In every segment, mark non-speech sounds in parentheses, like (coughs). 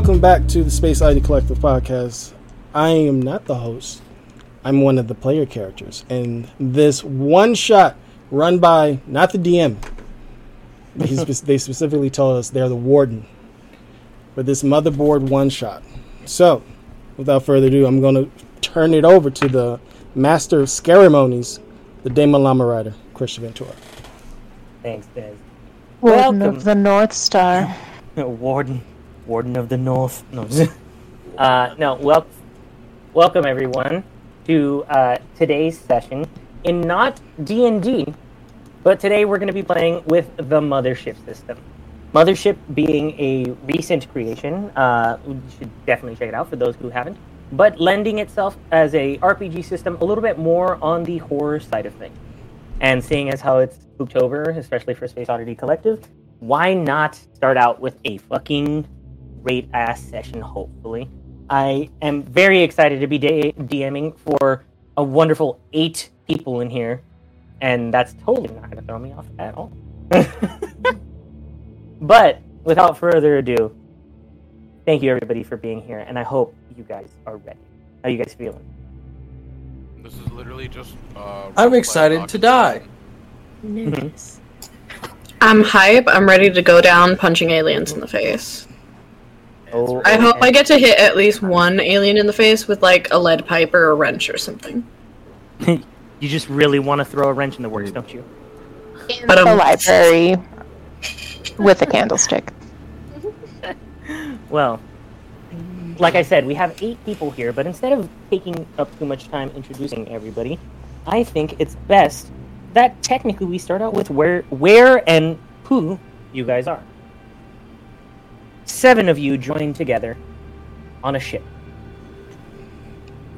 Hello and welcome back to the Space Oddity Collective podcast. I am not the host. I'm one of the player characters, and this one shot run by not the DM. Spe- (laughs) they specifically told us they're the warden for this Mothership one shot. So, without further ado, I'm going to turn it over to the master of ceremonies, the Damon Lama Rider, Christian Ventura. Thanks, Des. Warden Welcome. of the North Star. (laughs) Warden, Warden of the North. No, (laughs) uh, no. Well, welcome everyone to uh, today's session in not D and D, but today we're going to be playing with the Mothership system. Mothership being a recent creation, uh, you should definitely check it out for those who haven't. But lending itself as a RPG system a little bit more on the horror side of things. And seeing as how it's Spooktober, especially for Space Oddity Collective, why not start out with a fucking great ass session, hopefully? I am very excited to be da- DMing for a wonderful eight people in here, and that's totally not going to throw me off at all. (laughs) but without further ado, thank you everybody for being here, and I hope you guys are ready. How you guys feeling? This is literally just. Uh, I'm excited to die. Nice. I'm hype. I'm ready to go down punching aliens in the face. Oh, I hope okay. I get to hit at least one alien in the face with like a lead pipe or a wrench or something. (laughs) you just really want to throw a wrench in the works, don't you? In But, the um, library (laughs) with a candlestick. (laughs) Well, like I said, we have eight people here, but instead of taking up too much time introducing everybody, I think it's best that technically we start out with where, where, and who you guys are. Seven of you join together on a ship.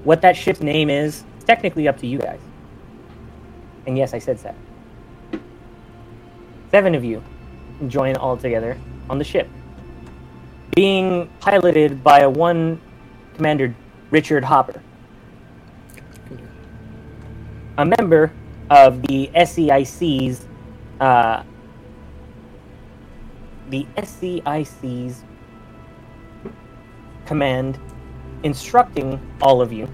What that ship's name is, technically up to you guys. And yes, I said seven. Seven of you join all together on the ship being piloted by a one commander Richard Hopper, a member of the SCIC's uh, the SCIC's command instructing all of you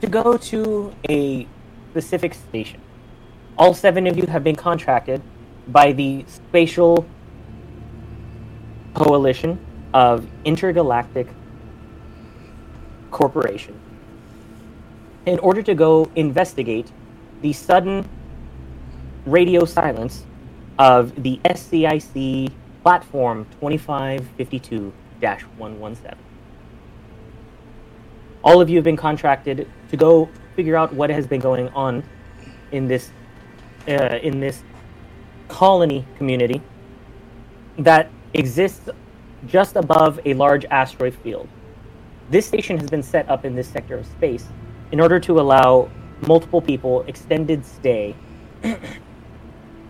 to go to a specific station. All seven of you have been contracted by the Spatial coalition of intergalactic corporation in order to go investigate the sudden radio silence of the SCIC platform 2552-117. All of you have been contracted to go figure out what has been going on in this uh, in this colony community that exists just above a large asteroid field. This station has been set up in this sector of space in order to allow multiple people extended stay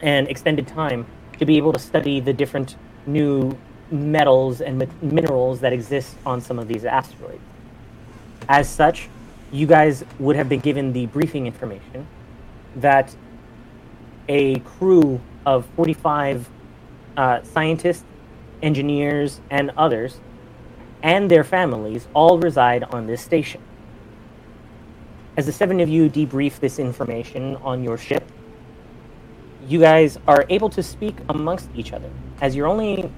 and extended time to be able to study the different new metals and mi- minerals that exist on some of these asteroids. As such, you guys would have been given the briefing information that a crew of 45 uh, scientists, engineers, and others, and their families all reside on this station. As the seven of you debrief this information on your ship, you guys are able to speak amongst each other, as you're only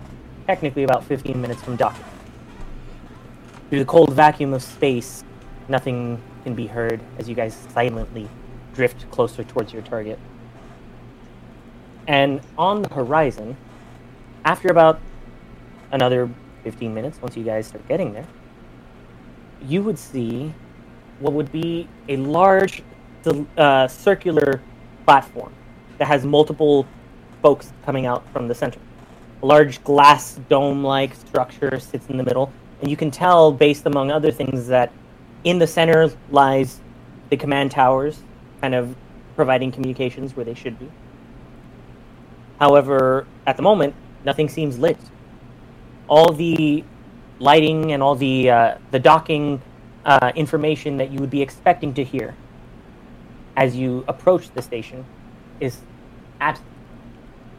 technically about 15 minutes from docking. Through the cold vacuum of space, nothing can be heard as you guys silently drift closer towards your target. And on the horizon, after about another 15 minutes, once you guys start getting there, you would see what would be a large uh, circular platform that has multiple spokes coming out from the center. A large glass dome like structure sits in the middle, and you can tell, based among other things, that in the center lies the command towers, kind of providing communications where they should be. However, at the moment, nothing seems lit. All the lighting and all the uh, the docking uh, information that you would be expecting to hear as you approach the station is absent.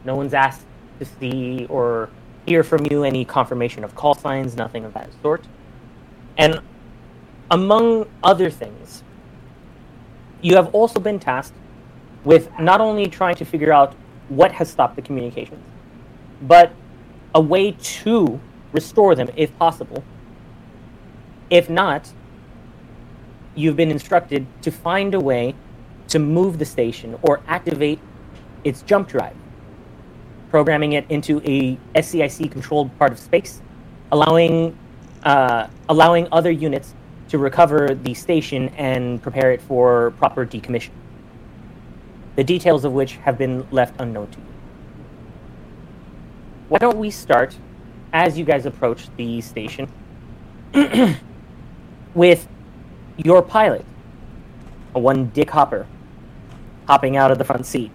No one's asked to see or hear from you any confirmation of call signs, nothing of that sort. And among other things, you have also been tasked with not only trying to figure out what has stopped the communications, but a way to restore them if possible. If not, you've been instructed to find a way to move the station or activate its jump drive, programming it into a SCIC controlled part of space, allowing uh, allowing other units to recover the station and prepare it for proper decommission. The details of which have been left unknown to you. Why don't we start as you guys approach the station (clears throat) with your pilot, one Dick Hopper, hopping out of the front seat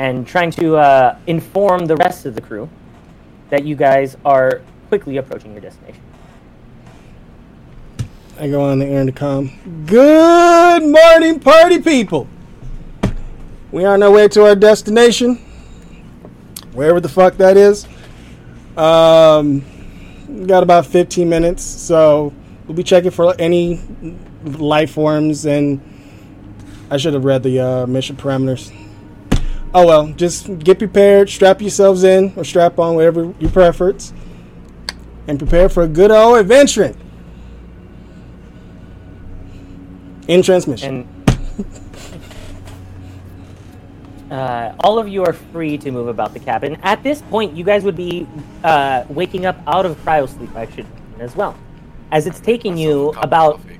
and trying to uh, inform the rest of the crew that you guys are quickly approaching your destination. I go on the intercom. Good morning, party people. We are on our way to our destination, wherever the fuck that is. Um, got about 15 minutes, so we'll be checking for any life forms, and I should have read the uh, mission parameters. Oh well, just get prepared, strap yourselves in, or strap on, whatever your preference, and prepare for a good old adventuring. In transmission. And (laughs) uh, all of you are free to move about the cabin. At this point, you guys would be uh, waking up out of cryo sleep, I should as well, as it's taking you about coffee.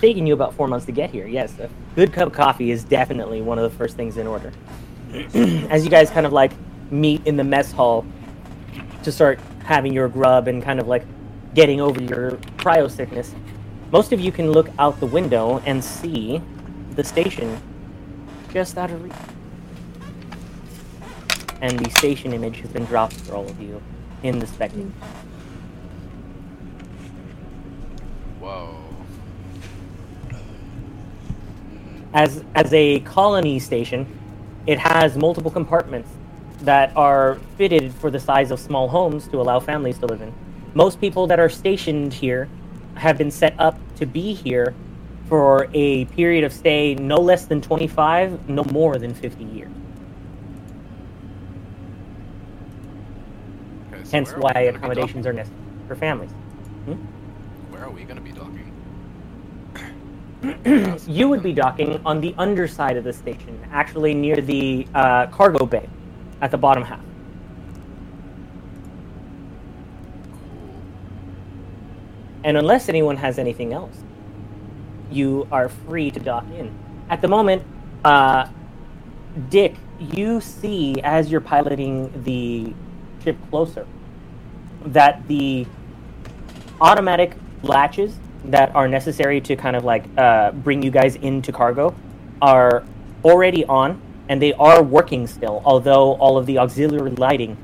Taking you about four months to get here. Yes, a good cup of coffee is definitely one of the first things in order. (clears throat) As you guys kind of like meet in the mess hall to start having your grub and kind of like getting over your cryo sickness, most of you can look out the window and see the station just out of reach. And the station image has been dropped for all of you in the spectator. Whoa. As as a colony station, it has multiple compartments that are fitted for the size of small homes to allow families to live in. Most people that are stationed here have been set up to be here for a period of stay no less than 25, no more than 50 years. Okay, so Hence why be accommodations are necessary for families. docking? Where are we gonna be docking? (clears throat) You would be docking on the underside of the station, actually near the uh, cargo bay at the bottom half. And unless anyone has anything else, you are free to dock in. At the moment, uh, Dick, you see as you're piloting the ship closer that the automatic latches that are necessary to kind of like uh, bring you guys into cargo are already on and they are working still, although all of the auxiliary lighting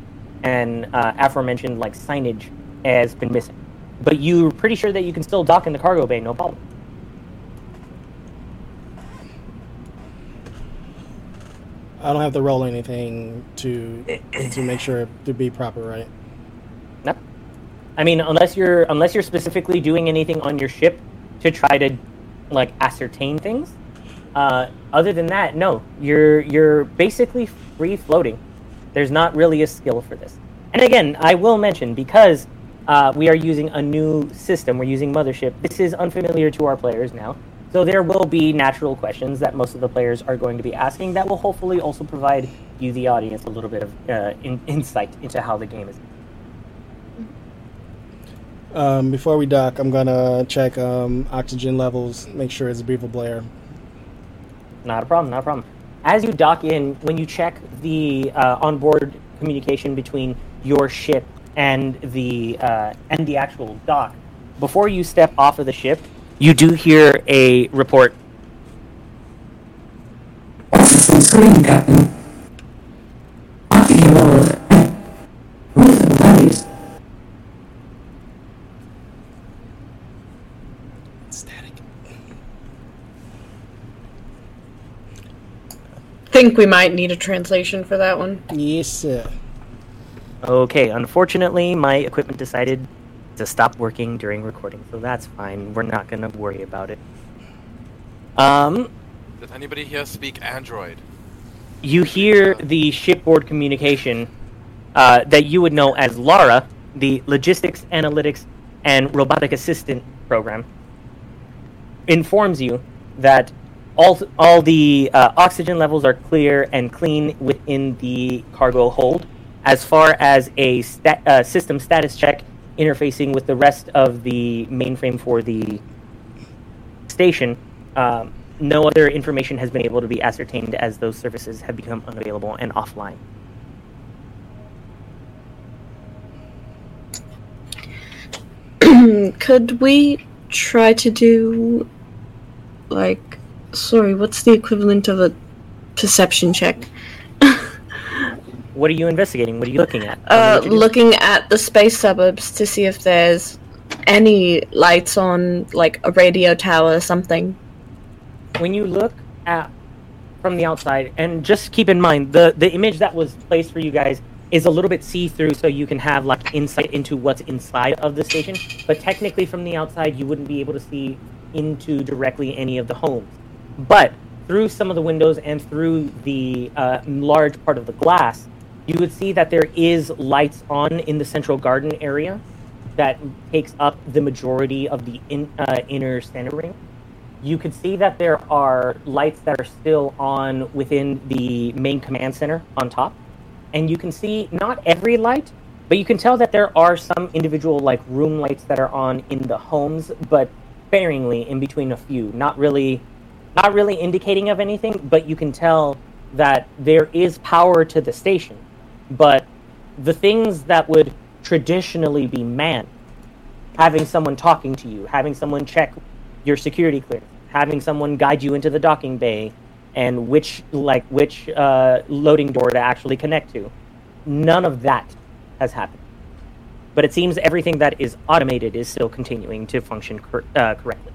and uh, aforementioned like signage has been missing. But you're pretty sure that you can still dock in the cargo bay, no problem. I don't have to roll anything to to make sure to be proper, right? I mean, unless you're unless you're specifically doing anything on your ship to try to like ascertain things. Uh, other than that, no. You're you're basically free floating. There's not really a skill for this. And again, I will mention because uh, we are using a new system. We're using Mothership. This is unfamiliar to our players now. So there will be natural questions that most of the players are going to be asking that will hopefully also provide you, the audience, a little bit of uh, in- insight into how the game is. Um, before we dock, I'm gonna check um, oxygen levels, make sure it's breathable air. Not a problem. Not a problem. As you dock in, when you check the uh, onboard communication between your ship and the uh, and the actual dock, before you step off of the ship, you do hear a report. Oxygen screen, Captain. Oxygen levels at reasonable values. Static. Think we might need a translation for that one. Yes, sir. Okay, unfortunately, my equipment decided to stop working during recording, so that's fine. We're not gonna worry about it. Um, Does anybody here speak Android? you hear the shipboard communication uh, that you would know as LARA, the Logistics, Analytics, and Robotic Assistant Program, informs you that all all the uh, oxygen levels are clear and clean within the cargo hold. As far as a uh, system status check interfacing with the rest of the mainframe for the station, um, no other information has been able to be ascertained as those services have become unavailable and offline. (clears throat) Could we try to do like sorry, what's the equivalent of a perception check? What are you investigating? What are you looking at? Uh, what you do. looking at the space suburbs to see if there's any lights on like a radio tower or something. when you look at from the outside, and just keep in mind the the image that was placed for you guys is a little bit see through, so you can have like insight into what's inside of the station. But technically, from the outside, you wouldn't be able to see into directly any of the homes. But through some of the windows and through the uh, large part of the glass, you would see that there is lights on in the central garden area that takes up the majority of the in, uh, inner center ring. You could see that there are lights that are still on within the main command center on top. And you can see not every light but you can tell that there are some individual like room lights that are on in the homes but sparingly in between a few not really not really indicating of anything but you can tell that there is power to the station but the things that would traditionally be manned having someone talking to you, having someone check your security clearance, having someone guide you into the docking bay, and which like which uh, loading door to actually connect to. None of that has happened. But it seems everything that is automated is still continuing to function cor- uh, correctly.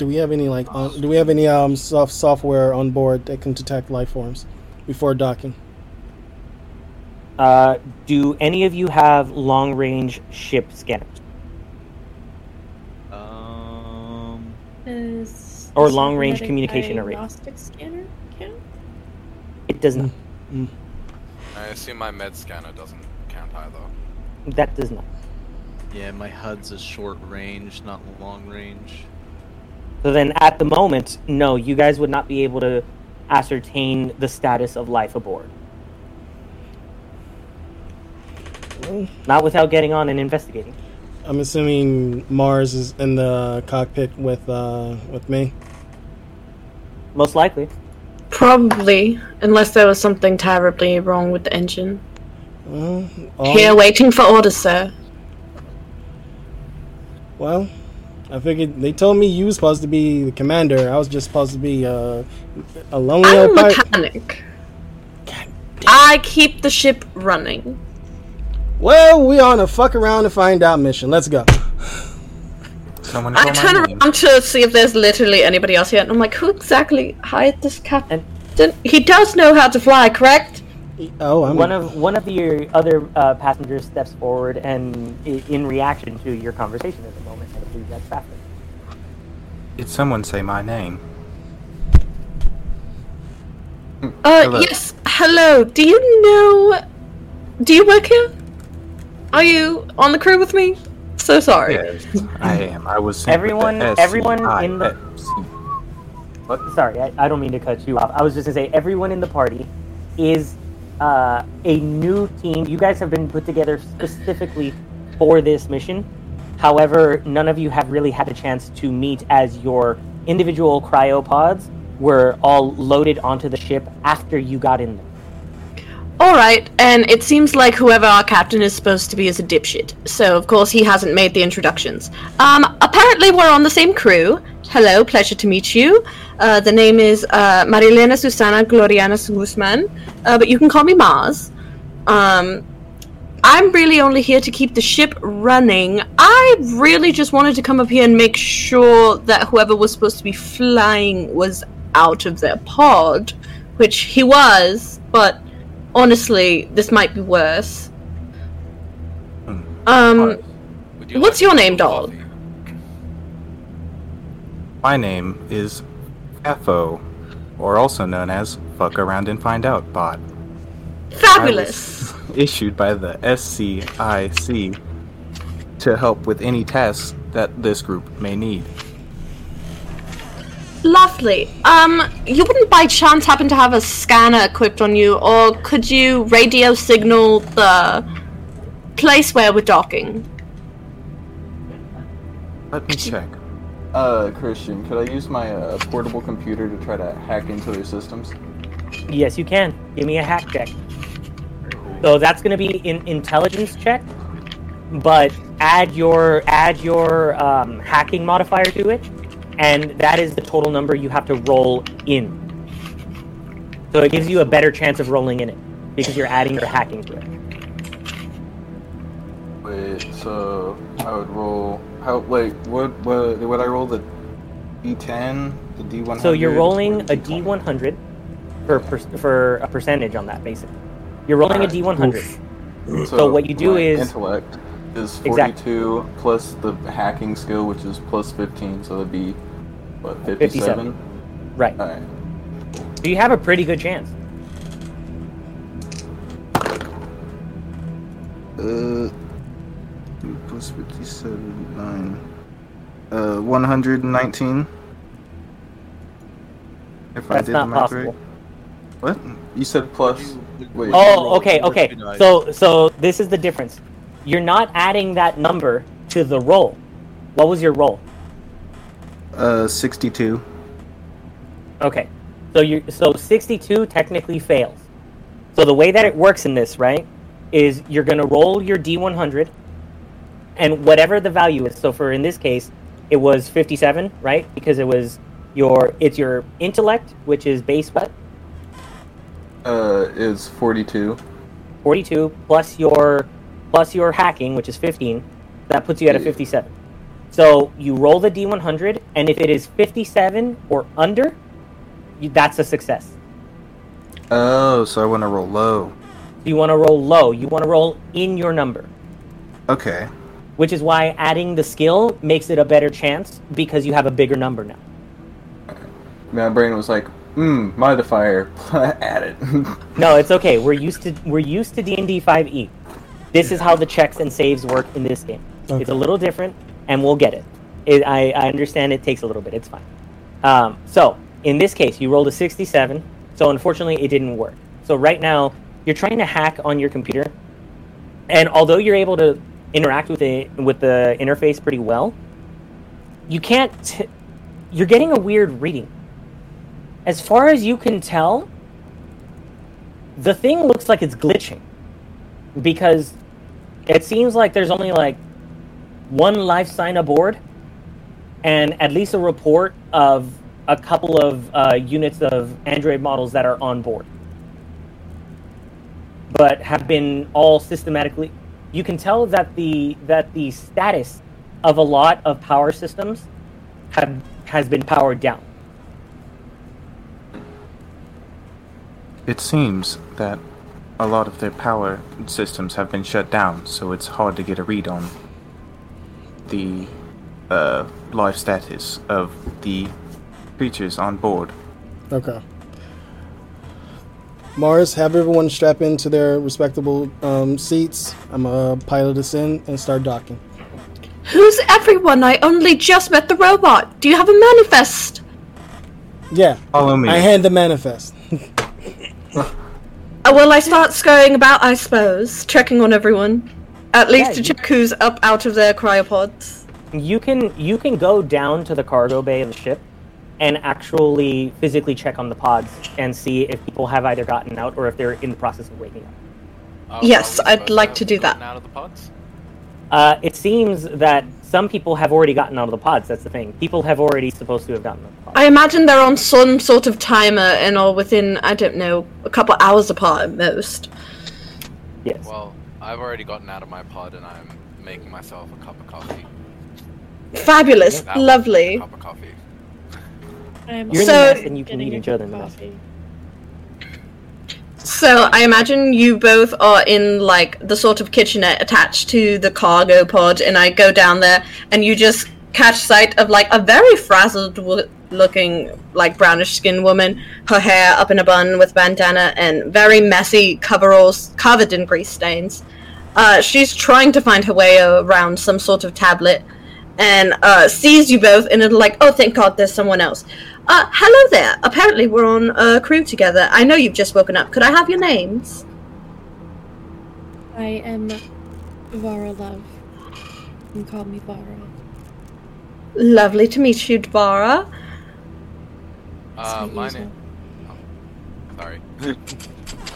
Do we have any like on, do we have any um soft software on board that can detect life forms before docking? Uh, do any of you have long range ship scanners Um, Is Or long-range communication array. diagnostic scanner count? it does not. I assume my med scanner doesn't count either. That does not. yeah, my HUD's a short range, not long range. So then, at the moment, no, you guys would not be able to ascertain the status of life aboard. Not without getting on and investigating. I'm assuming Mars is in the cockpit with uh with me. Most likely. Probably, unless there was something terribly wrong with the engine. Well, all- Here, waiting for orders, sir. well, I figured they told me you was supposed to be the commander. I was just supposed to be uh, a lonely I'm a old pirate. mechanic. I keep the ship running. Well, we on a fuck around and find out mission. Let's go. Someone I call turn my name. around to see if there's literally anybody else here, and I'm like, who exactly hired this captain? He does know how to fly, correct? Oh, I'm One of one of your other uh, passengers steps forward, and in reaction to your conversation at the moment, I believe that's Baffin. Did someone say my name? Uh, Hello. yes. Hello. Do you know? Do you work here? Are you on the crew with me? So sorry. Yes, I am. I was Everyone- everyone in the- What? Sorry, I, I don't mean to cut you off. I was just gonna say everyone in the party is uh, a new team. You guys have been put together specifically for this mission. However, none of you have really had a chance to meet as your individual cryopods were all loaded onto the ship after you got in there. All right. And it seems like whoever our captain is supposed to be is a dipshit. So of course he hasn't made the introductions. Um, apparently we're on the same crew. Hello, pleasure to meet you. Uh, the name is uh, Marilena Susana Gloriana Guzman, uh, but you can call me Mars. Um, I'm really only here to keep the ship running. I really just wanted to come up here and make sure that whoever was supposed to be flying was out of their pod, which he was, but honestly, this might be worse. Hmm. Um, you what's like your name, doll? coffee? My name is FO, or also known as Fuck Around and Find Out Bot. Fabulous. (laughs) Issued by the SCIC to help with any tasks that this group may need. Lovely. Um, you wouldn't by chance happen to have a scanner equipped on you, or could you radio signal the place where we're docking? Let me check. Uh, Christian, could I use my uh, portable computer to try to hack into their systems? Yes, you can. Give me a hack check. So that's going to be an intelligence check, but add your add your um, hacking modifier to it, and that is the total number you have to roll in. So it gives you a better chance of rolling in it because you're adding your hacking to it. Wait, so I would roll. How? Wait, what? What? Would I roll the D10, the D100? So you're rolling a D100 for per, for a percentage on that, basically. You're rolling a D100. So what you do is- intellect is Exact- 42 plus the hacking skill, which is plus 15, so that'd be what 57. 57. Right. All right. So you have a pretty good chance. Uh, plus 57, 9. Uh, 119. If I did not the math possible. right. What? You said plus. Wait. Oh, okay, okay. So, so this is the difference. You're not adding that number to the roll. What was your roll? Uh, 62. Okay. So you so 62 technically fails. So the way that it works in this, right, is you're going to roll your d100 and whatever the value is. So for in this case, it was 57, right? Because it was your it's your intellect, which is base what? Uh, is 42. 42 plus your plus your hacking, which is 15. That puts you at a 57. So you roll the d100 and if it is 57 or under, you, that's a success. Oh, so I want to roll low. You want to roll low. You want to roll in your number, Okay. Which is why adding the skill makes it a better chance because you have a bigger number now. My brain was like, hmm, modifier, (laughs) add it. No, it's okay. We're used to we're used to D and D 5e. This is how the checks and saves work in this game. It's a little different, and we'll get it. it I, I understand it takes a little bit. It's fine. Um, so in this case, you rolled a 67. So unfortunately, it didn't work. So right now, you're trying to hack on your computer, and although you're able to interact with it with the interface pretty well, you can't. T- you're getting a weird reading. As far as you can tell, the thing looks like it's glitching because it seems like there's only like one life sign aboard and at least a report of a couple of uh, units of android models that are on board but have been all systematically you can tell that the that the status of a lot of power systems have has been powered down It seems that a lot of their power systems have been shut down, so it's hard to get a read on the uh, life status of the creatures on board. Okay. Mars, have everyone strap into their respectable um, seats. I'm gonna pilot us in and start docking. Who's everyone? I only just met the robot. Do you have a manifest? Yeah, Follow me. I hand the manifest. (laughs) Uh, well, I start scurrying about, I suppose, checking on everyone. At least Yeah, to check who's up out of their cryopods. you can you can go down to the cargo bay of the ship and actually physically check on the pods and see if people have either gotten out or if they're in the process of waking up. Uh, Yes, I'd like to do that. Out of the pods? Uh, it seems that some people have already gotten out of the pods. That's the thing. People have already supposed to have gotten out of the pods. I imagine they're on some sort of timer and are within, I don't know, a couple hours apart at most. yes. Well, I've already gotten out of my pod and I'm making myself a cup of coffee. Fabulous, That one's lovely. A cup of coffee. I'm You're in So- the nest and you can getting meet each other in the of nest. coffee. So I imagine you both are in like the sort of kitchenette attached to the cargo pod, and I go down there, and you just catch sight of like a very frazzled wo- looking, like brownish skinned woman, her hair up in a bun with bandana, and very messy coveralls covered in grease stains. Uh, she's trying to find her way around some sort of tablet, and uh, sees you both, and is like, "Oh, thank God, there's someone else." Uh, hello there. Apparently, we're on a crew together. I know you've just woken up. Could I have your names? I am Vara Love. You can call me Vara. Lovely to meet you, Dvara. Uh, my name. Oh, sorry. (laughs)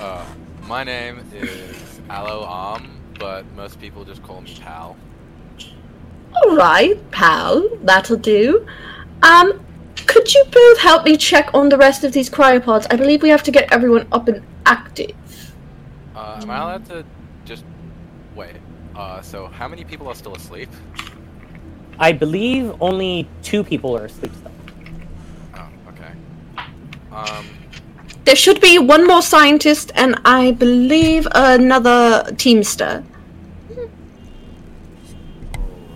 uh, my name is Aloe Am, but most people just call me Pal. All right, pal. That'll do. Um, could you both help me check on the rest of these cryopods? I believe we have to get everyone up and active. Uh, am I allowed to just wait? Uh, so how many people are still asleep? I believe only two people are asleep still. Oh, okay. Um, There should be one more scientist and I believe another teamster.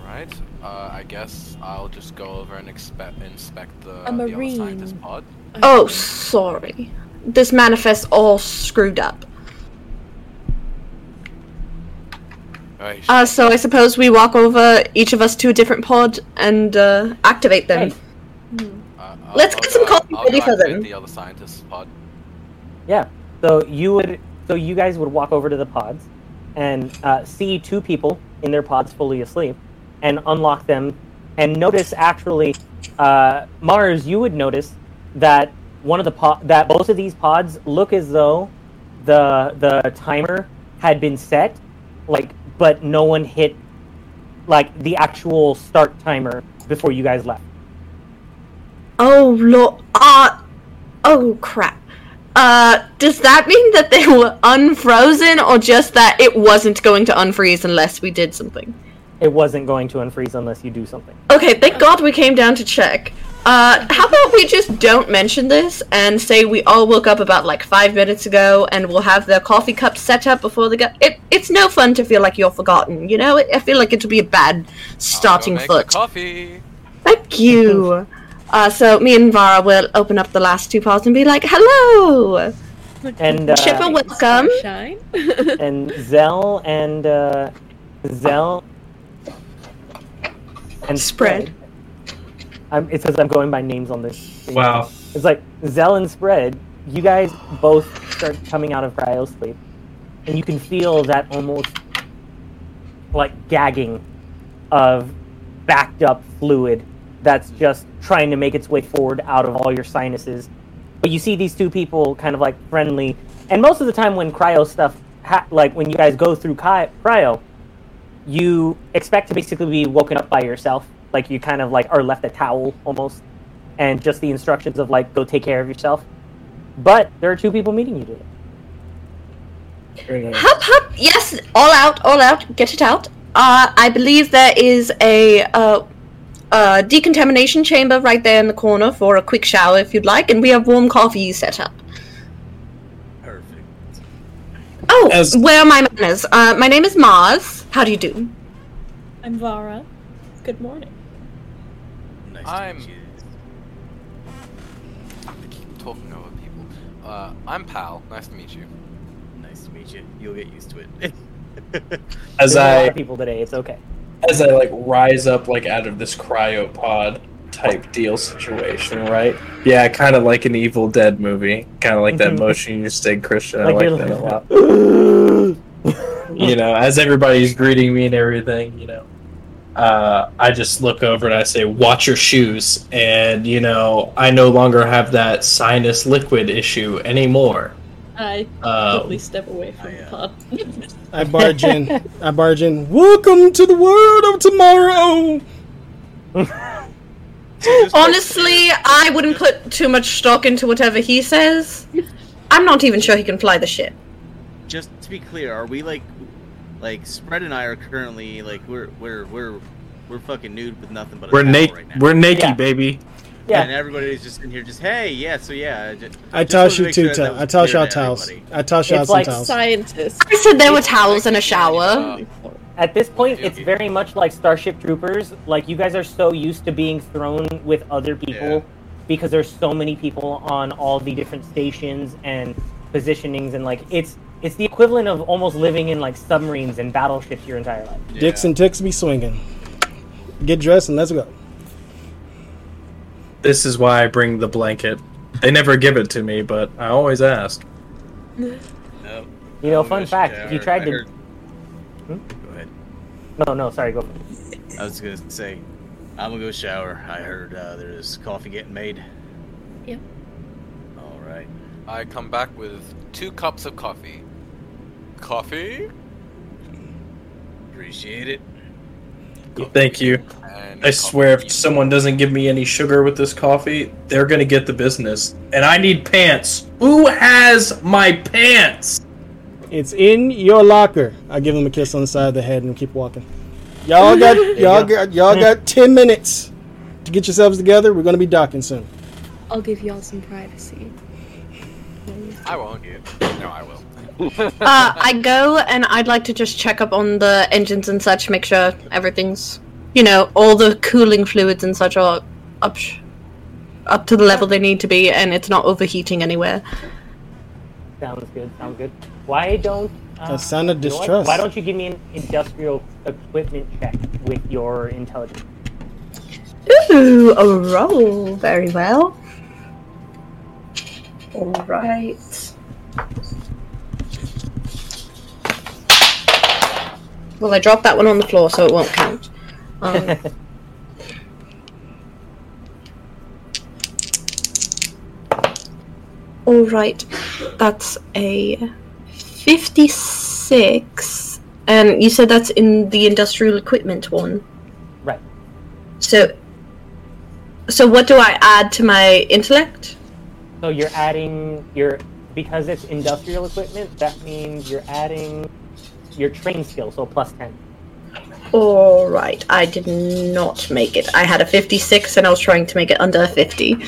alright. Uh, I guess I'll just go over and expect inspect the, A the other marine. scientist pod. Oh, sorry. This manifest all screwed up. Right. Uh, so I suppose we walk over each of us to a different pod and uh, activate them. Right. Uh, let's I'll get some go- coffee I'll ready go for them. The other scientist's pod. Yeah. So you would, so you guys would walk over to the pods, and uh, see two people in their pods fully asleep, and unlock them, and notice actually, uh, Mars, you would notice that one of the pod, that both of these pods look as though the the timer had been set, like, but no one hit, like the actual start timer before you guys left. Oh lord. Uh, oh crap. Uh, does that mean that they were unfrozen or just that it wasn't going to unfreeze unless we did something? It wasn't going to unfreeze unless you do something. Okay, thank God we came down to check. Uh, how about we just don't mention this and say we all woke up about like five minutes ago and we'll have the coffee cups set up before the go- it, It's no fun to feel like you're forgotten, you know? I feel like it'll be a bad starting I'll go make foot. the coffee. Thank you. (laughs) Uh, so me and Vara will open up the last two pods and be like, "Hello, And uh, Chipper, welcome." Shine. (laughs) and Zell and uh, Zell and Spread. I'm, um, it says I'm going by names on this. thing. Wow. It's like Zell and Spread. You guys both start coming out of cryo sleep, and you can feel that almost like gagging of backed up fluid that's just trying to make its way forward out of all your sinuses. But you see these two people kind of like friendly, and most of the time when cryo stuff, ha- like when you guys go through cryo, you expect to basically be woken up by yourself. Like you kind of like are left a towel almost, and just the instructions of like go take care of yourself. But there are two people meeting you today. Nice. Hup hup. Yes, all out, all out. Get it out. Uh, I believe there is a uh, uh, decontamination chamber right there in the corner for a quick shower if you'd like, and we have warm coffee set up. Oh, As- where are my manners? Uh, my name is Mars. How do you do? I'm Vara. Good morning. Nice I'm- to meet you. I keep talking over people. Uh, I'm Pal. Nice to meet you. Nice to meet you. You'll get used to it. As There's a lot I of people today. It's okay. as I like rise up like out of this cryopod type deal situation, right? Yeah, kind of like an Evil Dead movie. Kind of like that Mhm. motion you said, Christian. I Like like that a lot. (laughs) You know, as everybody's greeting me and everything, you know, uh, I just look over and I say, "Watch your shoes." And you know, I no longer have that sinus liquid issue anymore. I Um, quickly step away from the pod. I barge in. (laughs) I barge in. Welcome to the world of tomorrow. (laughs) Honestly, I wouldn't put too much stock into whatever he says. I'm not even sure he can fly the ship. Just to be clear, are we like, like Spread and I are currently like we're we're we're we're fucking nude with nothing but a we're naked. right we're naked, Yeah. baby. Yeah. And everybody's just in here, just hey, yeah, so yeah. Just, I toss you two sure towels. I toss clear y'all towels. I toss y'all It's some like towels. Scientists. I said there were towels in a shower. At this point, it's very much like Starship Troopers. Like you guys are so used to being thrown with other people Yeah. because there's so many people on all the different stations and positionings, and like it's it's the equivalent of almost living in like submarines and battleships your entire life. Dicks and ticks be swinging. Get dressed and let's go. This is why I bring the blanket. They never give it to me, but I always ask. Nope. You know, fun fact: if you tried I to, heard- Hmm? Go ahead. no, no, sorry, go. I was gonna say, I'm gonna go shower. I heard uh, there's coffee getting made. Yep. All right. I come back with two cups of coffee. Coffee? Appreciate it. Thank you. And I swear, if someone doesn't give me any sugar with this coffee, they're gonna get the business. And I need pants. Who has my pants? It's in your locker. I give him a kiss on the side of the head and keep walking. Y'all got (laughs) y'all got y'all got ten minutes to get yourselves together. We're gonna be docking soon. I'll give y'all some privacy. I won't. No, I will. (laughs) uh, I go and I'd like to just check up on the engines and such, make sure everything's, you know, all the cooling fluids and such are up, sh- up to the level they need to be, and it's not overheating anywhere. Sounds good. Sounds good. Why don't? Uh, That sounded you know distrust. Why don't you give me an industrial equipment check with your intelligence? Ooh, a roll. Very well. Alright. Well, I dropped that one on the floor, so it won't count. Um, (laughs) Alright, that's a 56. And you said that's in the industrial equipment one. Right. So, so what do I add to my intellect? So you're adding your because it's industrial equipment. That means you're adding your train skill, so plus ten. All right, I did not make it. I had a 56 and I was trying to make it under a 50.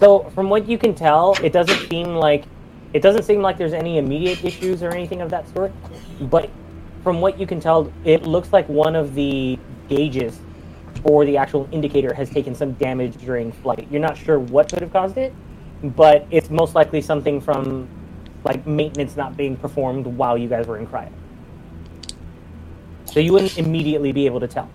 So from what you can tell, it doesn't seem like it doesn't seem like there's any immediate issues or anything of that sort. But from what you can tell, it looks like one of the gauges or the actual indicator has taken some damage during flight. You're not sure what could have caused it, but it's most likely something from like maintenance not being performed while you guys were in cryo. So you wouldn't immediately be able to tell.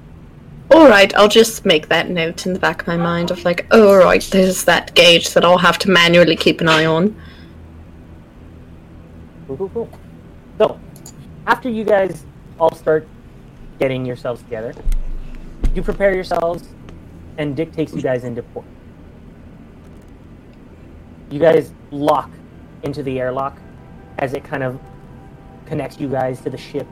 All right, I'll just make that note in the back of my mind of like, oh, all right, there's that gauge that I'll have to manually keep an eye on. Cool, cool, cool. So, after you guys all start getting yourselves together, you prepare yourselves, and Dick takes you guys into port. You guys lock into the airlock as it kind of connects you guys to the ship.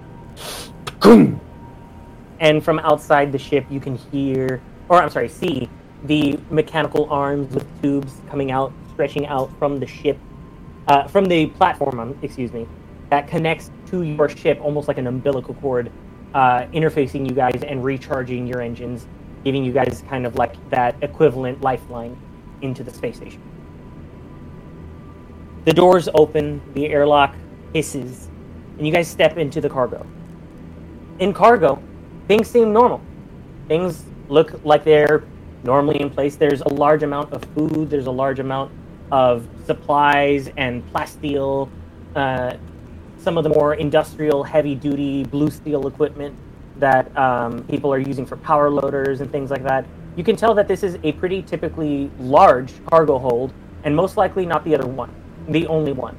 And from outside the ship, you can hear, or I'm sorry, see the mechanical arms with tubes coming out, stretching out from the ship uh, from the platform, um, excuse me, that connects to your ship almost like an umbilical cord, uh, interfacing you guys and recharging your engines, giving you guys kind of like that equivalent lifeline into the space station. The doors open, the airlock hisses, and you guys step into the cargo. In cargo, things seem normal. Things look like they're normally in place. There's a large amount of food, there's a large amount of supplies and plasteel, uh, some of the more industrial, heavy duty blue steel equipment that um, people are using for power loaders and things like that. You can tell that this is a pretty typically large cargo hold, and most likely not the other one, the only one.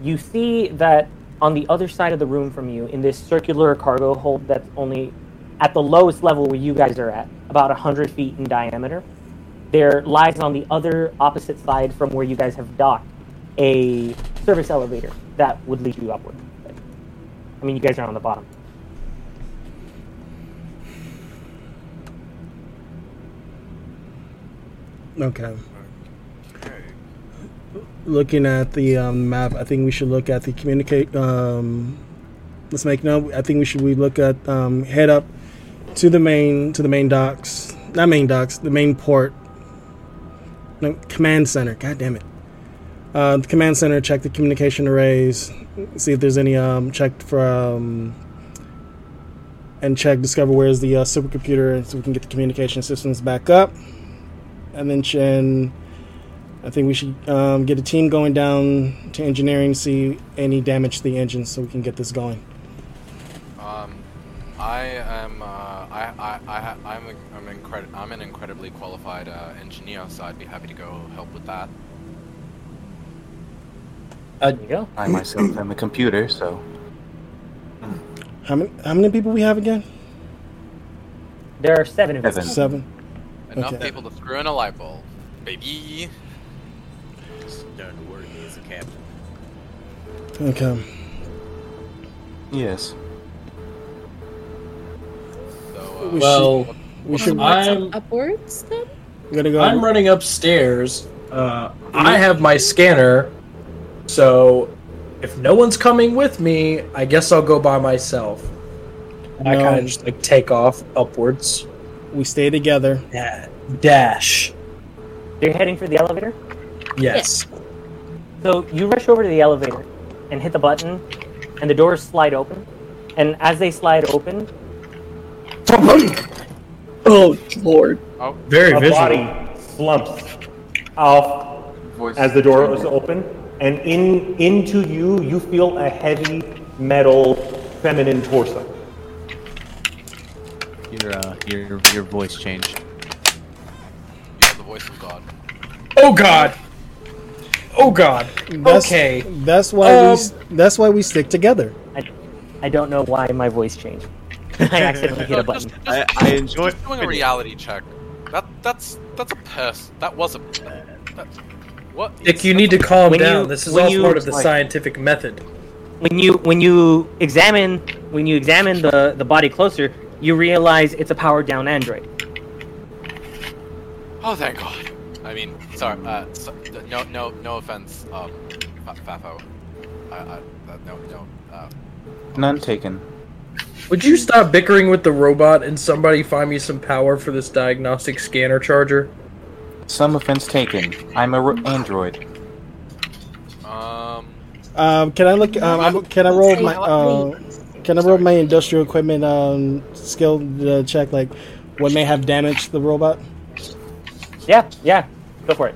You see that on the other side of the room from you, in this circular cargo hold that's only at the lowest level where you guys are at, about 100 feet in diameter, there lies on the other opposite side from where you guys have docked a service elevator that would lead you upward. I mean, you guys are on the bottom. Okay. Looking at the um, map, I think we should look at the communicate. Um, let's make note. I think we should we look at um, head up to the main to the main docks, not main docks, the main port, no, command center. God damn it. Uh, the command center. Check the communication arrays. See if there's any um checked from. and check discover where's the uh, supercomputer so we can get the communication systems back up. And then Chen. I think we should um, get a team going down to engineering, see any damage to the engine, so we can get this going. I am. Uh, I. I. I. ha- I'm. A, I'm incredi- I'm an incredibly qualified uh, engineer, so I'd be happy to go help with that. Uh, There you go. I myself am a computer, so How many? How many people we have again? There are seven of us. Seven. Seven. Enough Okay. people to screw in a light bulb, baby. Starting to work as a captain. Okay. yes. So, uh, We Well, should. We should. I'm Upwards then? We're gonna go. I'm running upstairs. Uh, I have my scanner, so if no one's coming with me, I guess I'll go by myself. I No. kind of just like take off upwards. We stay together. Yeah, dash. You're heading for the elevator. Yes. So you rush over to the elevator and hit the button, and the doors slide open. And as they slide open, Oh lord. oh, Very a visual. body slumps off Voice as the door is changing. open, and in into you, you feel a heavy metal feminine torso. Your uh, your your voice changed. yeah, the voice of God. Oh God. Oh God. That's, okay. That's why Um, we. That's why we stick together. I, I don't know why my voice changed. (laughs) I accidentally hit a button. just, I, just, I enjoy just doing a reality check. That that's that's a person. That was a. That, what? Nick, you need to calm When down. you- this is all you- part of the like- scientific method. When you when you examine when you examine the the body closer, you realize it's a powered down android. Oh, thank God. I mean, sorry. Uh, so, no, no, no offense, um, Fa- Fafo. I, I, uh, no, no. Uh, None taken. Would you stop bickering with the robot and somebody find me some power for this diagnostic scanner charger? Some offense taken. I'm a ro- android. um, Um, can I look? Um, I'm, can I roll my? Uh, can I roll my industrial equipment um, skill uh, check? Like, what may have damaged the robot? Yeah, yeah, go for it.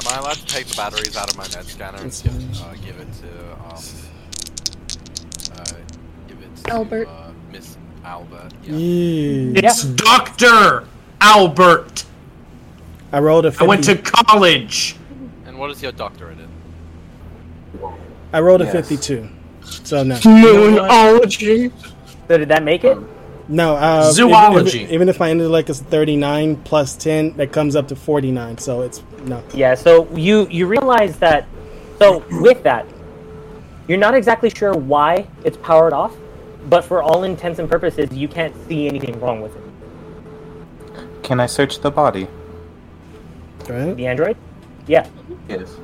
am I allowed to take the batteries out of my med scanner and It's uh, give it to, um, uh, give it to, Albert. uh, Miss Albert? Yeah. Yeah. It's Doctor Albert. I rolled a. 50, I went to college. And what is your doctorate in? I rolled a Yes. fifty-two. So no. Moonology. So did that make it? No. Uh, Zoology. Even if, even if my intellect is thirty-nine plus ten, that comes up to forty-nine. So it's no. Yeah. So you you realize that. So with that, you're not exactly sure why it's powered off, but for all intents and purposes, you can't see anything wrong with it. Can I search the body? Right. The android. Yeah. Yes.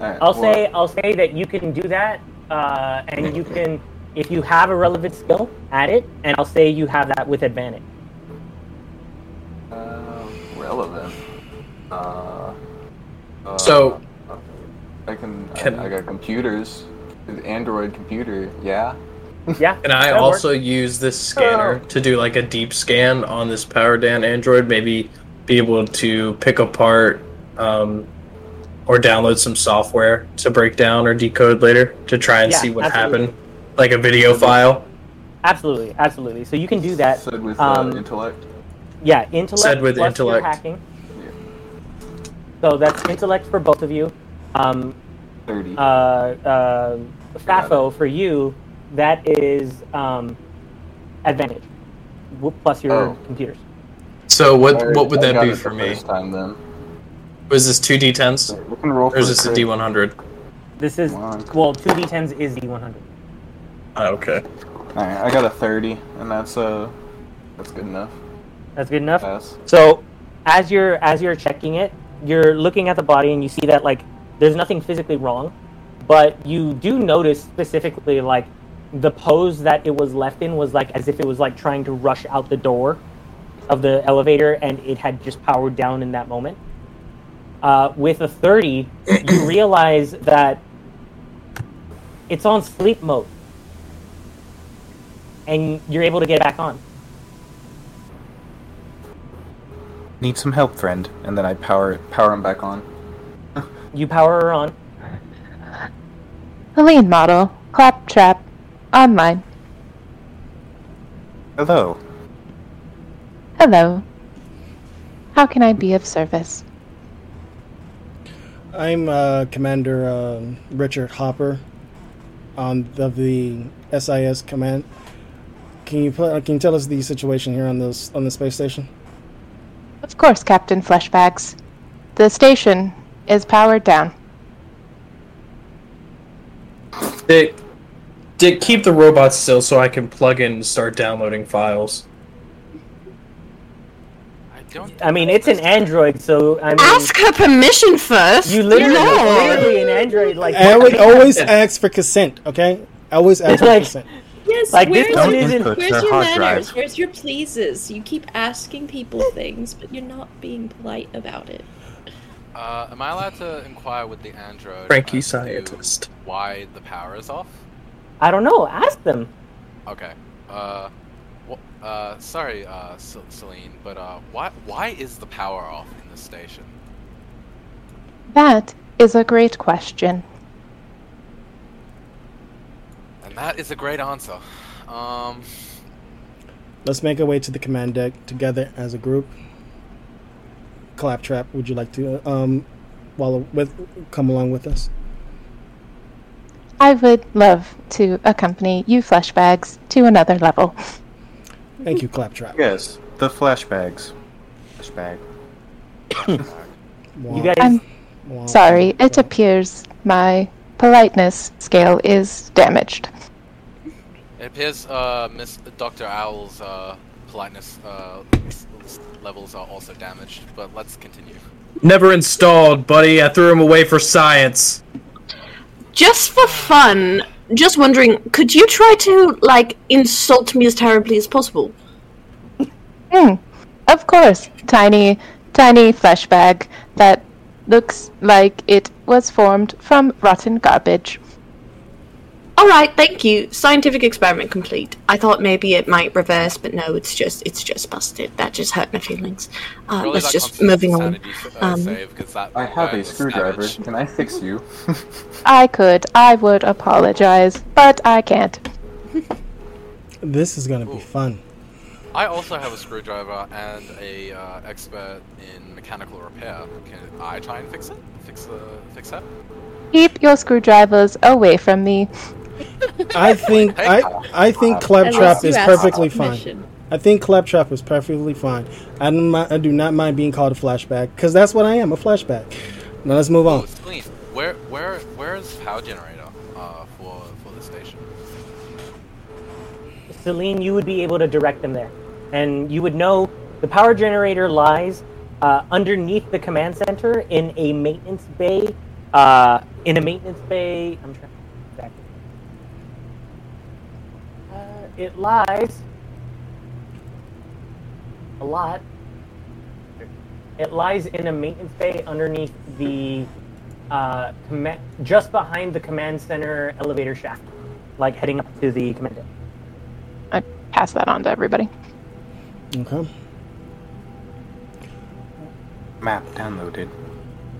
Alright, I'll well, say I'll say that you can do that, uh, and you can if you have a relevant skill, add it, and I'll say you have that with advantage. Uh, relevant. Uh, uh, So I can. Can- I, I got computers. Android computer. Yeah. (laughs) Yeah. Can I that'll work. also use this scanner to do like a deep scan on this powered down Android? Maybe be able to pick apart um, or download some software to break down or decode later to try and Yeah, see what absolutely. happened, like a video file. Absolutely, absolutely. So you can do that. Said with Um, uh, intellect. Yeah, intellect Said with plus your intellect. hacking. So that's intellect for both of you. Um, Thirty. uh, uh, FAFO for you, that is um, advantage plus your Oh. computers. So what Alright, what would I that be for me? First time then. Was this two d10s We can roll or is this a crit. d100? This is Come well, two d10s is d100. Oh, okay. Alright, I got a thirty, and that's uh, that's good enough. That's good enough. Pass. So as you're as you're checking it, you're looking at the body and you see that like there's nothing physically wrong, but you do notice specifically like the pose that it was left in was like as if it was like trying to rush out the door. of the elevator and it had just powered down in that moment. Uh, with a 30, you (coughs) realize that it's on sleep mode. And you're able to get back on. Need some help, friend. And then I power power him back on. You power her on. Helene model, claptrap, online. Hello. Hello. How can I be of service? I'm uh, Commander um Richard Hopper on of the SIS command. Can you put, can you tell us the situation here on this on the space station? Of course, Captain Fleshbags. The station is powered down. Dick, Dick, keep the robot still so I can plug in and start downloading files. I don't. I mean, it's an android, so I mean, Ask her permission first. you literally, Lord. literally an android. Like I always, always ask for consent. Okay, always ask for Like- consent. Yes, Like, where's, one where's isn't- where's your manners? drive. Where's your pleases? You keep asking people (laughs) things, but you're not being polite about it. Uh, am I allowed to inquire with the android? Frankie scientist. Why the power is off? I don't know. Ask them. Okay. Uh, wh- uh, sorry, uh, C- Celine, but uh, why why is the power off in the station? That is a great question. And that is a great answer. Um, Let's make our way to the command deck together as a group. Claptrap, would you like to um, follow with come along with us? I would love to accompany you fleshbags to another level. Thank you, Claptrap. Yes, the flashbags. Flashbag. You guys, I'm sorry, it appears my politeness scale is damaged. it appears uh, Miss Doctor Owl's uh, politeness uh, s- s- levels are also damaged. But let's continue. Never installed, buddy. I threw him away for science. Just for fun, just wondering, could you try to, like, insult me as terribly as possible? Hmm. Of course, tiny, tiny flesh bag that looks like it was formed from rotten garbage. Alright, thank you. Scientific experiment complete. I thought maybe it might reverse, but no, it's just it's just busted. That just hurt my feelings. Uh, Roll let's just moving on. sanity s- Um, save, 'cause that I have a screwdriver. damaged. Can I fix you? (laughs) I could, I would apologize, but I can't. This is gonna be fun. I also have a screwdriver and a uh, expert in mechanical repair. Can I try and fix it? Fix the fix that? Keep your screwdrivers away from me. I think I I think Claptrap is perfectly fine. I think Claptrap is perfectly fine. I do not, I do not mind being called a flashback because that's what I am, a flashback. Now let's move on. Celine, where where where is the power generator uh, for for the station? Celine, you would be able to direct them there, and you would know the power generator lies uh, underneath the command center in a maintenance bay. Uh, in a maintenance bay, I'm trying exactly. Uh, it lies a lot. It lies in a maintenance bay underneath the uh, command, just behind the command center elevator shaft, like heading up to the command. I pass that on to everybody. Okay. Map downloaded.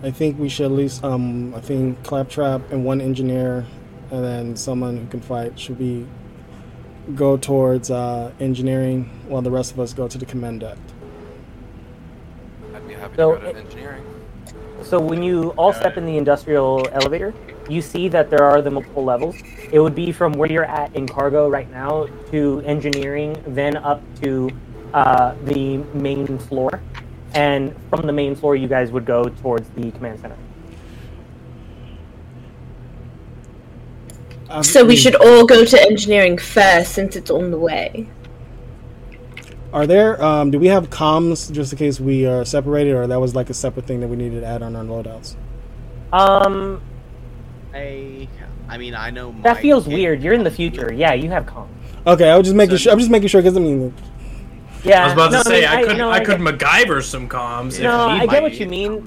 I think we should at least um I think Claptrap and one engineer and then someone who can fight should be go towards uh, engineering while the rest of us go to the command deck. I'd be happy So to go to engineering. So when you all step in the industrial elevator, you see that there are the multiple levels. It would be from where you're at in cargo right now to engineering, then up to uh, the main floor, and from the main floor, you guys would go towards the command center. Um, So we should all go to engineering first since it's on the way. Are there um do we have comms just in case we are separated or that was like a separate thing that we needed to add on our loadouts? Um, I, I mean, I know that feels kid- weird. You're in the future. Yeah, you have comms. Okay, I was just making sure I'm just making sure because I mean Yeah, I was about no, to say I I, mean, I- could no, I, I could get- MacGyver some comms. No, if I need get be. what you mean.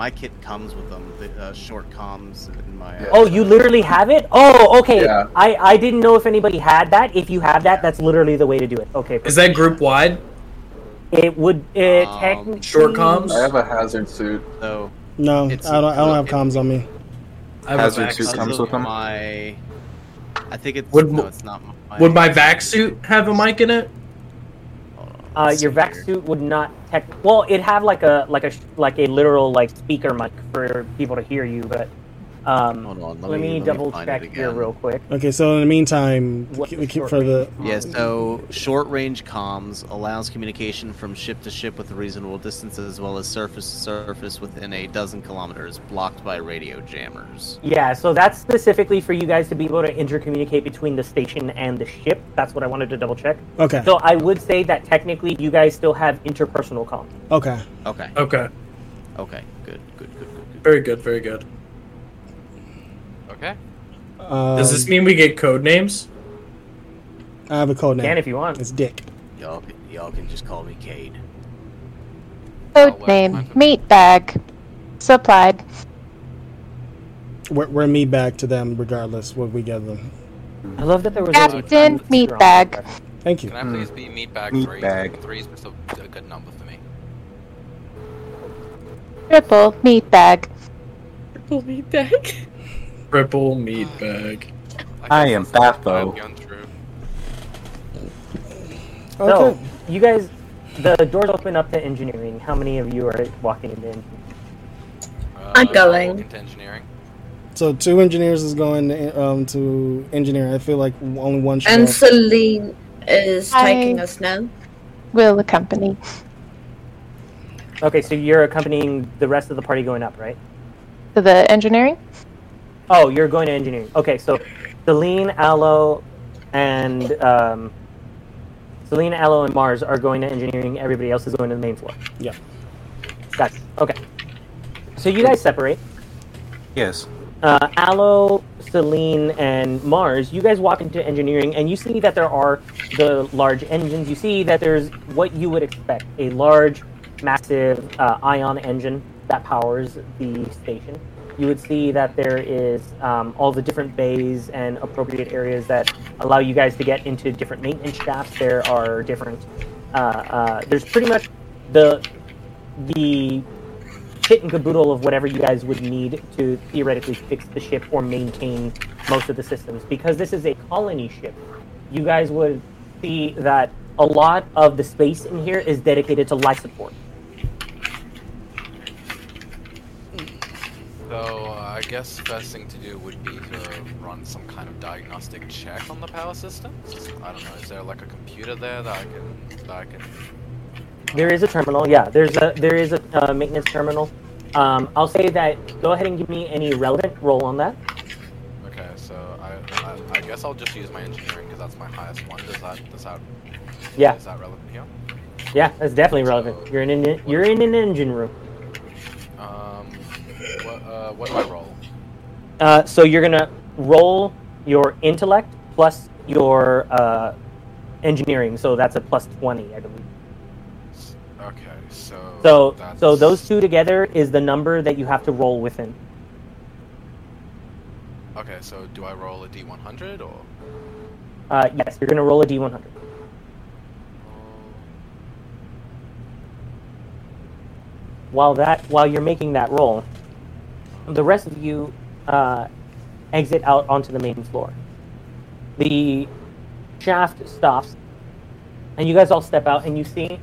My kit comes with them. The uh, short comms in my. Uh, Oh, you literally have it? Oh, okay. Yeah. I, I didn't know if anybody had that. If you have that, that's literally the way to do it. Okay. Is that group wide? It would it Um, technically Short comms? I have a hazard suit. So No, I don't. I don't have comms on me. I have a Hazard vac suit suit. comes with them. My. I think it's Would no, mo- it's not my. Would my vac suit have a mic in it? Uh, your vac suit would not tech. Well, it'd have like a like a like a literal like speaker mic for people to hear you, but um, Hold on, let, let me, me- let me double check here real quick. Okay, so in the meantime, What keep, keep short for the Yeah, so short range comms allows communication from ship to ship with a reasonable distance as well as surface to surface within a dozen kilometers, blocked by radio jammers. Yeah, so that's specifically for you guys to be able to intercommunicate between the station and the ship. That's what I wanted to double check. Okay. So I would say that technically you guys still have interpersonal comms. Okay. Okay. Okay. Okay. Good. Good. Good. Good. good. Very good. Very good. Okay. Um, Does this mean we get code names? I have a code name. Can if you want. It's Dick. Y'all, can- y'all can just call me Cade. Code name meat bag. Supplied. We're, we're me back to them regardless what we give them. I love that there was Captain meat bag. Thank you. Can I please be meatbag Meat three? bag. Three's just a, a good number for me. Triple meat bag. Triple meat bag. (laughs) Triple meat bag. I am Batho. So you guys, the doors open up to engineering. How many of you are walking into engineering? I'm going. Into engineering. So two engineers is going to, um, to engineering. I feel like only one should. And go. Celine is I- taking us now. Will accompany. Okay, so you're accompanying the rest of the party going up, right? To the engineering? Oh, you're going to engineering. Okay, so Celine, Aloe, and um, Celine, Aloe, and Mars are going to engineering. Everybody else is going to the main floor. Yeah. Gotcha. Okay. So you guys separate. Yes. uh, Aloe, Celine, and Mars, you guys walk into engineering and you see that there are the large engines. You see that there's what you would expect a large, massive uh, ion engine that powers the station. You would see that there is um, all the different bays and appropriate areas that allow you guys to get into different maintenance shafts. There are different. Uh, uh, there's pretty much the the kit and caboodle of whatever you guys would need to theoretically fix the ship or maintain most of the systems. Because this is a colony ship, you guys would see that a lot of the space in here is dedicated to life support. So uh, I guess first thing to do would be to run some kind of diagnostic check on the power systems. I don't know. Is there like a computer there that I can that I can? There is a terminal, yeah. There's a there is a uh, maintenance terminal. Um, I'll say that. Go ahead and give me any relevant roll on that. Okay, so I I, I guess I'll just use my engineering because that's my highest one. Does that does that? Yeah. Is that relevant here? Yeah, that's definitely relevant. You're in an you're in an engine room. What uh, what do I roll? Uh, so you're gonna roll your intellect plus your uh, engineering. So that's a plus twenty, I believe. Okay, so So that's, so those two together is the number that you have to roll within. Okay, so do I roll a d100 or? Uh, yes, you're gonna roll a d100. While that while you're making that roll, the rest of you uh, exit out onto the main floor. The shaft stops, and you guys all step out, and you see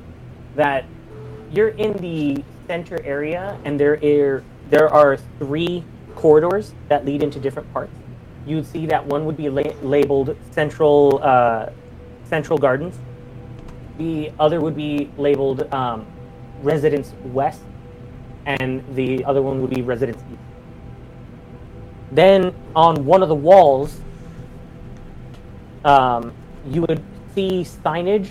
that you're in the center area, and there are there are three corridors that lead into different parts. You'd see that one would be la- labeled Central uh, Central Gardens. The other would be labeled um, Residence West, and the other one would be Residence East. Then on one of the walls, um, you would see signage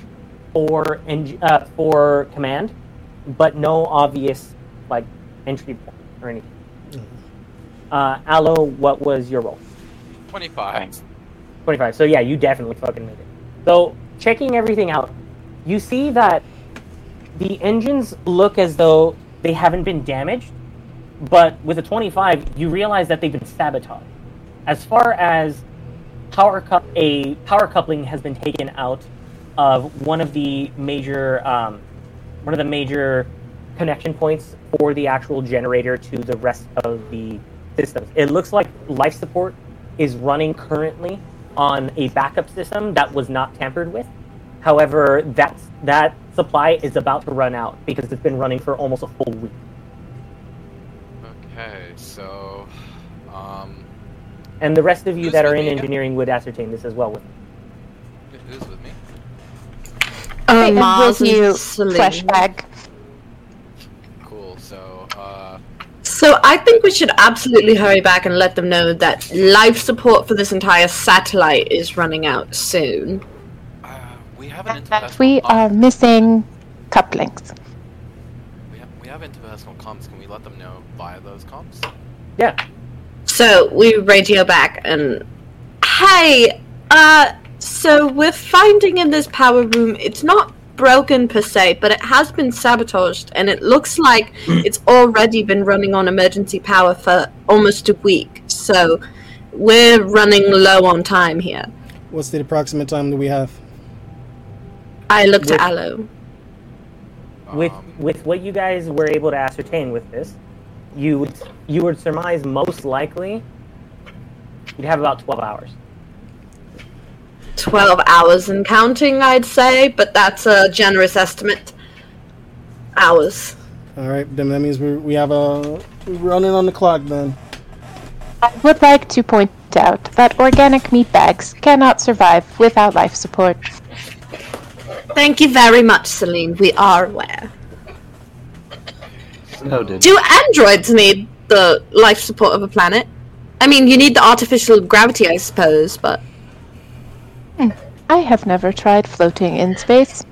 for eng- uh, for command, but no obvious like entry point or anything. Uh, Aloe, what was your role? 25. 25. So yeah, you definitely fucking made it. So checking everything out, you see that the engines look as though they haven't been damaged, but with a 25, you realize that they've been sabotaged. As far as power cup, a power coupling has been taken out of one of the major, um, one of the major connection points for the actual generator to the rest of the systems. It looks like life support is running currently on a backup system that was not tampered with. However, that that supply is about to run out because it's been running for almost a full week. Okay, so, um, And the rest of you that are in me again? engineering would ascertain this as well. With who's with me? Uh, and Mars with and you, Celine. flashback. Cool. So, uh, So I think we should absolutely hurry back and let them know that life support for this entire satellite is running out soon. we have an That interpersonal. we are missing couplings. We have, we have interpersonal comms. Can we let them know via those comms? Yeah. So we radio back and hey, uh, so we're finding in this power room, it's not broken per se, but it has been sabotaged, and it looks like it's already been running on emergency power for almost a week. So we're running low on time here. What's the approximate time that we have? I looked With- at Aloe. with with what you guys were able to ascertain with this, you would you would surmise most likely you'd have about twelve hours. 12 hours and counting, I'd say, but that's a generous estimate. Hours. All right, then that means we we have a we're running on the clock then. I would like to point out that organic meat bags cannot survive without life support. Thank you very much, Celine. We are aware. Noted. Do androids need the life support of a planet? I mean, you need the artificial gravity, I suppose, but. Hmm. I have never tried floating in space.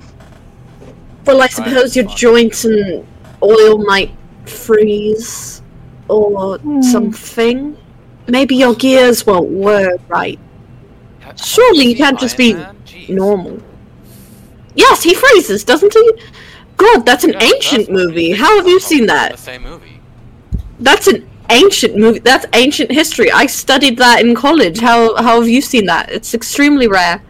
Well, I suppose your joints and oil might freeze or hmm. something. Maybe your gears won't work right. Surely you can't just be normal. Yes, he freezes, doesn't he? God, that's an ancient movie. How have you seen that? The that? same movie. That's an ancient movie. That's ancient history. I studied that in college. How how have you seen that? It's extremely rare.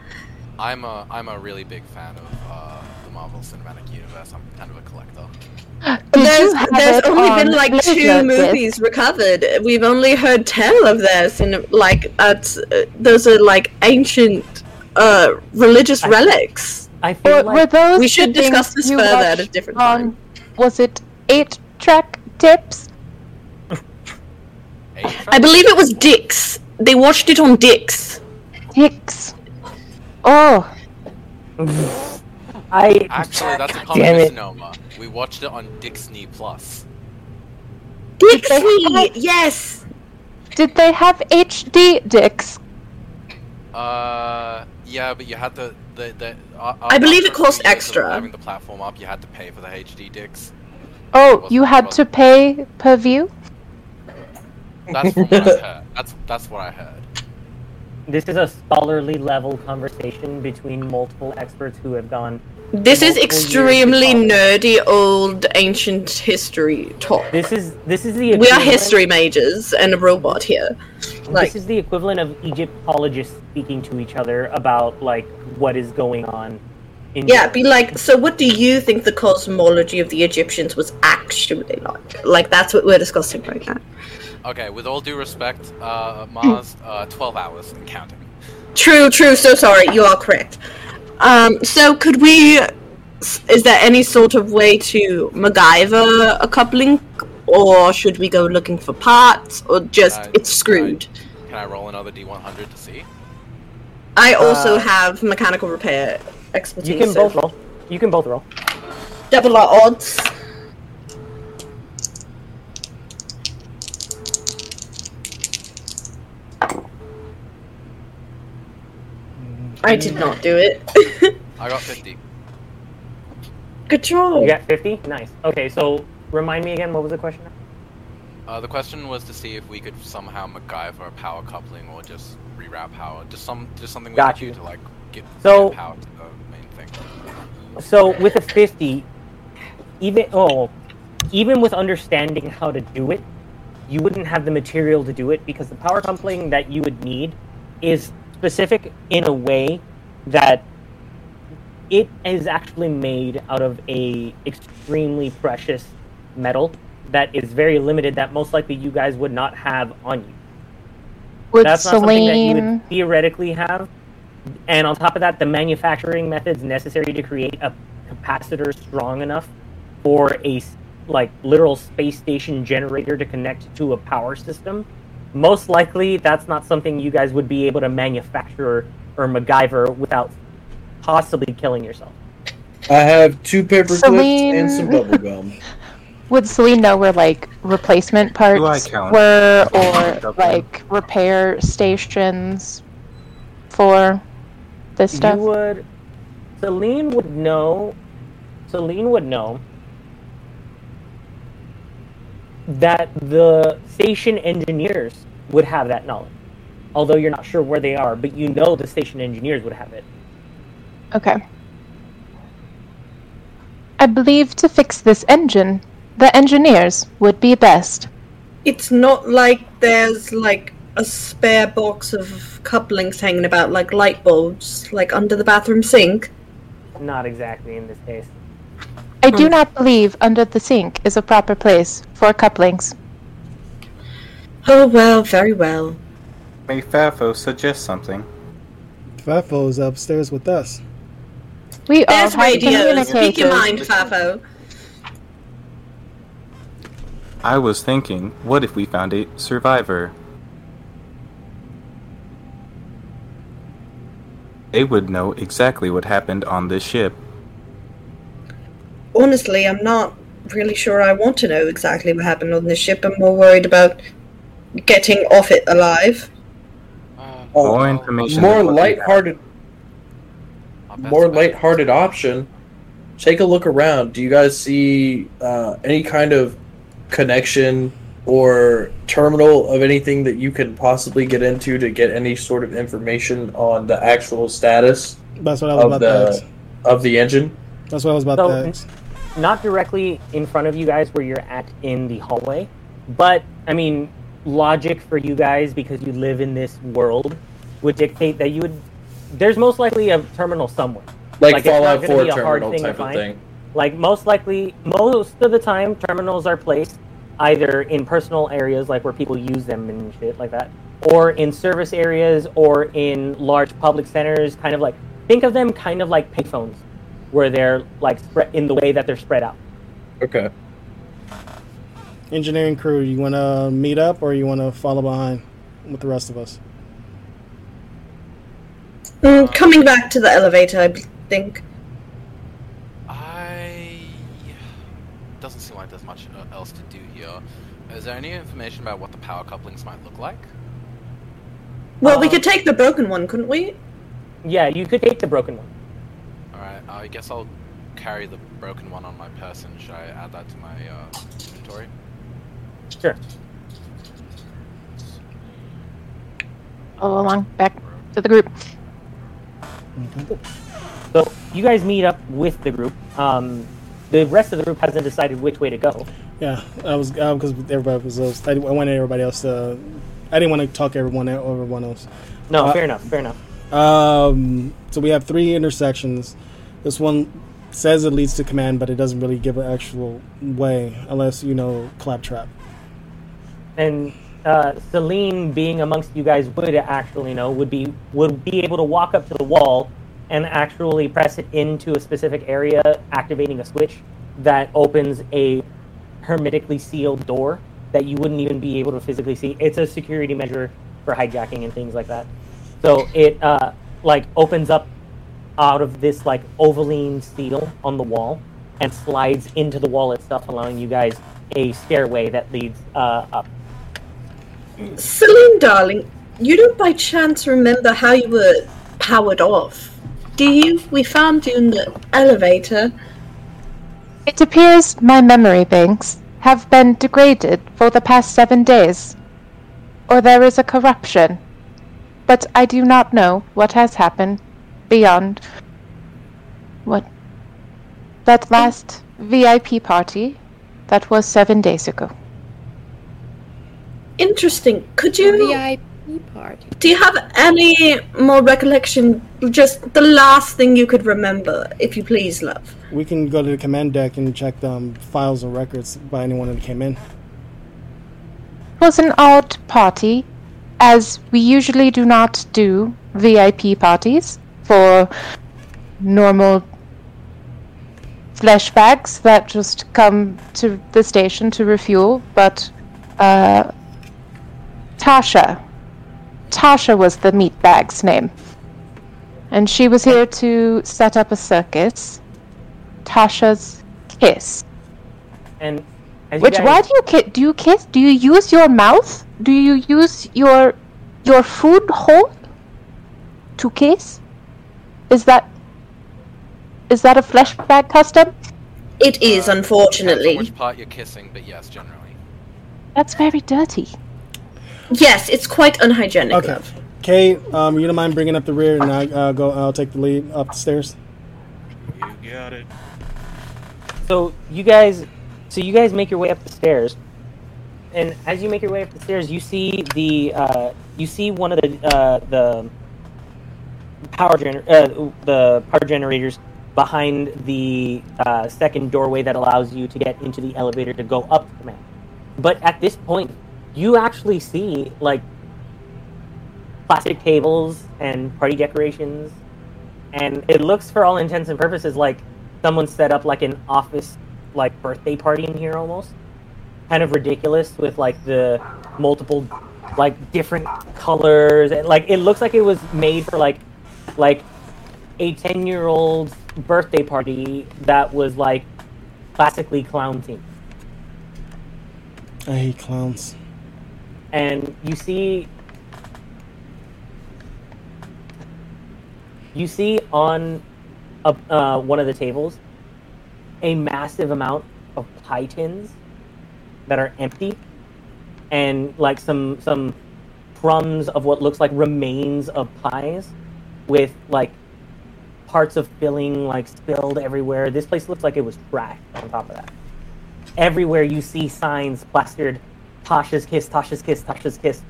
I'm a I'm a really big fan of uh, the Marvel Cinematic Universe. I'm kind of a collector. (gasps) there's there's it only been like two Laserdisc? movies recovered. We've only heard tell of this, and like that's uh, those are like ancient uh religious relics. I feel Or like were those we should discuss things this you further at a watched different on- time. Was it eight track tips? I believe it was Dix. They watched it on Dix. Dix. Oh, I Actually, that's a common damn misnomer. We watched it on Dixney Plus. Dixie, yes. did they have HD dicks? Uh, yeah, but you had to the the. Uh, I believe it cost extra. Having the platform up, you had to pay for the HD dicks. Oh, you had to pay per view? That's what I (laughs) heard. That's that's what I heard. this is a scholarly level conversation between multiple experts who have gone. This is extremely nerdy old ancient history talk. This is this is the We are history majors and a robot here. Like this is the equivalent of Egyptologists speaking to each other about like what is going on. In Yeah, be like, so what do you think the cosmology of the Egyptians was actually like? Like, that's what we're discussing right now. Okay, with all due respect, uh, Mars, uh, 12 hours and counting. True, true, so sorry, you are correct. Um, so could we. Is there any sort of way to MacGyver a coupling? Or should we go looking for parts? Or just, Uh, it's screwed? Can I roll another D100 to see? I also Uh, have mechanical repair expertise. You can so both roll. You can both roll. Double our odds. I did not do it. (laughs) I got 50. Good job. You got fifty. Nice. Okay, so remind me again. What was the question? Uh, the question was to see if we could somehow MacGyver a power coupling or just reroute power. Just some, just something we Got could do you. to like get So- get power to the something. So with a 50, even oh, even with understanding how to do it, you wouldn't have the material to do it because the power coupling that you would need is specific in a way that it is actually made out of a extremely precious metal that is very limited that most likely you guys would not have on you. Would That's not something that you would theoretically have. And on top of that, the manufacturing methods necessary to create a capacitor strong enough for a like literal space station generator to connect to a power system, most likely that's not something you guys would be able to manufacture or MacGyver without possibly killing yourself. I have two paper clips and some bubble gum. (laughs) would Celine know where like replacement parts were or like repair stations for this stuff? You would Celine would know Celine would know that the station engineers would have that knowledge. Although you're not sure where they are, but you know the station engineers would have it. Okay. I believe to fix this engine, the engineers would be best. It's not like there's like a spare box of couplings hanging about, like light bulbs, like under the bathroom sink. Not exactly in this case. I do hmm. not believe under the sink is a proper place for couplings. Oh well, very well. May Fafo suggest something? Fafo is upstairs with us. We all There's have radios. Speak your communicators. mind, Fafo. I was thinking, what if we found a survivor? They would know exactly what happened on this ship. Honestly, I'm not really sure I want to know exactly what happened on this ship. I'm more worried about getting off it alive. More information. More than what we have. lighthearted, more lighthearted option. Take a look around. Do you guys see uh, any kind of connection or terminal of anything that you can possibly get into to get any sort of information on the actual status That's what I was of about to the ask. of the engine? That's what I was about So, to ask. Not directly in front of you guys where you're at in the hallway, but I mean, logic for you guys because you live in this world would dictate that you would. There's most likely a terminal somewhere. Like, it's not Fallout gonna 4 be a hard terminal thing to type of thing. Like most likely, most of the time, terminals are placed either in personal areas, like where people use them and shit like that, or in service areas, or in large public centers. Kind of like think of them kind of like payphones, where they're like spread in the way that they're spread out. Okay. Engineering crew, you want to meet up or you want to follow behind with the rest of us? Mm, coming back to the elevator, I think. I doesn't seem like there's much uh, else to do here. Is there any information about what the power couplings might look like? Well, we could take the broken one, couldn't we? Yeah, you could take the broken one. Alright, I guess I'll carry the broken one on my person. Should I add that to my uh, inventory? Sure. Follow along back to the group. So you guys meet up with the group. Um, the rest of the group hasn't decided which way to go. Yeah, I was because everybody was. Those, I, I wanted everybody else to. I didn't want to talk everyone out- everyone else. No, Uh, fair enough. Fair enough. Um, so we have three intersections. This one says it leads to command, but it doesn't really give an actual way unless you know claptrap. And uh, Celine, being amongst you guys, would actually know would be would be able to walk up to the wall and actually press it into a specific area, activating a switch that opens a hermetically sealed door that you wouldn't even be able to physically see. It's a security measure for hijacking and things like that. So it uh, like opens up out of this like ovaline seal on the wall and slides into the wall itself, allowing you guys a stairway that leads uh, up. Celine, darling, you don't by chance remember how you were powered off, do you? We found you in the elevator. It appears my memory banks have been degraded for the past seven days. Or there is a corruption. But I do not know what has happened beyond What? That last VIP party, that was seven days ago. Interesting. Could you VIP party. do you have any more recollection? Just the last thing you could remember, if you please, love. We can go to the command deck and check the um, files or records by anyone that came in. It was an odd party, as we usually do not do VIP parties for normal flesh bags that just come to the station to refuel, but uh, Tasha. Tasha was the meat bag's name. And she was here to set up a circus. Tasha's Kiss. And as you Which guys- why do you kiss? Do you kiss? Do you use your mouth? Do you use your your food hole to kiss? Is that is that a flesh bag custom? It is, Depends unfortunately. which part you're kissing, but yes, generally. That's very dirty. Yes, it's quite unhygienic, Okay. love. Kay, um, you don't mind bringing up the rear, and I uh, go. I'll take the lead up the stairs. You got it. So you guys, so you guys make your way up the stairs, and as you make your way up the stairs, you see the uh, you see one of the uh, the power gener- uh, the power generators behind the uh, second doorway that allows you to get into the elevator to go up the command. But at this point, you actually see like plastic tables and party decorations. And it looks for all intents and purposes like someone set up like an office like birthday party in here almost. Kind of ridiculous with like the multiple like different colors. And like it looks like it was made for like like a 10 year old birthday party that was like classically clown themed I hate clowns. and you see you see on a, uh, one of the tables a massive amount of pie tins that are empty and like some some crumbs of what looks like remains of pies with like parts of filling like spilled everywhere this place looks like it was trashed on top of that everywhere you see signs plastered Tasha's Kiss, Tasha's Kiss, Tasha's Kiss,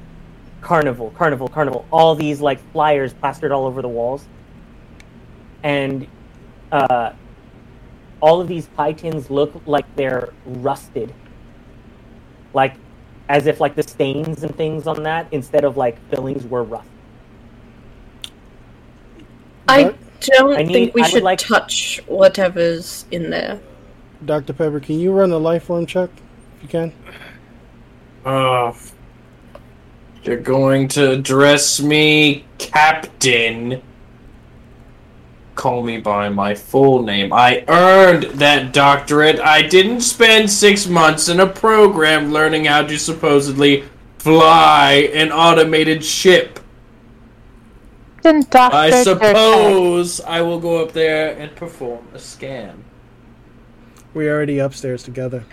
Carnival, Carnival, Carnival. All these like flyers plastered all over the walls. And uh, all of these pie tins look like they're rusted. Like as if like the stains and things on that instead of like fillings were rust. I don't I need- think we I should like- touch whatever's in there. Dr. Pepper, can you run a life form check if you can? Oh, you're going to address me, Captain. Call me by my full name. I earned that doctorate. I didn't spend six months in a program learning how to supposedly fly an automated ship. Then Doctor I Dirtbag. suppose I will go up there and perform a scan. We're already upstairs together.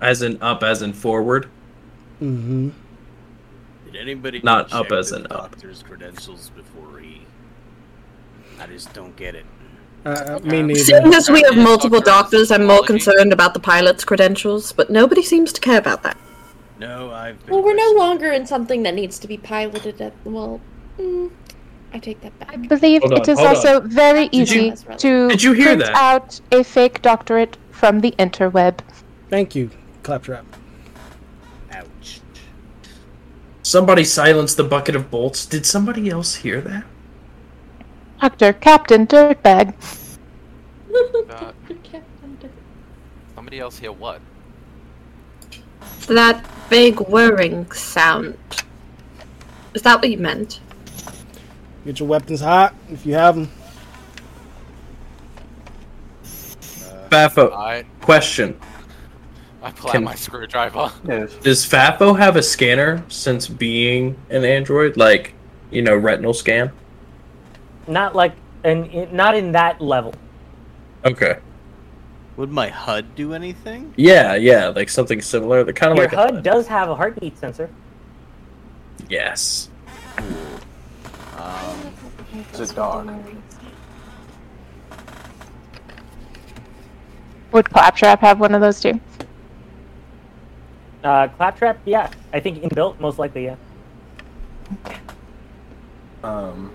As in up, as in forward. Mm-hmm. Did anybody Not up as the in up. doctor's credentials before he? I just don't get it. Uh, me neither. Seeing as we have multiple doctors, I'm more concerned about the pilot's credentials, but nobody seems to care about that. No, I've been Well, we're no longer in something that needs to be piloted at. Well, mm, I take that back. I believe Hold on, it is hold also on. very Did you- easy to Did you hear print that? out a fake doctorate from the interweb. Thank you, Claptrap. Ouch. Somebody silenced the bucket of bolts. Did somebody else hear that? Doctor Captain Dirtbag. (laughs) Uh, somebody else hear what? That vague whirring sound. Is that what you meant? Get your weapons hot if you have them. Uh, Fafo, I question. I pull Can- out my screwdriver. Does Fafo have a scanner since being an android? Like, you know, retinal scan? Not like and not in that level. Okay. Would my HUD do anything? Yeah, yeah, like something similar. The kind of Your like HUD, HUD does have a heartbeat sensor. Yes. Um, it's a dog. Would Claptrap have one of those too? Uh, Claptrap, yeah. I think inbuilt, most likely, yeah. Okay. Um.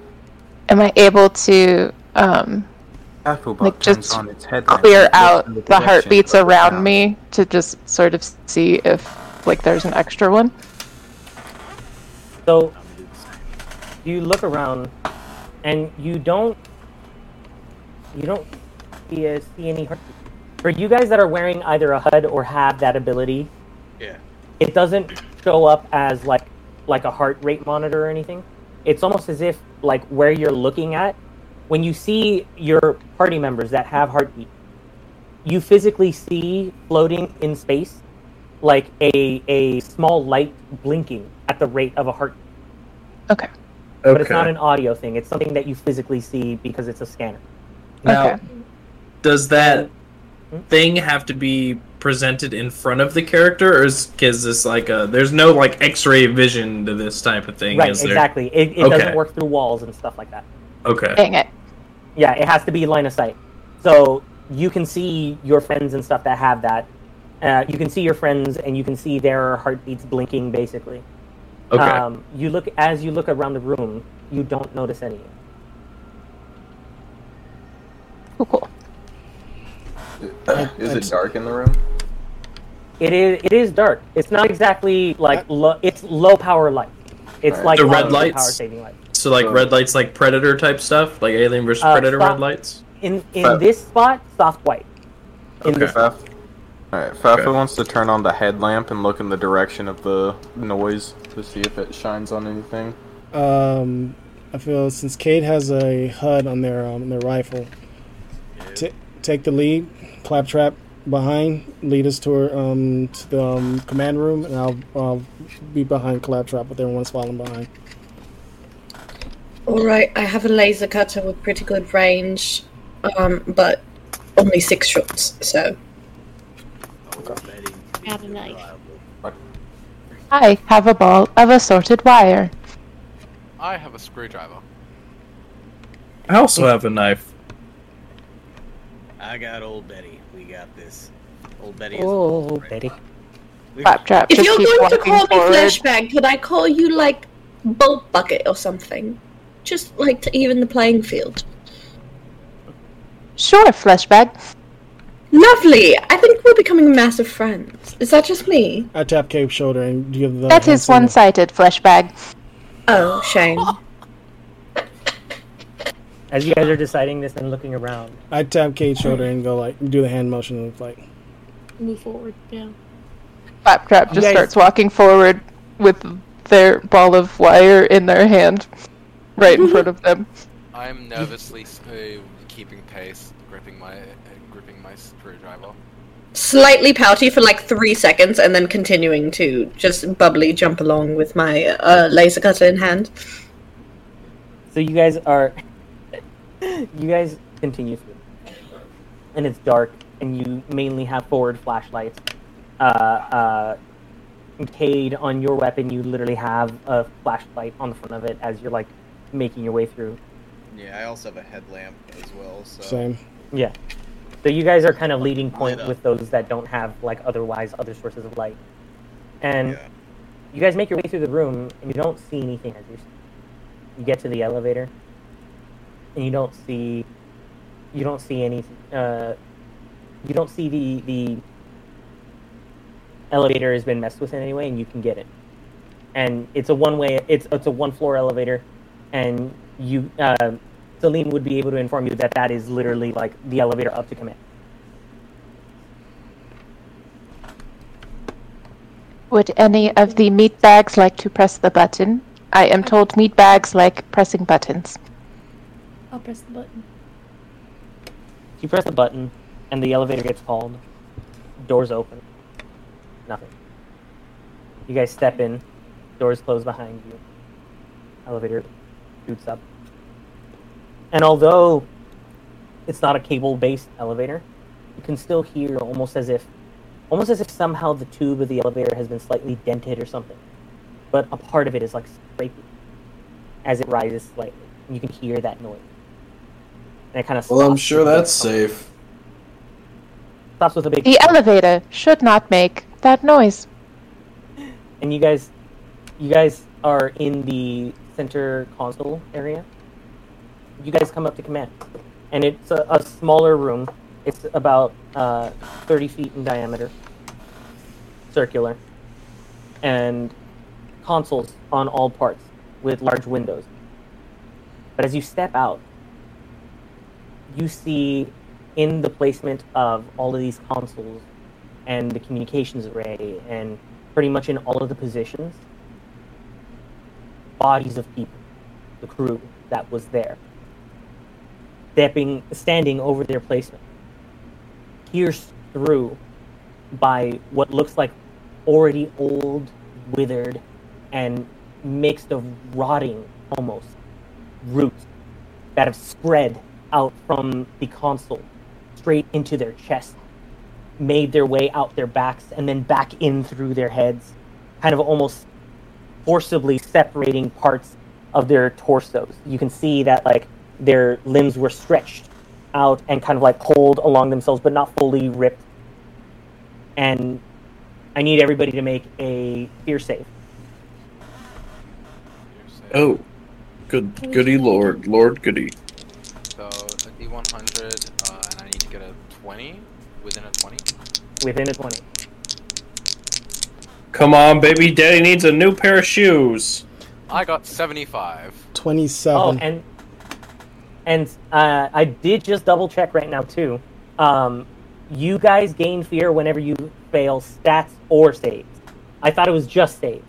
Am I able to um, Applebot like just on its headlamp clear out in the heartbeats around sound. me to just sort of see if like there's an extra one? So you look around, and you don't you don't see, uh, see any heartbeat. For you guys that are wearing either a HUD or have that ability, Yeah. it doesn't show up as like like a heart rate monitor or anything. It's almost as if like where you're looking at when you see your party members that have heartbeat, you physically see floating in space like a a small light blinking at the rate of a heart. Okay. But it's not an audio thing. It's something that you physically see because it's a scanner. Now, Okay. does that hmm? thing have to be presented in front of the character, or is, is this like a? There's no like X-ray vision to this type of thing, right, is there? exactly. It, it Okay. doesn't work through walls and stuff like that. Okay. Dang it. Yeah, it has to be line of sight. So you can see your friends and stuff that have that. Uh, you can see your friends and you can see their heartbeats blinking, basically. Okay. Um, you look as you look around the room, you don't notice any. Cool, cool. (coughs) is it dark in the room? It is. It is dark. It's not exactly like low. It's low power light. It's Right. like The red positive lights? power saving light. So like So- red lights, like Predator type stuff, like Alien versus Uh, Predator stop. red lights. In in this spot, soft white. In Okay. this Faf, Alright, Fafo Okay. wants to turn on the headlamp and look in the direction of the noise to see if it shines on anything. Um, I feel since Cade has a HUD on their um, their rifle, t- take the lead. Claptrap behind, lead us to um to the um, command room, and I'll I'll be behind Claptrap, but everyone's falling behind. Alright, I have a laser cutter with pretty good range, um, but only six shots, so. Add a knife. I have a ball of assorted wire. I have a screwdriver. I also have a knife. I got old Betty. We got this. Old Betty is Oh, Betty. Claptrap, If just you're keep going to walking call me forward. flashbang, could I call you like bolt bucket or something? Just like to even the playing field. Sure, fleshbag. Lovely. I think we're becoming massive friends. Is that just me? I tap Cade's shoulder and give the. That hand is signal. one-sided, fleshbag. Oh, shame. (laughs) As you guys are deciding this and looking around, I tap Cade's shoulder and go like do the hand motion of like. Move forward. Yeah. Claptrap You just guys- starts walking forward with their ball of wire in their hand, right in front of them. I'm nervously uh, keeping pace, gripping my uh, gripping my screwdriver. Slightly pouty for like three seconds and then continuing to just bubbly jump along with my uh, laser cutter in hand. so you guys are, you guys continue and it's dark, and you mainly have forward flashlights. Uh, uh, Cade, on your weapon, you literally have a flashlight on the front of it as you're like making your way through. Yeah, I also have a headlamp as well. So Same. Yeah. So you guys are kind of leading point with those that don't have like otherwise other sources of light. And Yeah. you guys make your way through the room and you don't see anything as you you get to the elevator and you don't see you don't see any uh you don't see the the elevator has been messed with in any way and you can get it. And it's a one way it's it's a one floor elevator and you uh Celine would be able to inform you that that is literally like the elevator up to command. Would any of the meat bags like to press the button? I am told meat bags like pressing buttons. I'll press the button. You press the button, and the elevator gets called. Doors open. Nothing. You guys step in. Doors close behind you. Elevator shoots up. And although it's not a cable-based elevator, you can still hear almost as if, almost as if somehow the tube of the elevator has been slightly dented or something. But a part of it is like scraping as it rises slightly. And you can hear that noise. And it kind of Well, I'm sure that's safe. stops with a big. The elevator should not make that noise. and you guys, you guys are in the center console area. You guys come up to command, and it's a, a smaller room. It's about uh, 30 feet in diameter, circular, and consoles on all parts with large windows. But as you step out, you see in the placement of all of these consoles and the communications array and pretty much in all of the positions bodies of people the crew that was there stepping standing over their placement pierced through by what looks like already old withered and mixed of rotting almost roots that have spread out from the console straight into their chest, made their way out their backs, and then back in through their heads, kind of almost forcibly separating parts of their torsos. You can see that like their limbs were stretched out and kind of like pulled along themselves, but not fully ripped. And I need everybody to make a fear save. Oh, good, goody lord, lord goody. So a D100, uh, and I need to get a 20 within a 20. Within a 20. Come on, baby, daddy needs a new pair of shoes. I got 75. 27. Oh, and and uh, I did just double check right now too. Um, you guys gain fear whenever you fail stats or saves. I thought it was just saves,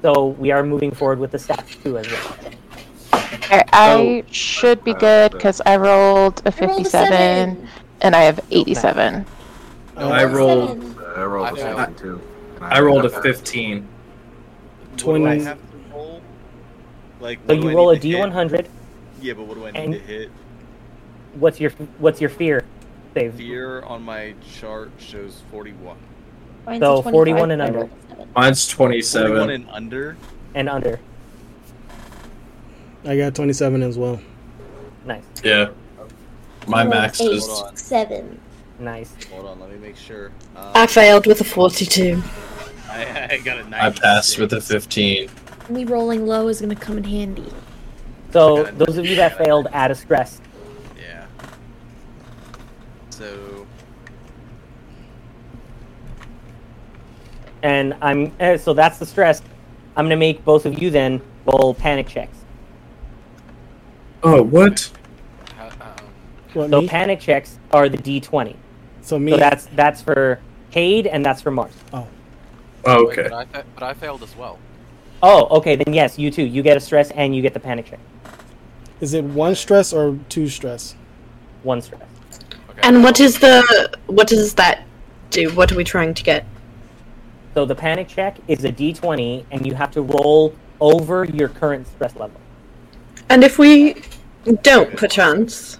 so we are moving forward with the stats too as well. I, I should be good because I rolled a 57 and I have 87. I rolled. I rolled a failed. 72. I rolled a 15. What do I 20. have to roll? Like, So do you I roll a need to hit? D100. Yeah, but what do I need to hit? What's your what's your fear save? Fear on my chart shows 41. Mine's So 41 and under. rolled a seven. Mine's 27. 41 and under? And under. I got 27 as well. Nice. Yeah. My max eight, is. Seven. Nice. Hold on, let me make sure. Uh, I failed with a 42. I, I got a 96. I passed with a 15. Me rolling low is gonna come in handy. So those of you that failed, add a stress. Yeah. So, And I'm uh, so that's the stress. I'm gonna make both of you then roll panic checks. Oh, what? Ha- um, What, So me? panic checks are the D20. so me. So that's that's for Cade and that's for Mars. Oh, wait, okay. but, I fa- but I failed as well. Oh, okay, then yes, you too. You get a stress and you get the panic check. Is it one stress or two stress? One stress. Okay, And what so- the what does that do? What are we trying to get? So the panic check is a D20 and you have to roll over your current stress level. And if we don't, perchance,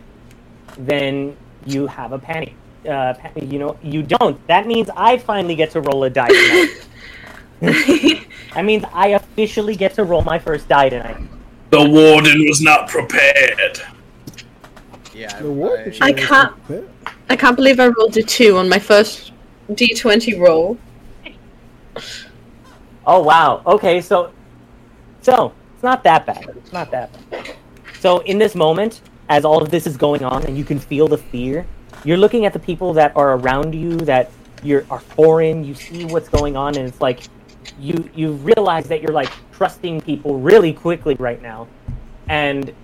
Then you have a panic. Uh, you know, you don't. That means I finally get to roll a die (laughs) (laughs) tonight. that means I officially get to roll my first die tonight. The warden was not prepared. yeah, The warden I, I can't- been- I can't believe I rolled a two on my first D20 roll. Oh wow. Okay, so so it's not that bad. It's not that bad. So in this moment, as all of this is going on and you can feel the fear, you're looking at the people that are around you that you're are foreign, you see what's going on and it's like you you realize that you're like trusting people really quickly right now. And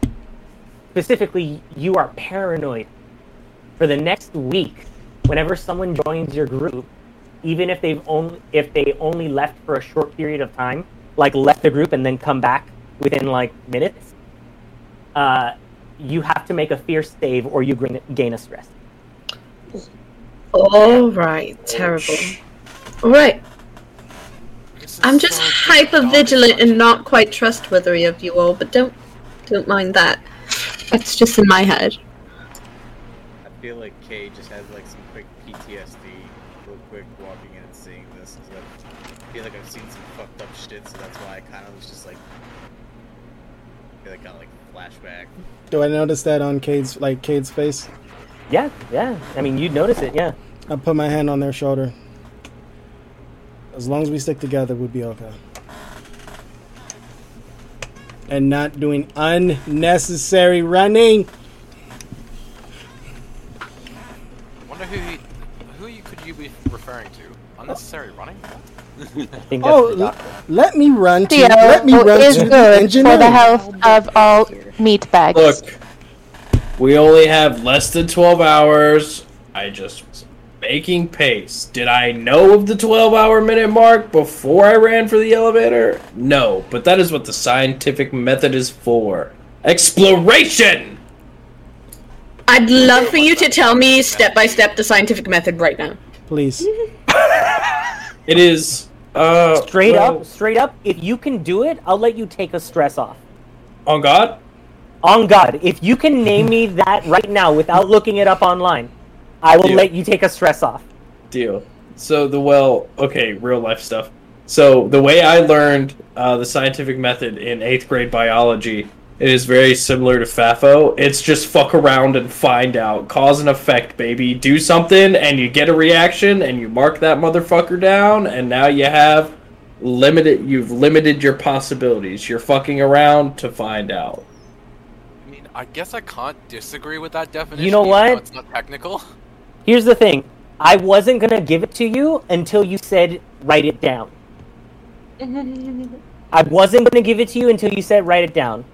specifically you are paranoid for the next week whenever someone joins your group even if they've only if they only left for a short period of time, like left the group and then come back within like minutes, uh, you have to make a fear save or you gain, gain a stress. All right, terrible. All right, This is I'm just so hyper vigilant and not quite trustworthy of you all, but don't don't mind that. That's just in my head. I feel like Kay just has like some quick PTSD, real quick walking in and seeing this. 'cause I feel like I've seen some fucked up shit, so that's why I kind of was just like, I feel like kind of like flashback. Do I notice that on Cade's like Cade's face? Yeah, yeah. I mean, you'd notice it. Yeah. I put my hand on their shoulder. As long as we stick together, we'll be okay. And not doing unnecessary running. Wonder who he, who you could you be referring to? Unnecessary running? (laughs) Oh, l- let me run to. Theo Let me run is to the good for the health of all meat bags. Look, we only have less than 12 hours. I just was making pace. Did I know of the 12 hour minute mark before I ran for the elevator? No, but that is what the scientific method is for exploration! I'd love for you to tell me step by step the scientific method right now. Please. (laughs) It is. Uh, straight well, up, straight up. If you can do it, I'll let you take a stress off. On God? On God. If you can name me that right now without looking it up online, I will Deal. let you take a stress off. Deal. So the well, okay, real life stuff. So the way I learned uh, the scientific method in eighth grade biology, it is very similar to FAFO. It's just fuck around and find out, cause and effect, baby. Do something and you get a reaction, and you mark that motherfucker down, and now you have limited. You've limited your possibilities. You're fucking around to find out. I mean, I guess I can't disagree with that definition. You know what? It's not technical. (laughs) Here's the thing. I wasn't gonna give it to you until you said write it down. (laughs) I wasn't gonna give it to you until you said write it down.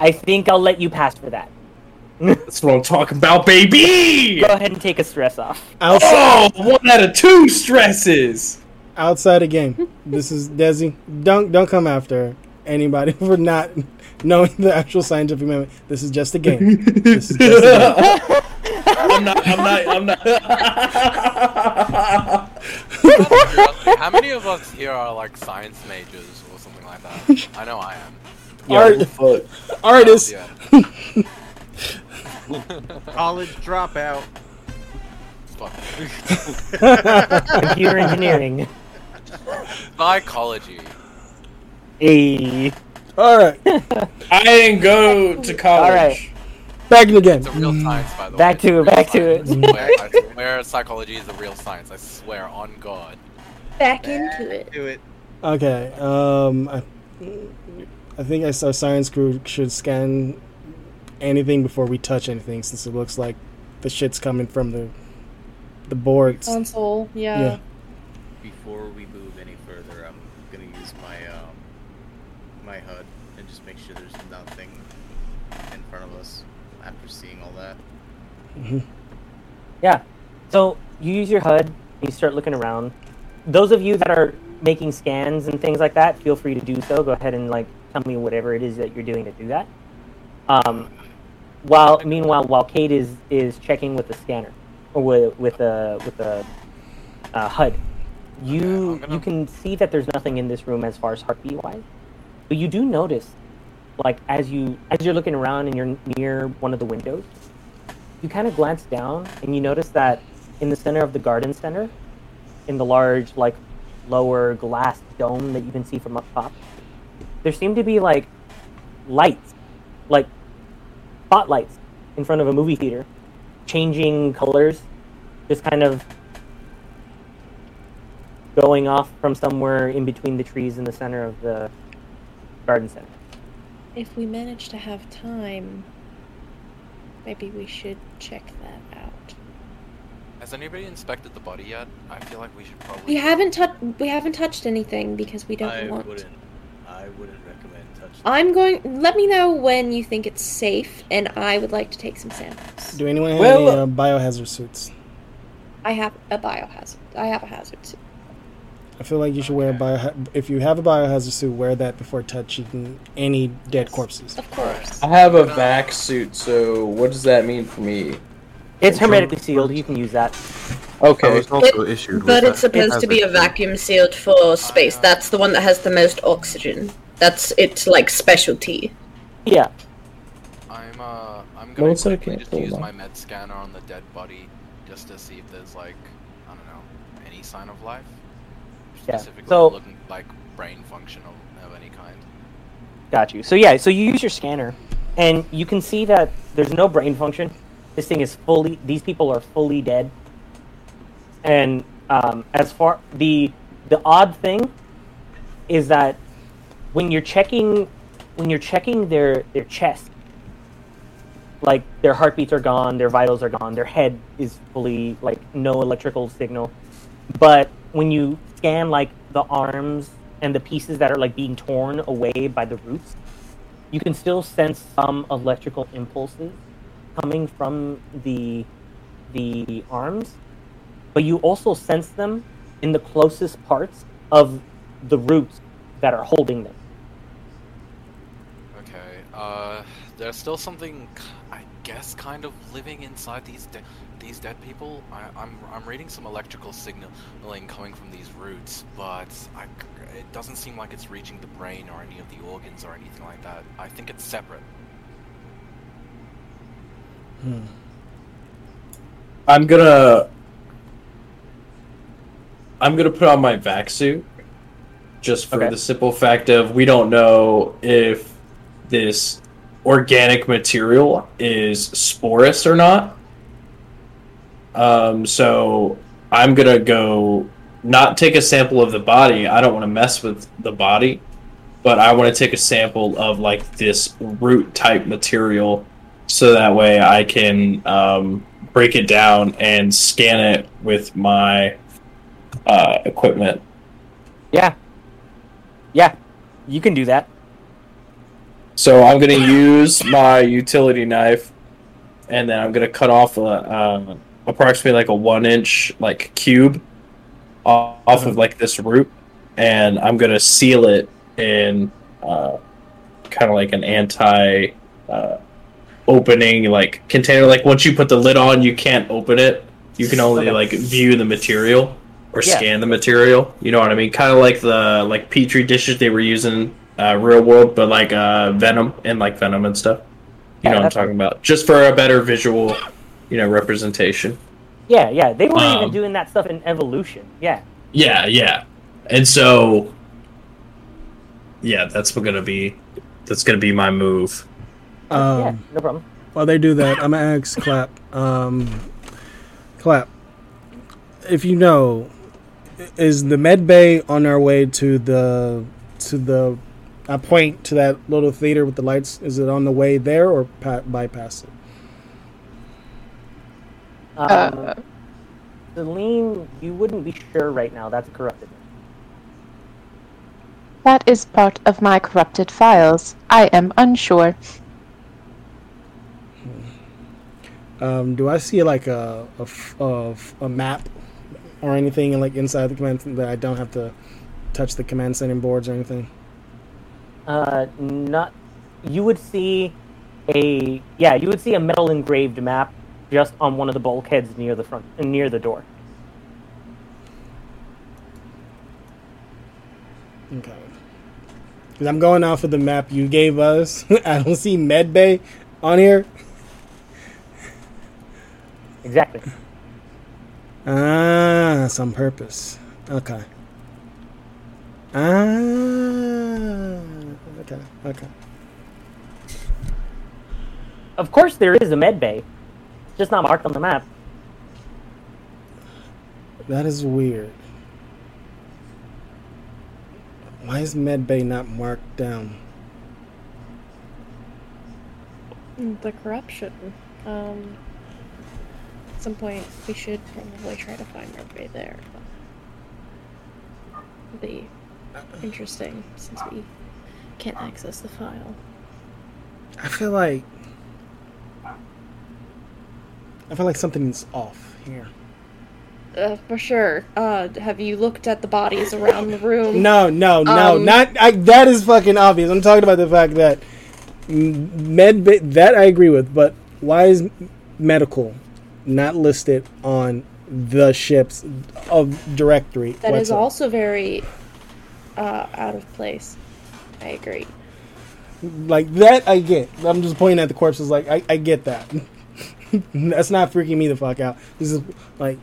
I think I'll let you pass for that. (laughs) That's what I'm talking about, baby. Go ahead and take a stress off. Oh, one out of two stresses. Outside the game. This is Desi. Don't don't come after anybody (laughs) for not knowing the actual scientific method. This is just a game. This is just a game. I'm not. I'm not. I'm not. How many of us here are like science majors or something like that? I know I am. Art, artists. Yeah. (laughs) College dropout. Computer engineering. Psychology. A. All right. (laughs) I didn't go to college. All right. Back in the game. It's a real science, by the way. Back to it. Back to it. I swear, psychology is a real science. I swear on God. Back into it. Do it. Okay. Um, I, I think I saw science crew should scan anything before we touch anything, since it looks like the shit's coming from the the boards. Console, yeah. Yeah. Before we move any further, I'm gonna use my um my HUD and just make sure there's nothing in front of us after seeing all that. Yeah. So you use your HUD, you start looking around. Those of you that are making scans and things like that, feel free to do so. Go ahead and like tell me whatever it is that you're doing to do that. Um, while meanwhile, while Cade is is checking with the scanner or with with the with a uh, HUD, you you can see that there's nothing in this room as far as heartbeat wise, but you do notice, like as you as you're looking around and you're near one of the windows, you kind of glance down and you notice that in the center of the garden center, in the large like lower glass dome that you can see from up top, there seem to be like lights, like spotlights in front of a movie theater, changing colors, just kind of going off from somewhere in between the trees in the center of the garden center. If we manage to have time, maybe we should check that out. Has anybody inspected the body yet? I feel like we should probably. We haven't touched. We haven't touched anything because we don't I want. wouldn't. I wouldn't recommend touching. I'm going. Let me know when you think it's safe, and I would like to take some samples. Do anyone have Well, any uh, biohazard suits? I have a biohazard. I have a hazard suit. I feel like you should wear a bio. If you have a biohazard suit, wear that before touching any dead corpses. Of course. I have a vac suit, so what does that mean for me? It's hermetically sealed. You can use that. Okay. I was also issued But with it's supposed to be a hazard suit. vacuum sealed for space. That's the one that has the most oxygen. That's its like specialty. Yeah. I'm uh, I'm No, gonna it's okay, just use on. my med scanner on the dead body just to see if there's like, I don't know, any sign of life. Yeah, Specifically so- looking like brain function of, of any kind. Got you. So yeah, so you use your scanner, and you can see that there's no brain function. This thing is fully. These people are fully dead. And um, as far the the odd thing is that when you're checking when you're checking their their chest, like their heartbeats are gone, their vitals are gone, their head is fully like no electrical signal. But when you scan like the arms and the pieces that are like being torn away by the roots, you can still sense some electrical impulses coming from the the arms, but you also sense them in the closest parts of the roots that are holding them. Okay. Uh, there's still something, I guess, kind of living inside these de- these dead people. I, I'm I'm reading some electrical signaling coming from these roots, but I, it doesn't seem like it's reaching the brain or any of the organs or anything like that. I think it's separate. Hmm. I'm gonna. I'm gonna put on my vac suit, just for Okay. the simple fact of we don't know if this organic material is sporous or not. Um, so I'm gonna go not take a sample of the body. I don't want to mess with the body, but I want to take a sample of like this root type material, so that way I can um, break it down and scan it with my uh, equipment. Yeah. Yeah, you can do that. So I'm gonna use my utility knife, and then I'm gonna cut off a, uh, approximately like a one inch like cube off, off of like this root, and I'm gonna seal it in uh, kind of like an anti uh, opening like container. Like once you put the lid on, you can't open it. You can only Okay. like view the material or Yeah. scan the material. You know what I mean? Kind of like the like petri dishes they were using uh, real world, but like uh, venom and like venom and stuff. You Yeah, know what I'm talking about? Just for a better visual, you know, representation. Yeah, yeah. They weren't even Um, doing that stuff in evolution. Yeah. Yeah, yeah. And so, yeah, that's what gonna be. That's gonna be my move. Um, yeah, no problem. While they do that, I'm gonna ask Clap. Um, Clap, if you know, is the med bay on our way to the to the? I point to that little theater with the lights. Is it on the way there or pa- bypass it? Um, Uh, Celine, you wouldn't be sure right now. That's corrupted. That is part of my corrupted files. I am unsure. Um, do I see like a a a map or anything like inside the command that I don't have to touch the command center boards or anything? Uh, not. You would see a yeah. You would see a metal engraved map just on one of the bulkheads near the front, near the door. Okay. Because I'm going off of the map you gave us. (laughs) I don't see med bay on here. Exactly. Ah, some purpose. Okay. Ah. Okay. Okay. Of course, there is a med bay. It's just not marked on the map. That is weird. Why is med bay not marked down? The corruption. Um, at some point, we should probably try to find our way there. It'd be interesting since we can't access the file. I feel like I feel like something's off here. Uh, for sure. Uh, have you looked at the bodies around the room? No, no, no, Um, not I, that is fucking obvious. I'm talking about the fact that med that I agree with, but why is medical not listed on the ship's of directory? That is also very uh, out of place. I agree. like that. I get. I'm just pointing at the corpses. Like I, I get that. (laughs) That's not freaking me the fuck out. This is like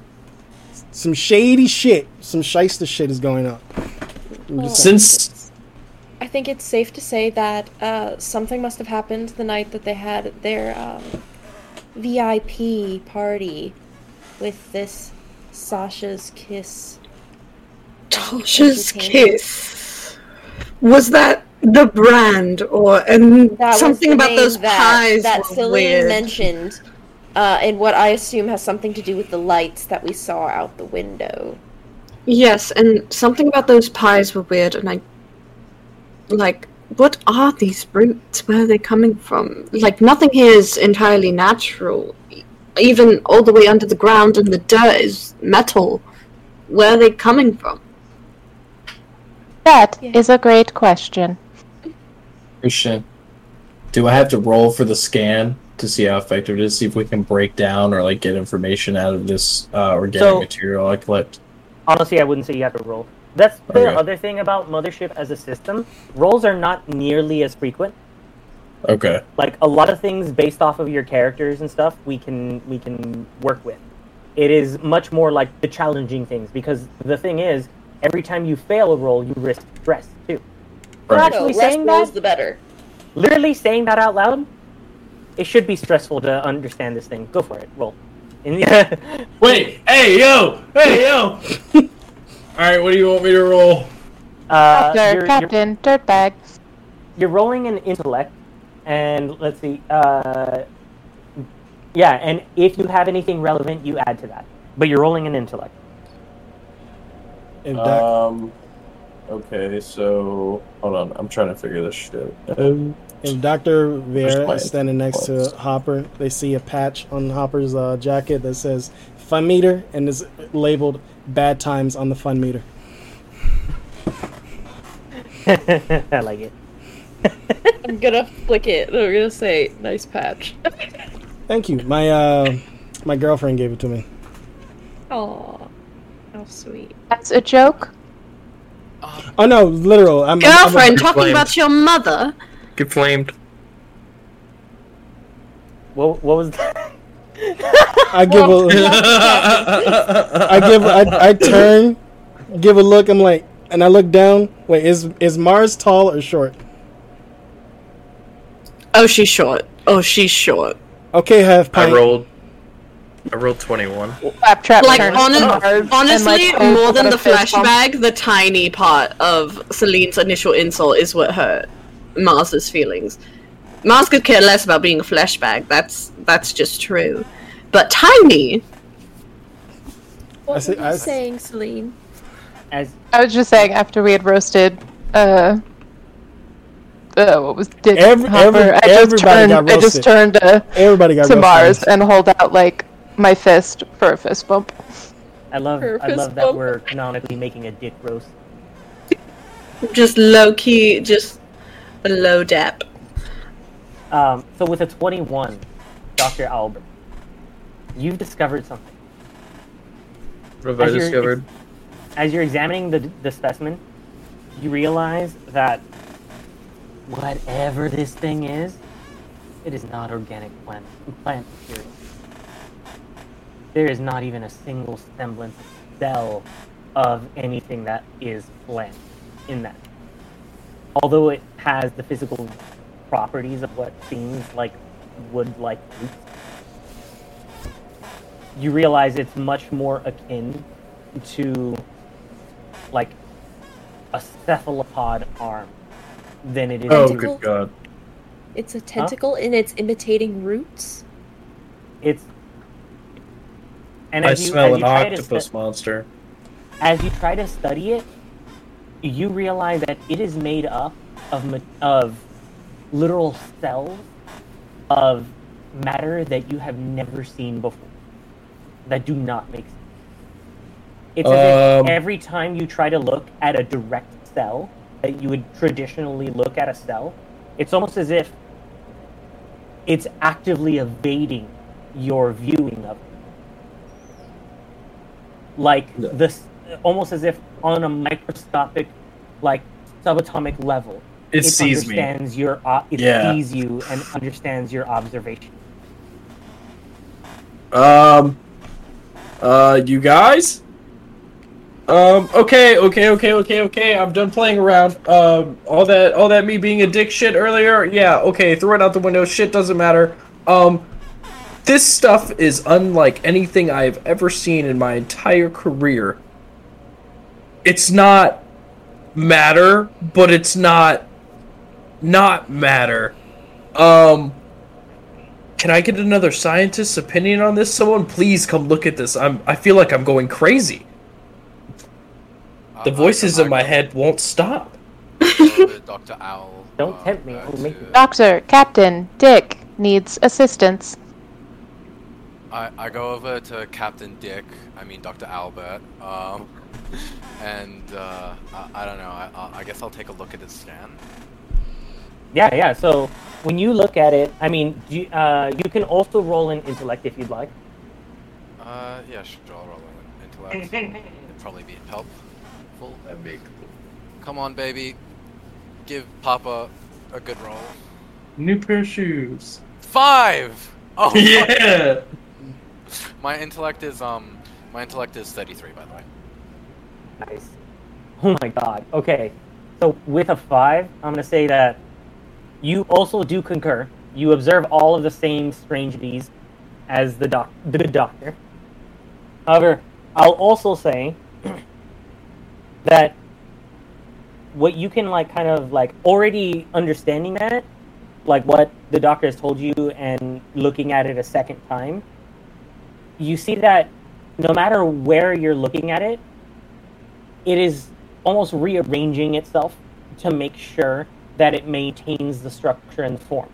some shady shit. Some shyster shit is going on. I'm just saying. Since I think it's safe to say that uh, something must have happened the night that they had their um, VIP party with this Sasha's kiss. Tasha's kiss. Was that the brand or and That something the about those that, pies that were Celine weird. mentioned, uh, and what I assume has something to do with the lights that we saw out the window. Yes, and something about those pies were weird, and I like. What are these roots? Where are they coming from? Like nothing here is entirely natural. Even all the way under the ground and the dirt is metal. Where are they coming from? That is a great question. Christian, do I have to roll for the scan to see how effective it is? See if we can break down or like get information out of this uh, organic So- material I collect. Honestly, I wouldn't say you have to roll. That's the Okay. other thing about Mothership as a system. Rolls are not nearly as frequent. Okay. Like a lot of things based off of your characters and stuff, we can we can work with. It is much more like the challenging things because the thing is, every time you fail a roll, you risk stress too. Right. Actually, so less saying rolls, that, the better. literally saying that out loud, it should be stressful to understand this thing. Go for it, roll. And (laughs) Wait, hey yo, hey yo. (laughs) All right, what do you want me to roll? Uh, Doctor, you're- you're- Captain, Dirtbag. you're rolling an intellect, and let's see. Uh, yeah, and if you have anything relevant, you add to that. But you're rolling an intellect. If Um. Okay, so hold on, I'm trying to figure this shit. Um, If Dr. Vera is standing next to? Hopper, they see a patch on Hopper's uh, jacket that says fun meter and is labeled bad times on the fun meter. (laughs) I like it. (laughs) I'm gonna flick it. and I'm gonna say, nice patch. (laughs) Thank you. My uh, my girlfriend gave it to me. Oh, how sweet. That's a joke. Oh no, literal. I'm, I'm- I'm a- Girlfriend talking about your mother. Get flamed. What, what was that? I give a, I give, I, I turn, give a look. I'm like, and I look down. Wait, is is Mars tall or short? Oh, she's short. Oh, she's short. Okay, half I pint. rolled. I rolled 21. Claptrap Like turns hon- to and, honestly, like, more than the fist bump. flashback, the tiny part of Celine's initial insult is what hurt Mars's feelings. Mars could care less about being a flashback. That's that's just true. But tiny, What see- were you I- saying, Celine? As I was just saying after we had roasted uh uh, what was Dick Every- Hopper, every- I just everybody turned got I just turned to, Everybody got to roasted. Mars and hold out like my fist for a fist bump. I love, I love that bump. we're canonically making a dick roast. just low key, just a low dap. Um, so with a 21, Dr. Albert, you've discovered something. What have I As you're- discovered? As you're examining the, the specimen, you realize that whatever this thing is, it is not organic plant, plant material. There is not even a single semblance cell of anything that is plant in that. Although it has the physical properties of what seems like wood-like roots, you realize it's much more akin to like a cephalopod arm than it is Oh, Tentacle? good god. It's a tentacle and it's imitating roots. it's and I as you, smell an you try to octopus stu- monster. as you try to study it you realize that it is made up of of literal cells of matter that you have never seen before that do not make sense. It's as Um, if every time you try to look at a direct cell that you would traditionally look at a cell it's almost as if it's actively evading your viewing of it. Like Yeah. this almost as if on a microscopic like subatomic level It sees me. understands your it Yeah. sees you and understands your observation Um. Uh, you guys. Um. Okay. Okay. Okay. Okay. Okay. I'm done playing around. Um. All that. All that. Me being a dick shit earlier. Yeah. Okay. Throw it out the window. Shit doesn't matter. Um. this stuff is unlike anything I've ever seen in my entire career. It's not matter, but it's not not matter. Um can I get another scientist's opinion on this? Someone please come look at this. I'm I feel like I'm going crazy. The voices in my head won't stop. (laughs) Dr. Owl. Don't tempt me. I'll make you. Doctor, Captain, Dick needs assistance. I, I go over to Captain Dick, I mean Dr. Albert, um, and uh, I, I don't know. I, I- I guess I'll take a look at his stand. Yeah, yeah. So when you look at it, I mean, do you, uh, you can also roll in intellect if you'd like. Uh, yeah, sure. I'll roll an intellect. (laughs) It'd probably be helpful. That'd be Come on, baby. Give Papa a good roll. New pair of shoes. Five. Oh (laughs) my- Yeah. My intellect is um, my intellect is thirty-three, by the way. Nice. Oh my god. Okay. So with a five, I'm gonna say that you also do concur. You observe all of the same strangeties as the doc, the good doctor. However, I'll also say (clears throat) that what you can like kind of like already understanding that, like what the doctor has told you and looking at it a second time, you see that no matter where you're looking at it, it is almost rearranging itself to make sure that it maintains the structure and the form.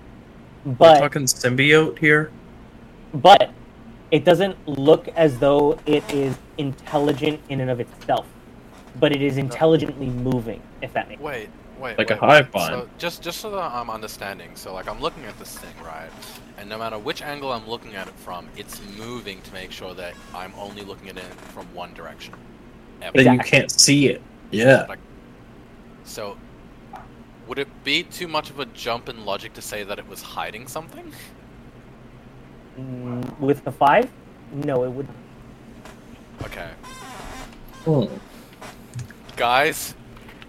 We're But talking symbiote here. but it doesn't look as though it is intelligent in and of itself, but it is intelligently moving. If that makes Wait, wait. Like a wait, hive mind. So just just so that I'm understanding, so like I'm looking at this thing, right? And no matter which angle I'm looking at it from, it's moving to make sure that I'm only looking at it from one direction. Ever. Then you can't see it. Yeah. Like, so, would it be too much of a jump in logic to say that it was hiding something? Mm, with the five, no, it would. Okay, Hmm. guys,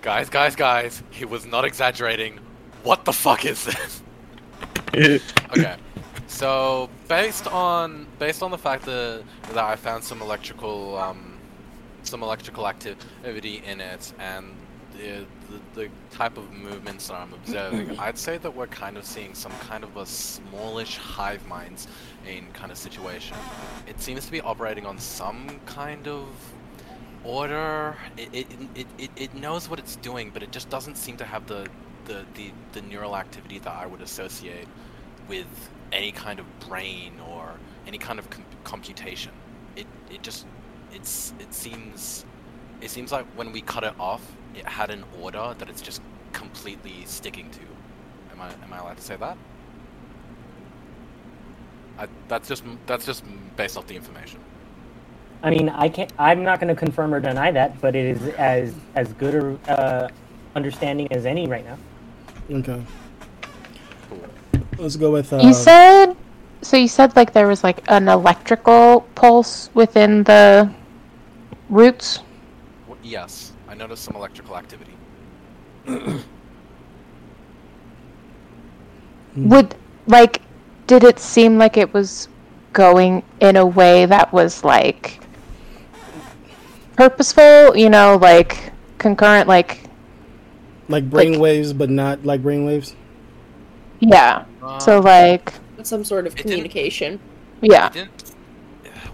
guys, guys, guys. He was not exaggerating. What the fuck is this? (laughs) okay. So based on based on the fact that that I found some electrical um, some electrical activity in it and the, the the type of movements that I'm observing, (laughs) I'd say that we're kind of seeing some kind of a smallish hive minds in kind of situation. It seems to be operating on some kind of order. It it, it, it, it knows what it's doing, but it just doesn't seem to have the the, the, the neural activity that I would associate with any kind of brain or any kind of com- computation. It it just it's it seems it seems like when we cut it off, it had an order that it's just completely sticking to. Am I am I allowed to say that? I, that's just that's just based off the information. I mean, I can't. I'm not going to confirm or deny that, but it is as as good a uh, understanding as any right now. Okay. Let's go with. Uh, You said so. You said like there was like an electrical pulse within the roots. Yes, I noticed some electrical activity. (clears throat) Would like did it seem like it was going in a way that was like purposeful? You know, like concurrent, like like brain waves, but not like brain waves. yeah. so Um, like Some sort of communication. yeah. It didn't.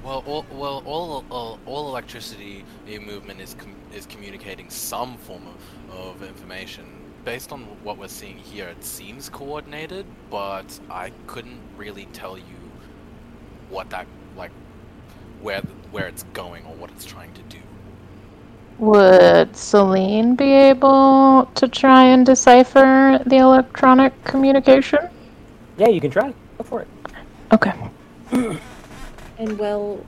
Well, all, well, all, all, all electricity movement is com- is communicating some form of, of information. Based on what we're seeing here, it seems coordinated, but I couldn't really tell you what that like where where it's going or what it's trying to do. Would Celine be able to try and decipher the electronic communication? Yeah, you can try. Go for it. Okay. (clears throat) And well,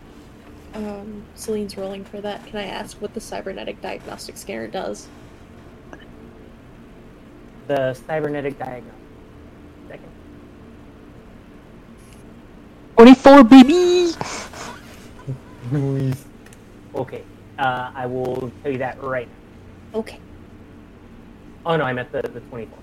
um, Celine's rolling for that. Can I ask what the cybernetic diagnostic scanner does? The cybernetic diagram. Second. 44 baby. Okay. Uh, I will tell you that right now. Okay. Oh no, I meant the the 24.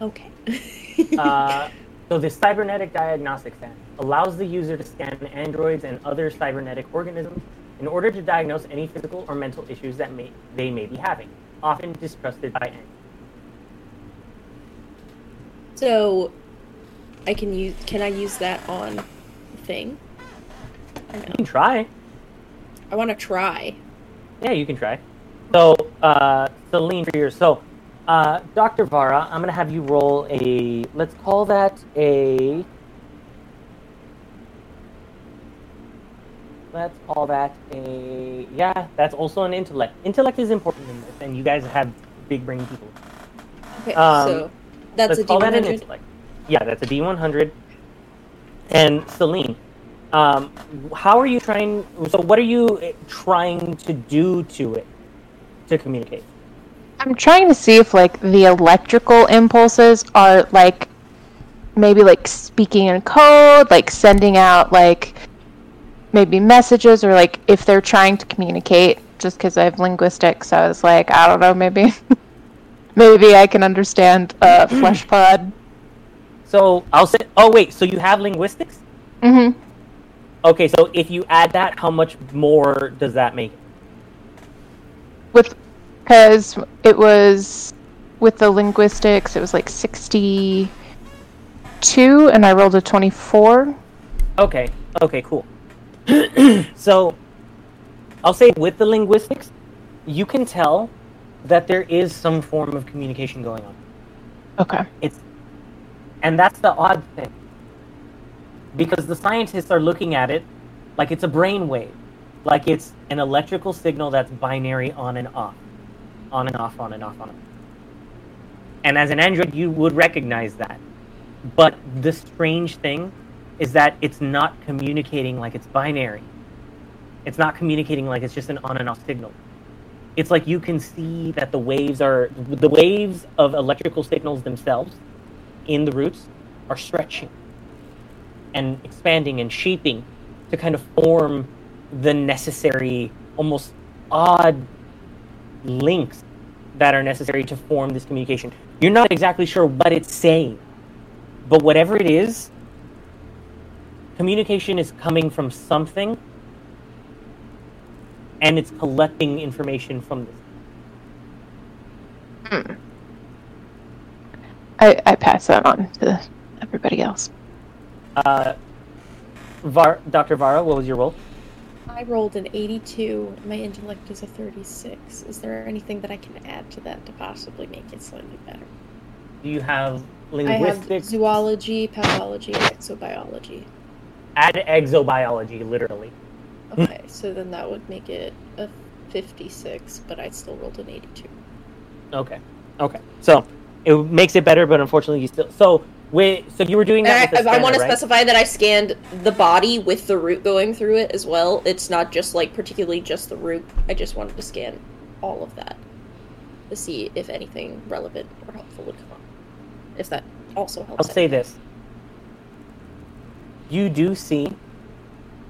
Okay. (laughs) Uh, So the cybernetic diagnostic scan allows the user to scan androids and other cybernetic organisms in order to diagnose any physical or mental issues that may, they may be having, often distrusted by androids. So, I can use. Can I use that on thing? You can try. I want to try. Yeah, you can try. So, uh, Celine, for yours. So, uh, Dr. Vara, I'm going to have you roll a, let's call that a, let's call that a, yeah, that's also an intellect. Intellect is important in this, and you guys have big brain people. Okay, Um, so that's let's a call that an intellect. Yeah, that's a D100. And Celine, um, how are you trying? So, what are you eh, trying to do to it to communicate? I'm trying to see if like the electrical impulses are like maybe like speaking in code, like sending out like maybe messages or like if they're trying to communicate just because I have linguistics, so I was like, I don't know, maybe (laughs) maybe I can understand uh (clears throat) flesh pod. So I'll say. Oh wait, so you have linguistics? Mhm. Okay, so if you add that, how much more does that make? With because it was with the linguistics, it was like 62 and I rolled a 24. Okay. Okay. Cool. (clears throat) so I'll say with the linguistics, you can tell that there is some form of communication going on. Okay. It's and that's the odd thing. Because the scientists are looking at it like it's a brain wave. Like it's an electrical signal that's binary on and off. On and off, on and off, on and off. And as an android, you would recognize that. But the strange thing is that it's not communicating like it's binary. It's not communicating like it's just an on and off signal. It's like you can see that the waves are the waves of electrical signals themselves in the roots are stretching and expanding and shaping to kind of form the necessary, almost odd links that are necessary to form this communication. You're not exactly sure what it's saying, but whatever it is, communication is coming from something and it's collecting information from this. Hmm. I, I pass that on to everybody else. Uh, Var- Dr. Vara, what was your role? I rolled an 82. My intellect is a 36. Is there anything that I can add to that to possibly make it slightly better? Do you have linguistics? I have zoology, pathology, and exobiology. Add exobiology, literally. Okay, so then that would make it a 56, but I still rolled an 82. Okay. Okay. So it makes it better, but unfortunately, you still. So wait. So you were doing that. I, I want to right? specify that I scanned the body with the root going through it as well. It's not just like particularly just the root. I just wanted to scan all of that to see if anything relevant or helpful would come up. If that also helps. I'll say this. You do see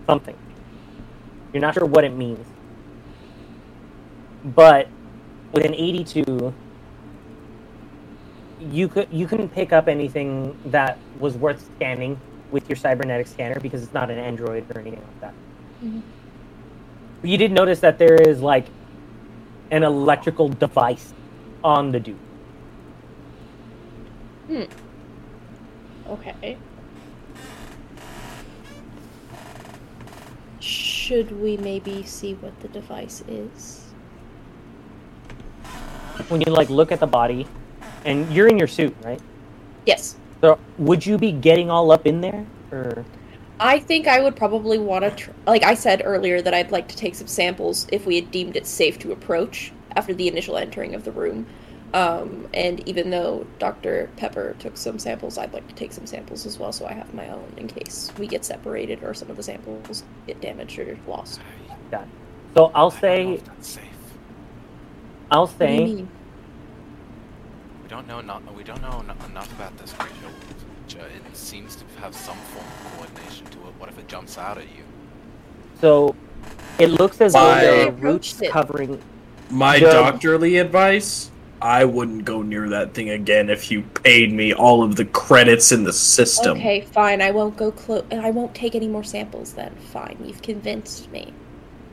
something. You're not sure what it means. But with an 82, you could you couldn't pick up anything that was worth scanning with your cybernetic scanner because it's not an android or anything like that. But you did notice that there is like an electrical device on the dude. Hmm. Okay. Should we maybe see what the device is? when you like look at the body and you're in your suit right Yes. so would you be getting all up in there or I think I would probably want to, tr- like I said earlier, that I'd like to take some samples if we had deemed it safe to approach after the initial entering of the room. Um, and even though Dr. Pepper took some samples, I'd like to take some samples as well, so I have my own in case we get separated or some of the samples get damaged or lost. Got it. so i'll say i'll What do you say mean? We don't know not we don't know eno- enough about this creature. Uh, it seems to have some form of coordination to it. What if it jumps out at you? so it looks as though My- there are roots it. covering My The- doctorly advice I wouldn't go near that thing again if you paid me all of the credits in the system. Okay, fine. I won't go close. I won't take any more samples then. Fine. You've convinced me.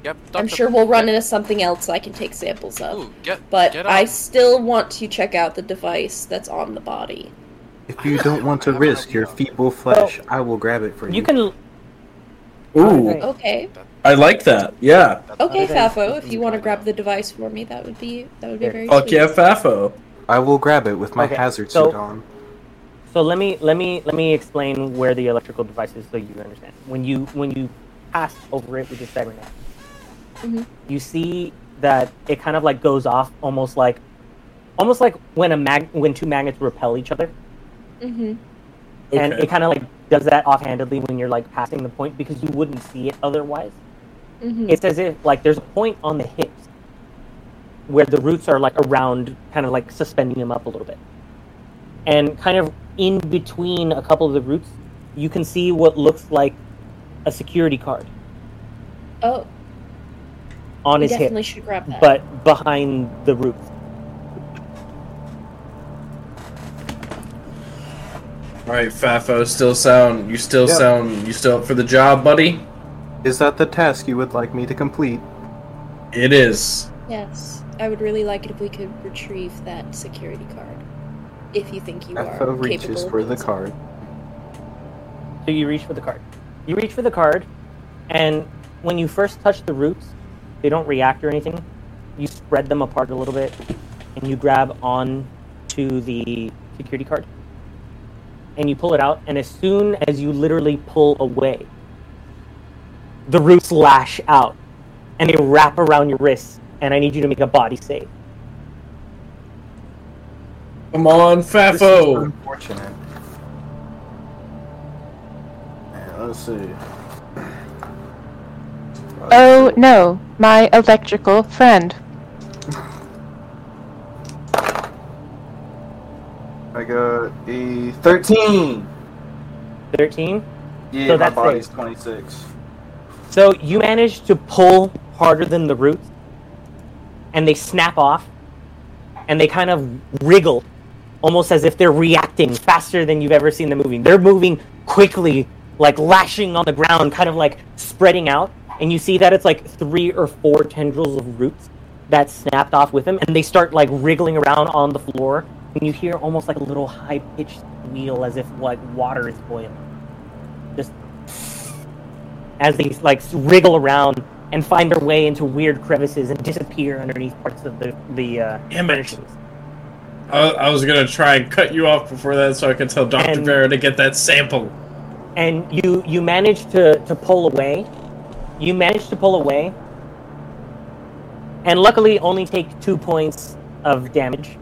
Yep. I'm sure we'll run into something else I can take samples of. Ooh, get, but get I still want to check out the device that's on the body. If you don't want to risk your feeble flesh, I will grab it for you. You can. Ooh, Okay. I like that. Yeah. Okay, Okay. Fafo, if you want to grab the device for me, that would be that would be very Fuck sweet. yeah, Fafo. I will grab it with my Okay, hazard so- suit on. So let me let me let me explain where the electrical device is so you understand. When you when you pass over it with your cybernet, Mhm. you see that it kind of like goes off almost like almost like when a mag when two magnets repel each other. Mhm. and Okay. it kind of like does that offhandedly when you're like passing the point because you wouldn't see it otherwise. Mhm. It's as if like there's a point on the hips where the roots are like around, kind of like suspending them up a little bit, and kind of in between a couple of the roots, you can see what looks like a security card Oh, on we his hip, definitely should grab that. but behind the roots. All right, Fafo, still sound. You still Yep. sound. You still up for the job, buddy? Is that the task you would like me to complete? It is. yes, I would really like it if we could retrieve that security card. If you think you are FO reaches capable of for the doing so. card. So you reach for the card. You reach for the card, and when you first touch the roots, they don't react or anything. You spread them apart a little bit, and you grab on to the security card, and you pull it out. And as soon as you literally pull away, the roots lash out, and they wrap around your wrists. And I need you to make a body save. Come on, This is Fafo. unfortunate. Yeah, let's see. Oh no, my electrical friend. I got a 13! Thirteen. Yeah, So my that's body's safe. 26. So you manage to pull harder than the roots, and they snap off, and they kind of wriggle, almost as if they're reacting faster than you've ever seen them moving. They're moving quickly, like lashing on the ground, kind of like spreading out, and you see that it's like three or four tendrils of roots that snapped off with them, and they start like wriggling around on the floor, and you hear almost like a little high-pitched squeal as if like water is boiling. Just as they like wriggle around and find their way into weird crevices and disappear underneath parts of the the uh, furnishings. I, I was gonna try and cut you off before that, so I could tell Doctor Vera to get that sample. And you you manage to to pull away. You manage to pull away, and luckily only take two points of damage,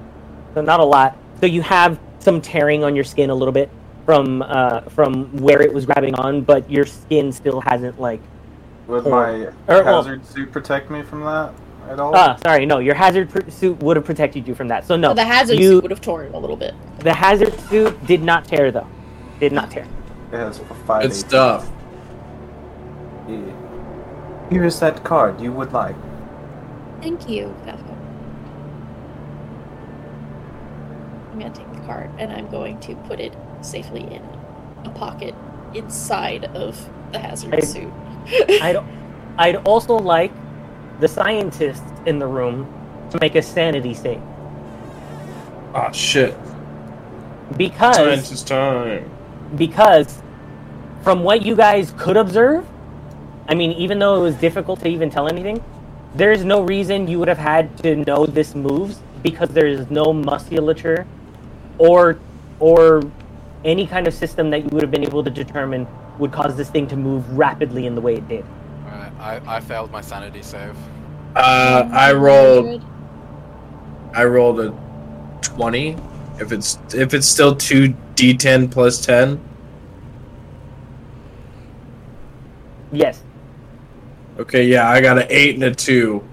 so not a lot. So you have some tearing on your skin a little bit from uh, from where it was grabbing on, but your skin still hasn't like Would Or- my or, well- hazard suit protect me from that at all? Ah, sorry, no. Your hazard pr- suit would have protected you from that. So no, So the hazard you, suit would have torn a little bit. The hazard suit did not tear though. Did not tear. It has a 5 Good stuff. Yeah. Here is that card you would like. Thank you, Fafo. I'm gonna take the card and I'm going to put it safely in a pocket inside of the hazard I- suit. (laughs) I'd, I'd also like the scientists in the room to make a sanity save Ah, shit. because Scientist time. because from what you guys could observe, I mean, even though it was difficult to even tell anything, there's no reason you would have had to know this moves because there's no musculature or or any kind of system that you would have been able to determine would cause this thing to move rapidly in the way it did. Alright, I, I failed my sanity save. Uh, I rolled. I rolled a twenty. If it's if it's still two d10 plus ten. Yes. Okay, yeah, I got an eight and a two,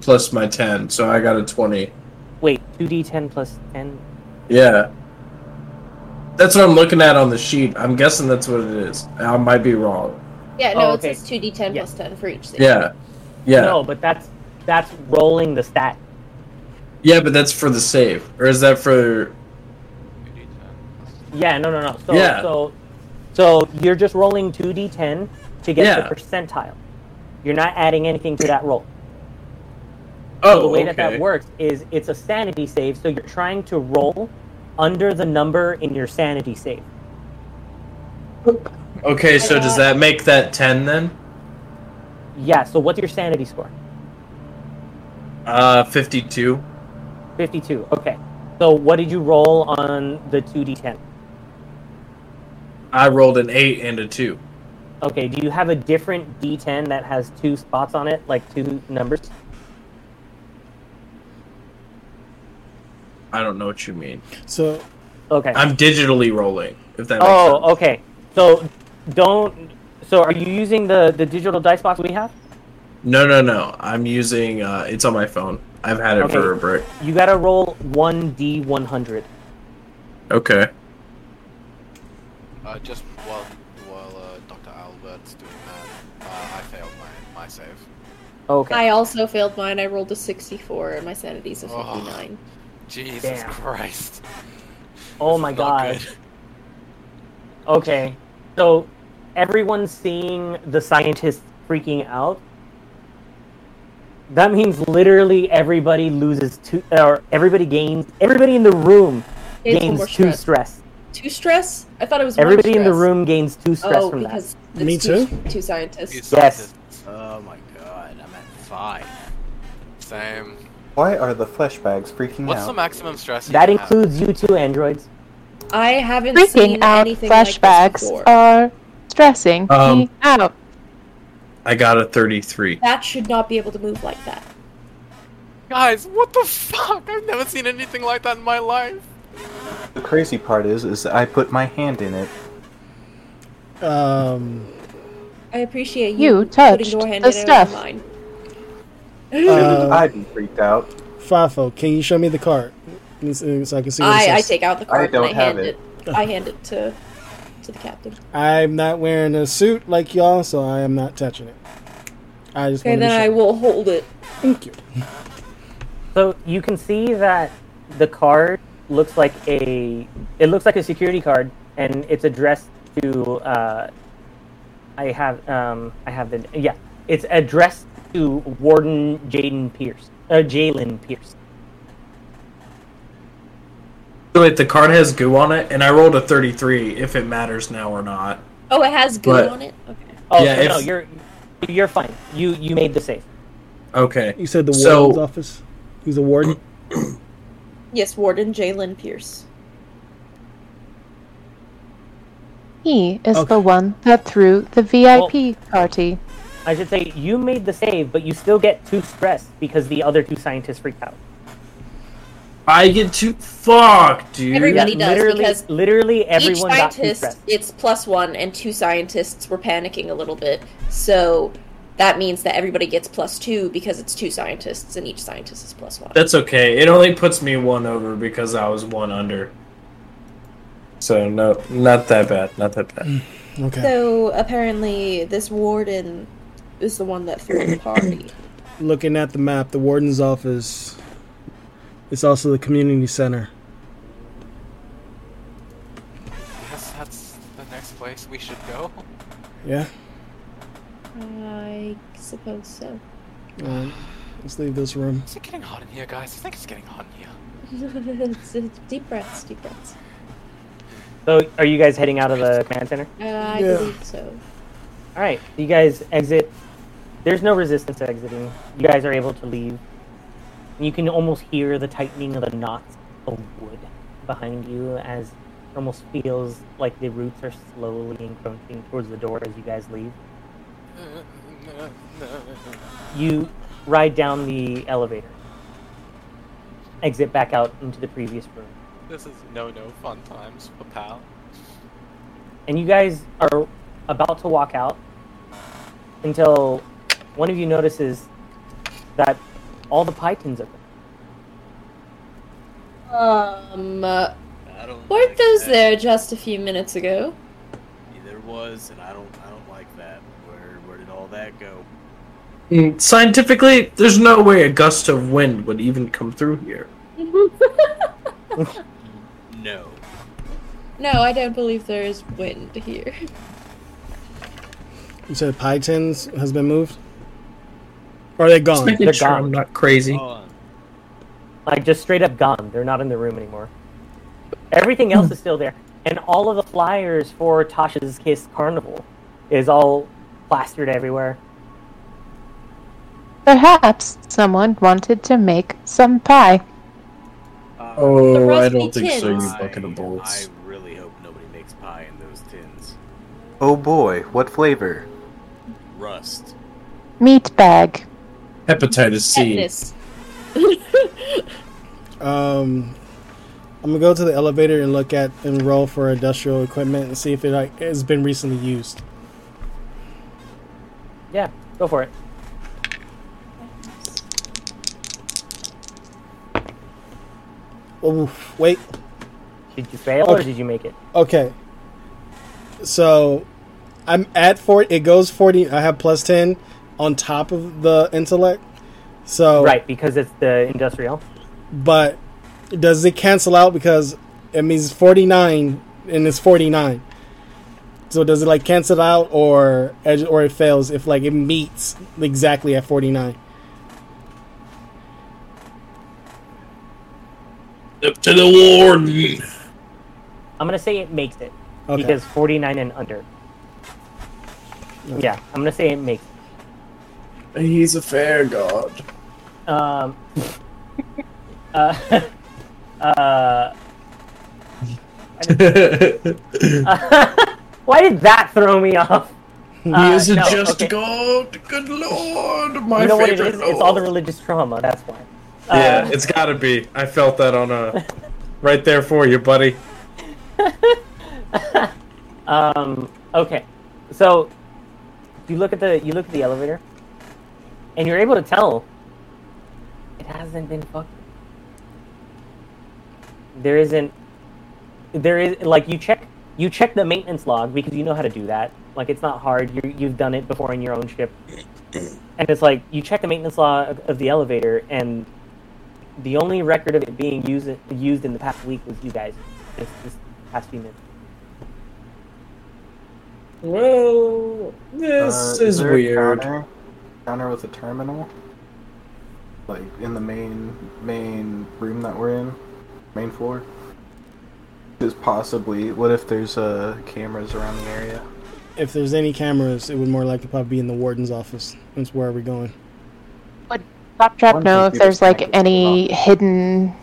plus my ten, so I got a twenty. Wait, 2d10 plus 10? Yeah. That's what I'm looking at on the sheet. I'm guessing that's what it is. I might be wrong. Yeah, no, Oh, it says 2d10 plus 10 for each thing. Yeah. Yeah. No, but that's that's rolling the stat. Yeah, but that's for the save, or is that for? Yeah, no, no, no. So, Yeah. so, so you're just rolling two d10 to get Yeah. the percentile. You're not adding anything to that roll. Oh, so the way that that works is it's a sanity save, so you're trying to roll under the number in your sanity save. Okay, so does that make that ten then? Yeah. So what's your sanity score? Uh, fifty-two. 52. Okay. So what did you roll on the 2d10? I rolled an eight and a two. Okay, do you have a different d10 that has two spots on it, like two numbers? I don't know what you mean. So Okay. I'm digitally rolling. If that makes sense. Oh, okay. So don't. So are you using the the digital dice box we have? No, no, no. I'm using. Uh, it's on my phone. I've had it for a Okay. break. You gotta roll one d one hundred. Okay. Uh, just while Okay. I also failed mine. I rolled a 64 and my sanity's a Oh. 59. Jesus Damn. Christ. Oh my god. good. Okay. So everyone's seeing the scientists freaking out. That means literally everybody loses two, or everybody gains. Everybody in the room Gains gains two stress. stress. Two stress? I thought it was one Everybody in the room gains two stress oh, from that. because Me it's two, too? Two scientists. Yes. Oh my god, I'm at five. Same. Why are the flesh bags freaking What's out? the maximum stress? you That can have? includes you two androids. I haven't Freaking seen out anything like this flashbacks before. are stressing Um, me out. I got a thirty-three. That should not be able to move like that. Guys, what the fuck? I've never seen anything like that in my life. The crazy part is, is I put my hand in it. Um, I appreciate You you, touched putting your hand the in stuff. on mine. Uh, I'd be freaked out. Fafo, can you show me the card so so I can see? What it I, I take out the I card don't and I hand it. it. I hand it to to the captain. I'm not wearing a suit like y'all, so I am not touching it. I just Okay, want to then I sure. will hold it. Thank you. So you can see that the card looks like a it looks like a security card, and it's addressed to. Uh, I have um I have the yeah it's addressed to Warden Jaden Pierce uh Jalen Pierce. So wait, the card has goo on it, and I rolled a thirty-three. If it matters now or not. Oh, it has goo But- on it. Okay. Oh Yeah, so no, you're you're fine. You you made the save. Okay. You said the So- warden's office. He's a warden. (clears throat) Yes, Warden Jalen Pierce. He is Okay. the one that threw the VIP party. I should say you made the save, but you still get two stress because the other two scientists freak out. I get too fuck, dude. Everybody does literally, because literally Each everyone got two scientist, it's plus one, and two scientists were panicking a little bit. So that means that everybody gets plus two because it's two scientists, and each scientist is plus one. That's okay. It only puts me one over because I was one under. So no, not that bad. Not that bad. Mm, okay. So apparently, this warden is the one that threw the party. Looking at the map, the warden's office. It's also the community center. Yes, that's the next place we should go. Yeah. I suppose so. Alright, let's leave this room. Is it getting hot in here, guys? I think it's getting hot in here. (laughs) it's, it's deep breaths, deep breaths. So are you guys heading out of the command center? Uh, I Yeah. believe so. All right, you guys exit. There's no resistance exiting. You guys are able to leave. You can almost hear the tightening of the knots of wood behind you as it almost feels like the roots are slowly encroaching towards the door as you guys leave. You ride down the elevator. Exit back out into the previous room. This is no no fun times for pal. and you guys are about to walk out until one of you notices that all the pie tins are Um, uh, weren't those that. there just a few minutes ago? There was, and I don't, I don't like that. Where, where did all that go? Mm, Scientifically, there's no way a gust of wind would even come through here. (laughs) No. No, I don't believe there is wind here. You said pie tins has been moved? Or are they gone? making They're sure gone. I'm not crazy. Like just straight up gone. They're not in the room anymore. Everything else hmm. is still there, and all of the flyers for Tasha's Kiss Carnival is all plastered everywhere. Perhaps someone wanted to make some pie. Uh, oh, I don't think so, you bucket of bolts. I bolts. really hope nobody makes pie in those tins. Oh boy, what flavor? Rust. Meat bag. Hepatitis C. um, I'm gonna go to the elevator and look at and roll for industrial equipment and see if it like has been recently used. Yeah, go for it. Oh, wait. Did you fail or did you make it? Okay. So, I'm at 40. It goes 40. I have plus 10 on top of the intellect. So Right, because it's the industrial. but does it cancel out because it means 49 and it's 49 so does it like cancel out or or it fails if like it meets exactly at 49 Up to the warden. I'm gonna say it makes it Okay. because 49 and under. Yeah, I'm gonna say it makes. He's a fair god. Um. (laughs) uh. (laughs) uh. (laughs) Why did that throw me off? He Uh, is a no, just okay. god. Good lord, my you know what it favorite? It's all the religious trauma. That's why. Yeah, Uh, it's gotta be. I felt that on a right there for you, buddy. Um. Okay. So you look at the you look at the elevator, and you're able to tell it hasn't been fucked. There isn't. There is like you check you check the maintenance log because you know how to do that. Like it's not hard. You you've done it before in your own ship, and it's like you check the maintenance log of, of the elevator, and the only record of it being used used in the past week was you guys. This, this past few minutes. Well, this Uh, is there a weird. Counter, counter with a terminal, like in the main main room that we're in, main floor. Is possibly. What if there's uh cameras around the area? if there's any cameras it would more likely probably be in the warden's office that's where are we going Top Trap One know if there's like connected to the any hidden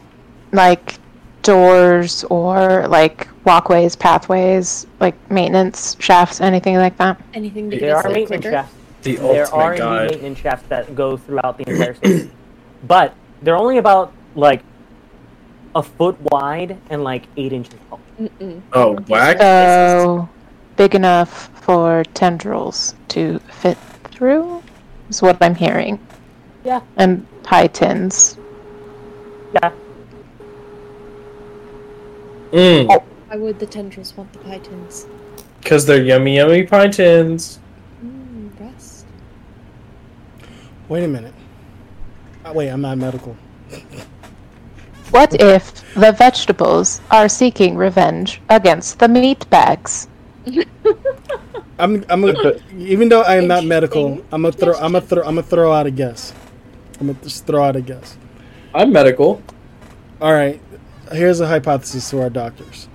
like doors or like walkways, pathways, like maintenance shafts, anything like that. Anything to There get are us there maintenance quicker? shafts. The there are indeed guide. maintenance shafts that go throughout the entire station, (clears throat) but they're only about like a foot wide and like eight inches tall. Mm-mm. Oh, whack. So big enough for tendrils to fit through is what I'm hearing. Yeah. And high tins. Yeah. Mm, Why would the tendrils want the pie tins? Cause they're yummy, yummy pie tins. Mmm, rust. Wait a minute uh, wait i'm not medical What if the vegetables are seeking revenge against the meat bags? (laughs) i'm i'm gonna, even though i am not medical i'm gonna throw i'm gonna throw i'm gonna throw out a guess i'm gonna just throw out a guess I'm medical. All right, here's a hypothesis to our doctors.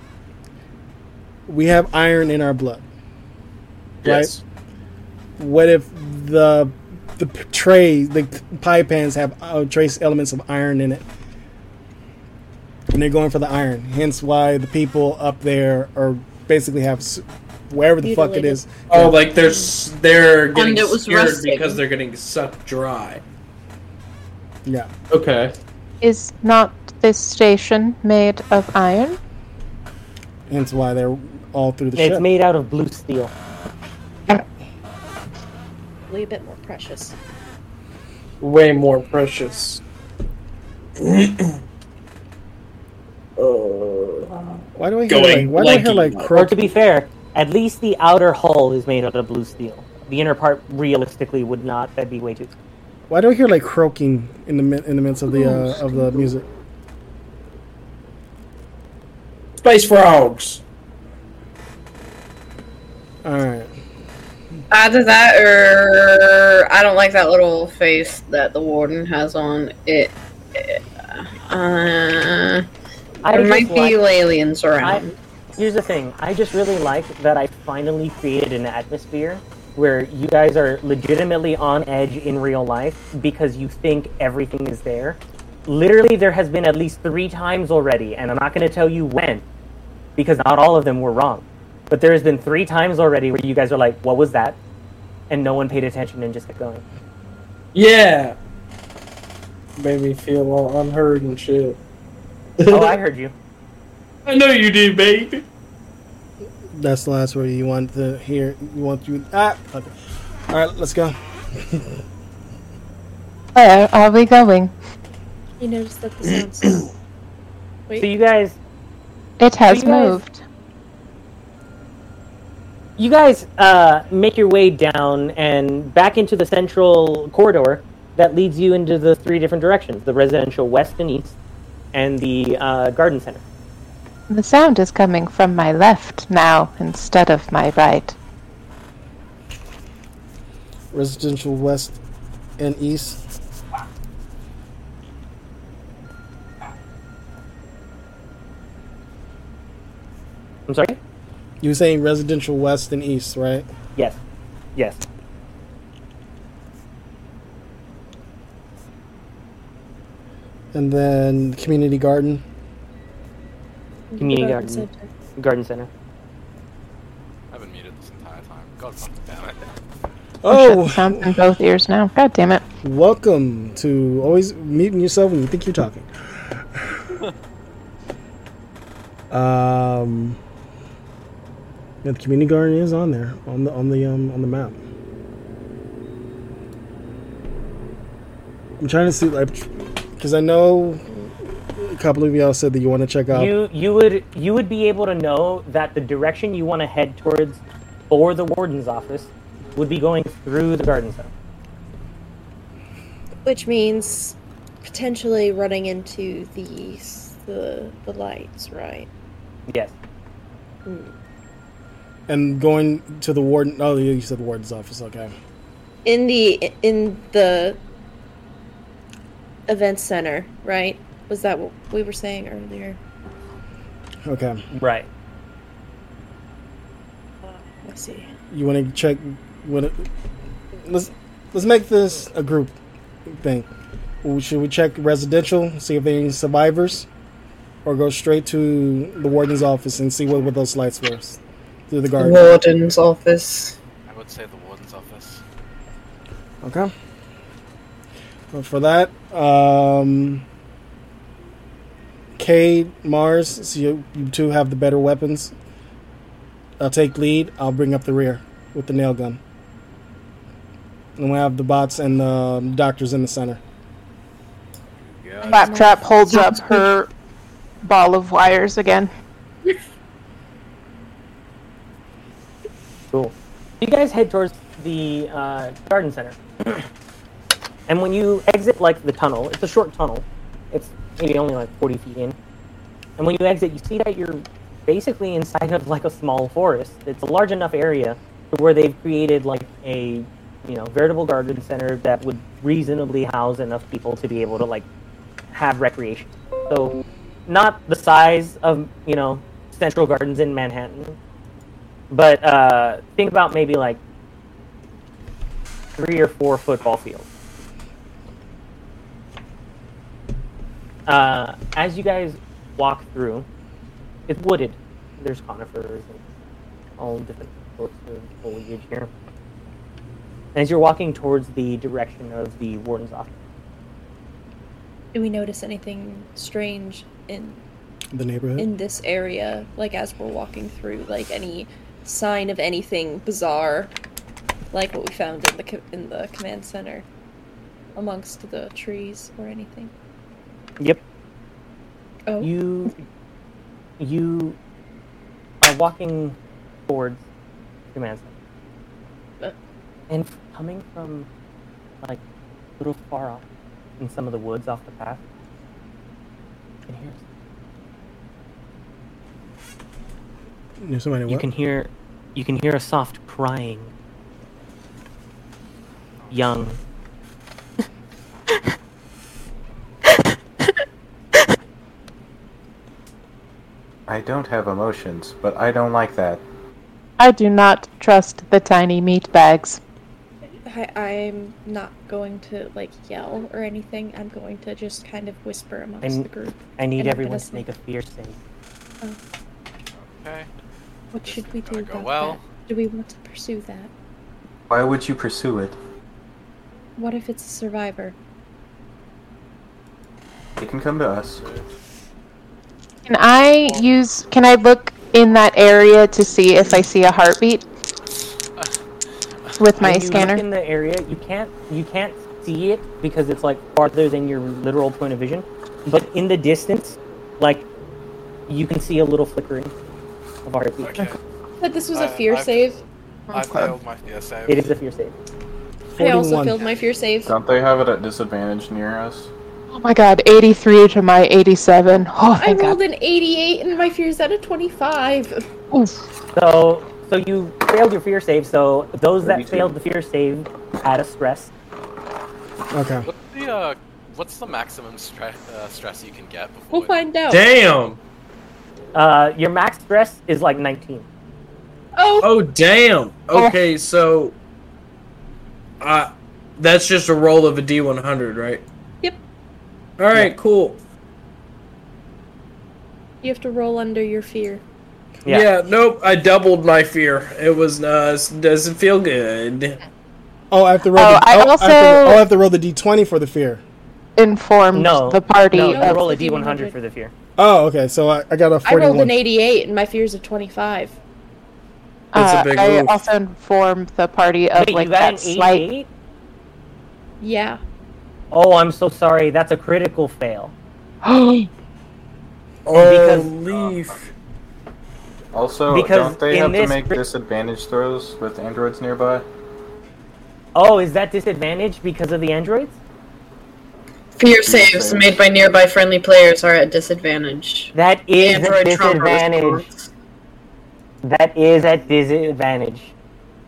We have iron in our blood. Yes. What if the the tray, the pie pans have uh, trace elements of iron in it, and they're going for the iron. Hence, why the people up there are basically have wherever the fuck it is. Oh, like they're they're getting it was scared rusting. because they're getting sucked dry. Yeah. Okay. Is not this station made of iron? Hence, why they're all through the It's ship. made out of blue steel. Probably a bit more precious. Way more precious. (clears throat) Why do I hear like? Why do I hear like mode. Or to be fair, at least the outer hull is made out of blue steel. The inner part realistically would not. That'd be way too. Why do I hear like croaking in the in the midst of the uh, of the music? Space frogs. All right. Either that or I don't like that little face that the warden has on it. Uh, I there might be like- aliens around. I, here's the thing. I just really like that I finally created an atmosphere where you guys are legitimately on edge in real life because you think everything is there. Literally, there has been at least three times already, and I'm not going to tell you when because not all of them were wrong. But there has been three times already where you guys are like, "What was that?" and no one paid attention and just kept going. Yeah. Made me feel all unheard and shit. oh, I heard you. (laughs) I know you did, baby. That's the last word you want to hear. You want you ah. Okay. All right, let's go. (laughs) Where are we going? You noticed that the (clears throat) sound stopped. Wait. So you guys, It has you guys- moved. You guys uh, make your way down and back into the central corridor that leads you into the three different directions: the residential west and east, and the uh, garden center. The sound is coming from my left now instead of my right. Residential west and east. I'm sorry. You were saying residential west and east, right? Yes. Yes. And then community garden. Community Garden garden. center. Garden center. I've been muted this entire time. God damn it. Oh, Sounds in both ears now. God damn it. welcome to always muting yourself when you think you're talking. (laughs) um, yeah, the community garden is on there on the on the um on the map. I'm trying to see like because I know a couple of y'all said that you want to check out. You you would you would be able to know that the direction you want to head towards for the warden's office would be going through the garden zone. Which means potentially running into the the the lights, right? Yes. And going to the warden. Oh, you said the warden's office. Okay. In the in the event center, right? Was that what we were saying earlier? Okay. Right. Let's see. You want to check what? It, let's let's make this a group thing. Should we check residential, see if there are any survivors, or go straight to the warden's office and see what, what those lights were through the garden? Warden's office. I would say the warden's office. Okay. Well, for that, um, Cade, Mars, so you, you two have the better weapons. I'll take lead. I'll bring up the rear with the nail gun. And we have the bots and the um, doctors in the center. Claptrap holds up her ball of wires again. Cool. You guys head towards the uh, garden center, (clears throat) and when you exit like the tunnel, it's a short tunnel. It's maybe only like forty feet in, and when you exit, you see that you're basically inside of like a small forest. It's a large enough area where they've created like a you know veritable garden center that would reasonably house enough people to be able to like have recreation. So not the size of you know Central Gardens in Manhattan, but uh, think about maybe like three or four football fields. Uh, as you guys walk through, it's wooded. There's conifers and all different sorts of foliage here. As you're walking towards the direction of the warden's office, Do we notice anything strange in The neighborhood. in this area? Like as we're walking through, like any sign of anything bizarre, like what we found in the in the command center, amongst the trees or anything? Yep. Oh. You you are walking towards the command center. Uh. And coming from like a little far off in some of the woods off the path, you can hear There's somebody you can hear you can hear a soft crying. Young. I don't have emotions, but I don't like that. I do not trust the tiny meat bags. I, I'm not going to like yell or anything. I'm going to just kind of whisper amongst I, the group. I need everyone gonna make a fear save. Oh, Okay. What should we do about well. that? Do we want to pursue that? Why would you pursue it? What if it's a survivor? It can come to us. Can I use? Can I look in that area to see if I see a heartbeat with my when you scanner? Look in the area, you can't you can't see it because it's like farther than your literal point of vision. But in the distance, like you can see a little flickering of a heartbeat. Okay. But this was I- a fear I've- save. I failed my fear save. It is a fear save. I also failed my fear save. Don't they have it at disadvantage near us? Oh my god, 83 to my 87. Oh I rolled god. an 88 and my fear's at a 25. Oof. So so you failed your fear save. So those that 32. failed the fear save had a stress. Okay. What's the uh, what's the maximum stress uh, stress you can get before? We'll find out. Damn. Uh, your max stress is like 19. Oh, Oh damn. Okay, so uh that's just a roll of a D100, right? Yep. All right, cool. you have to roll under your fear. Yeah. Yeah. nope. I doubled my fear. It was uh doesn't feel good. Oh, I have to roll. Oh, the, I oh, I have to, oh, I have to roll the d20 for the fear. Informed No, the party No, you of roll a the d100 D100. for the fear. Oh, okay. So I, I got a I rolled an 88 and my fear's a 25. That's a uh, big I move. also informed the party of Wait, like you got that slight 88? Yeah. Oh, I'm so sorry. That's a critical fail. Oh, (gasps) Because- leaf. Also, Because don't they have to make cri- disadvantage throws with androids nearby? Oh, is that disadvantage because of the androids? Fear saves saves made by nearby friendly players are at disadvantage. That is a Android trauma disadvantage. That is at disadvantage.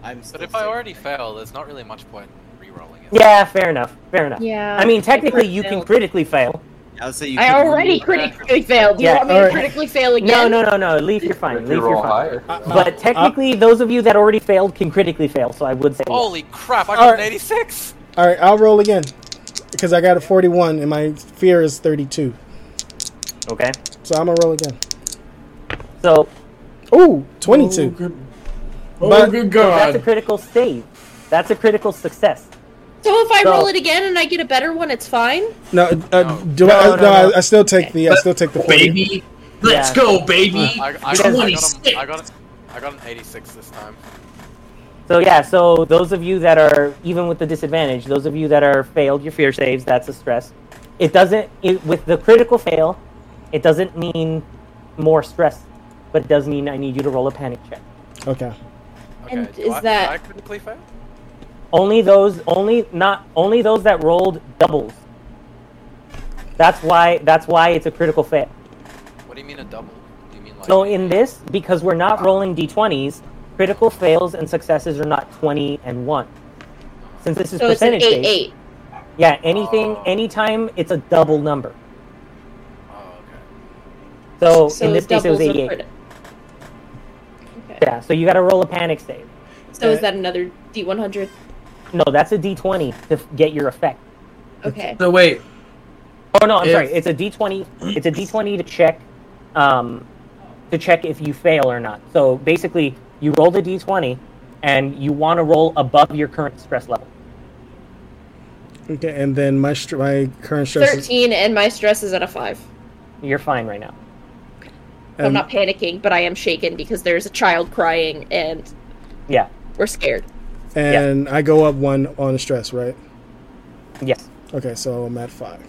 I'm But if I already fail, there's not really much point in re-rolling it. Yeah, fair enough. Fair enough. Yeah. I mean, technically, you can critically fail. I would say you I already re- critically failed. Do you Yeah, want me to critically fail again? no, no, no. No. Leaf, you're fine. If Leaf, you you're fine. higher. Uh, But technically, those of you that already failed can critically fail, so I would say yes. Holy crap! I got Alright. an 86. All right, I'll roll again because I got a 41 and my fear is 32. Okay. So I'm gonna roll again. So, Ooh, 22. good. But- oh, good so that's a critical save. That's a critical success. So if I So- roll it again and I get a better one, it's fine? No, uh, No. do No, I? no, No, no. I, I still take the. I still take the 40. Baby, let's Yeah. go, baby. I, I, got, I, got, 26. a- I, got, a- I got an 86 this time. So yeah, so those of you that are even with the disadvantage, those of you that are failed your fear saves, that's a stress. It doesn't it, with the critical fail, it doesn't mean more stress, but it does mean I need you to roll a panic check. Okay. Okay, And do is I, that- Did I critically fail? Only those only not only those that rolled doubles. That's why that's why it's a critical fail. What do you mean a double? Do you mean like? So in this, because we're not rolling d20s, critical fails and successes are not 20 and 1. Since this is So it's an percentage 8 based, 8. yeah, anything Oh. anytime it's a double number. Oh, okay. So, So in this case it was doubles a 88. crit- Okay. Yeah, so you got to roll a panic save. So is that another D100? No, that's a d20 to get your effect. Okay. So wait, Oh no, I'm If- sorry. It's a d20. It's a d20 to check, um, to check if you fail or not. So basically, you roll the d20, and you want to roll above your current stress level. Okay, and then my str- my current stress. is- 13 and my stress is at a 5. You're fine right now. I'm um, not panicking, but I am shaken because there's a child crying and Yeah. we're scared. and I go up one on stress, right? Yes. Okay, so I'm at five.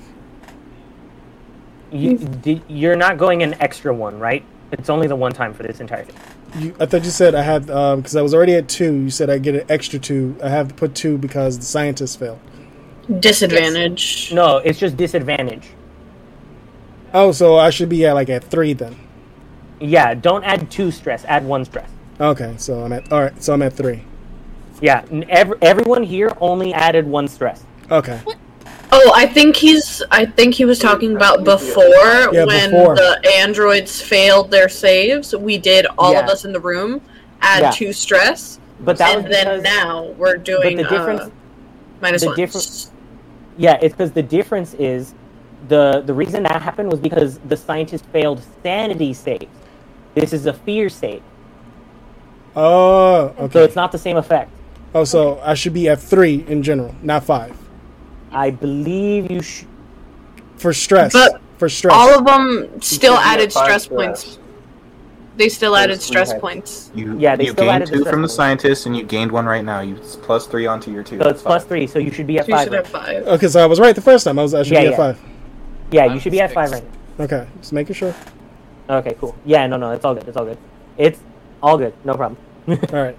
You, you're not going an extra one, right? It's only the one time for this entire thing. You, I thought you said I had um, because I was already at two. You said I get an extra two. I have to put two because the scientists failed. Disadvantage. No, it's just disadvantage. Oh, so I should be at like at three then. Yeah, don't add two stress. Add one stress. Okay, so I'm at all right. So I'm at three. Yeah, n- ev- everyone here only added one stress. Okay. Oh, I think he's. I think he was talking about before Yeah, when before. the androids failed their saves. We did all of us in the room add Yeah. two stress, But that and was then now we're doing the difference- uh, minus the one. difference- Yeah, it's because the difference is the the reason that happened was because the scientist failed sanity saves. This is a fear save, Oh, okay. so it's not the same effect. Oh, so I should be at three in general, not five I believe you should. for stress. But for stress. All of them still should be at added stress stress. points. They still Those added stress had- points. You, Yeah, they you still gained added two stress from the points. scientist, and you gained one right now. You plus three onto your two. So it's plus five. three, so you should be at You five. should right have five. okay, so I was right the first time. I was I should Yeah, be at yeah. five. Yeah, you I'm should be at five right now. Okay, just making sure. Okay, cool. Yeah, no, no, it's all good. It's all good. It's all good. No problem. (laughs) All right.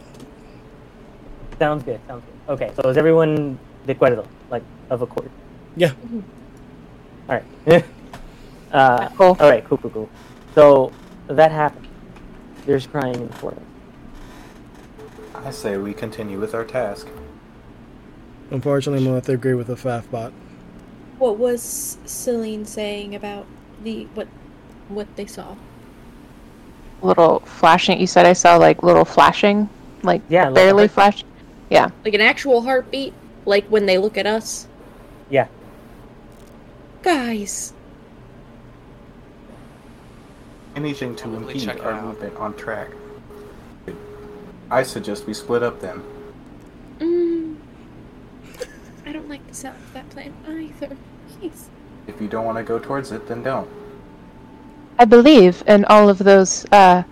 Sounds good. Sounds good. Okay, so is everyone de acuerdo? Like, of accord? Yeah. All right. (laughs) uh, Cool. All right, cool, cool, cool. So that happened. There's crying in the forest. I say we continue with our task. Unfortunately, I'm gonna have to agree with the FAF bot. What was Celine saying about the what what they saw? Little flashing. You said I saw like little flashing, like Yeah, barely heart- flash. Yeah. Like an actual heartbeat, like when they look at us. Yeah. Guys, Anything to Probably impede check our out. movement on track. I suggest we split up then. mm, I don't like the sound of that plan either. Jeez. If you don't want to go towards it, then don't. I believe in all of those, uh,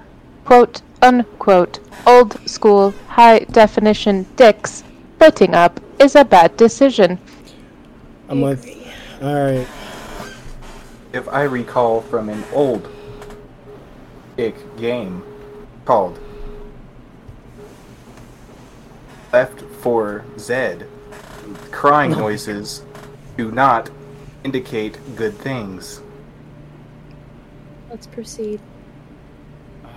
quote unquote, old school, high definition dicks. Splitting up is a bad decision. I'm with. All right. If I recall from an old ick game called Left for Zed, crying (laughs) noises do not indicate good things. Let's proceed. Uh,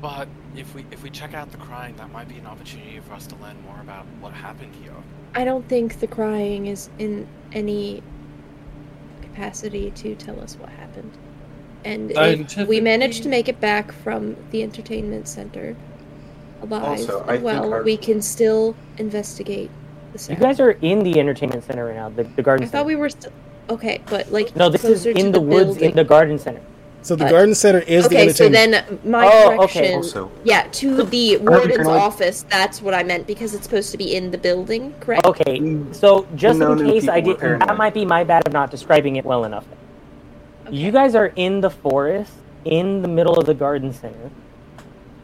but if we if we check out the crying, that might be an opportunity for us to learn more about what happened here. I don't think the crying is in any capacity to tell us what happened. And if we Scientifically- managed to make it back from the entertainment center alive Also, and well, our- we can still investigate the You guys are in the entertainment center right now, the, the garden I center. thought we were still okay, but like no, this is closer to in the, woods building. in the garden center. So the Uh, garden center is the okay, so entertainment. then my Oh, okay. correction, Also, yeah, to the warden's office. That's what I meant because it's supposed to be in the building, correct? Okay, so just No in case I did, were that might be my bad of not describing it well enough. You guys are in the forest, in the middle of the garden center,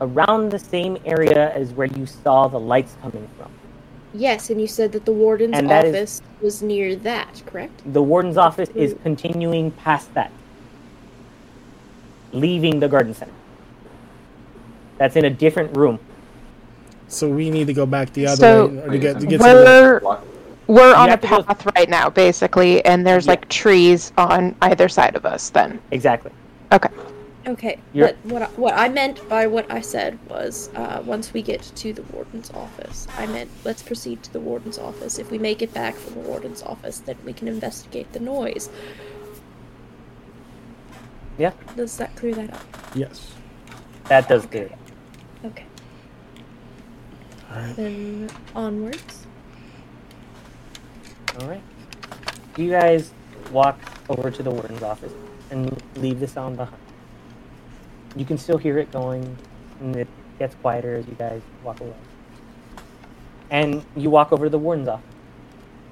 around the same area as where you saw the lights coming from. Yes, and you said that the warden's And that is- office was near that, correct? The warden's office is continuing past that, leaving the garden center. That's in a different room. So we need to go back the other So, way or to get to get to the. We're we're on a have to go- path right now, basically, and there's Yeah. like trees on either side of us. Then Exactly. okay. Okay, You're- but what I, what I meant by what I said was, uh, once we get to the warden's office, I meant let's proceed to the warden's office. If we make it back from the warden's office, then we can investigate the noise. Yeah, Does that clear that up? Yes. that does clear. it. Okay. All right. Then onwards. All right. You guys walk over to the warden's office and leave the sound behind. You can still hear it going, and it gets quieter as you guys walk away. And you walk over to the warden's office,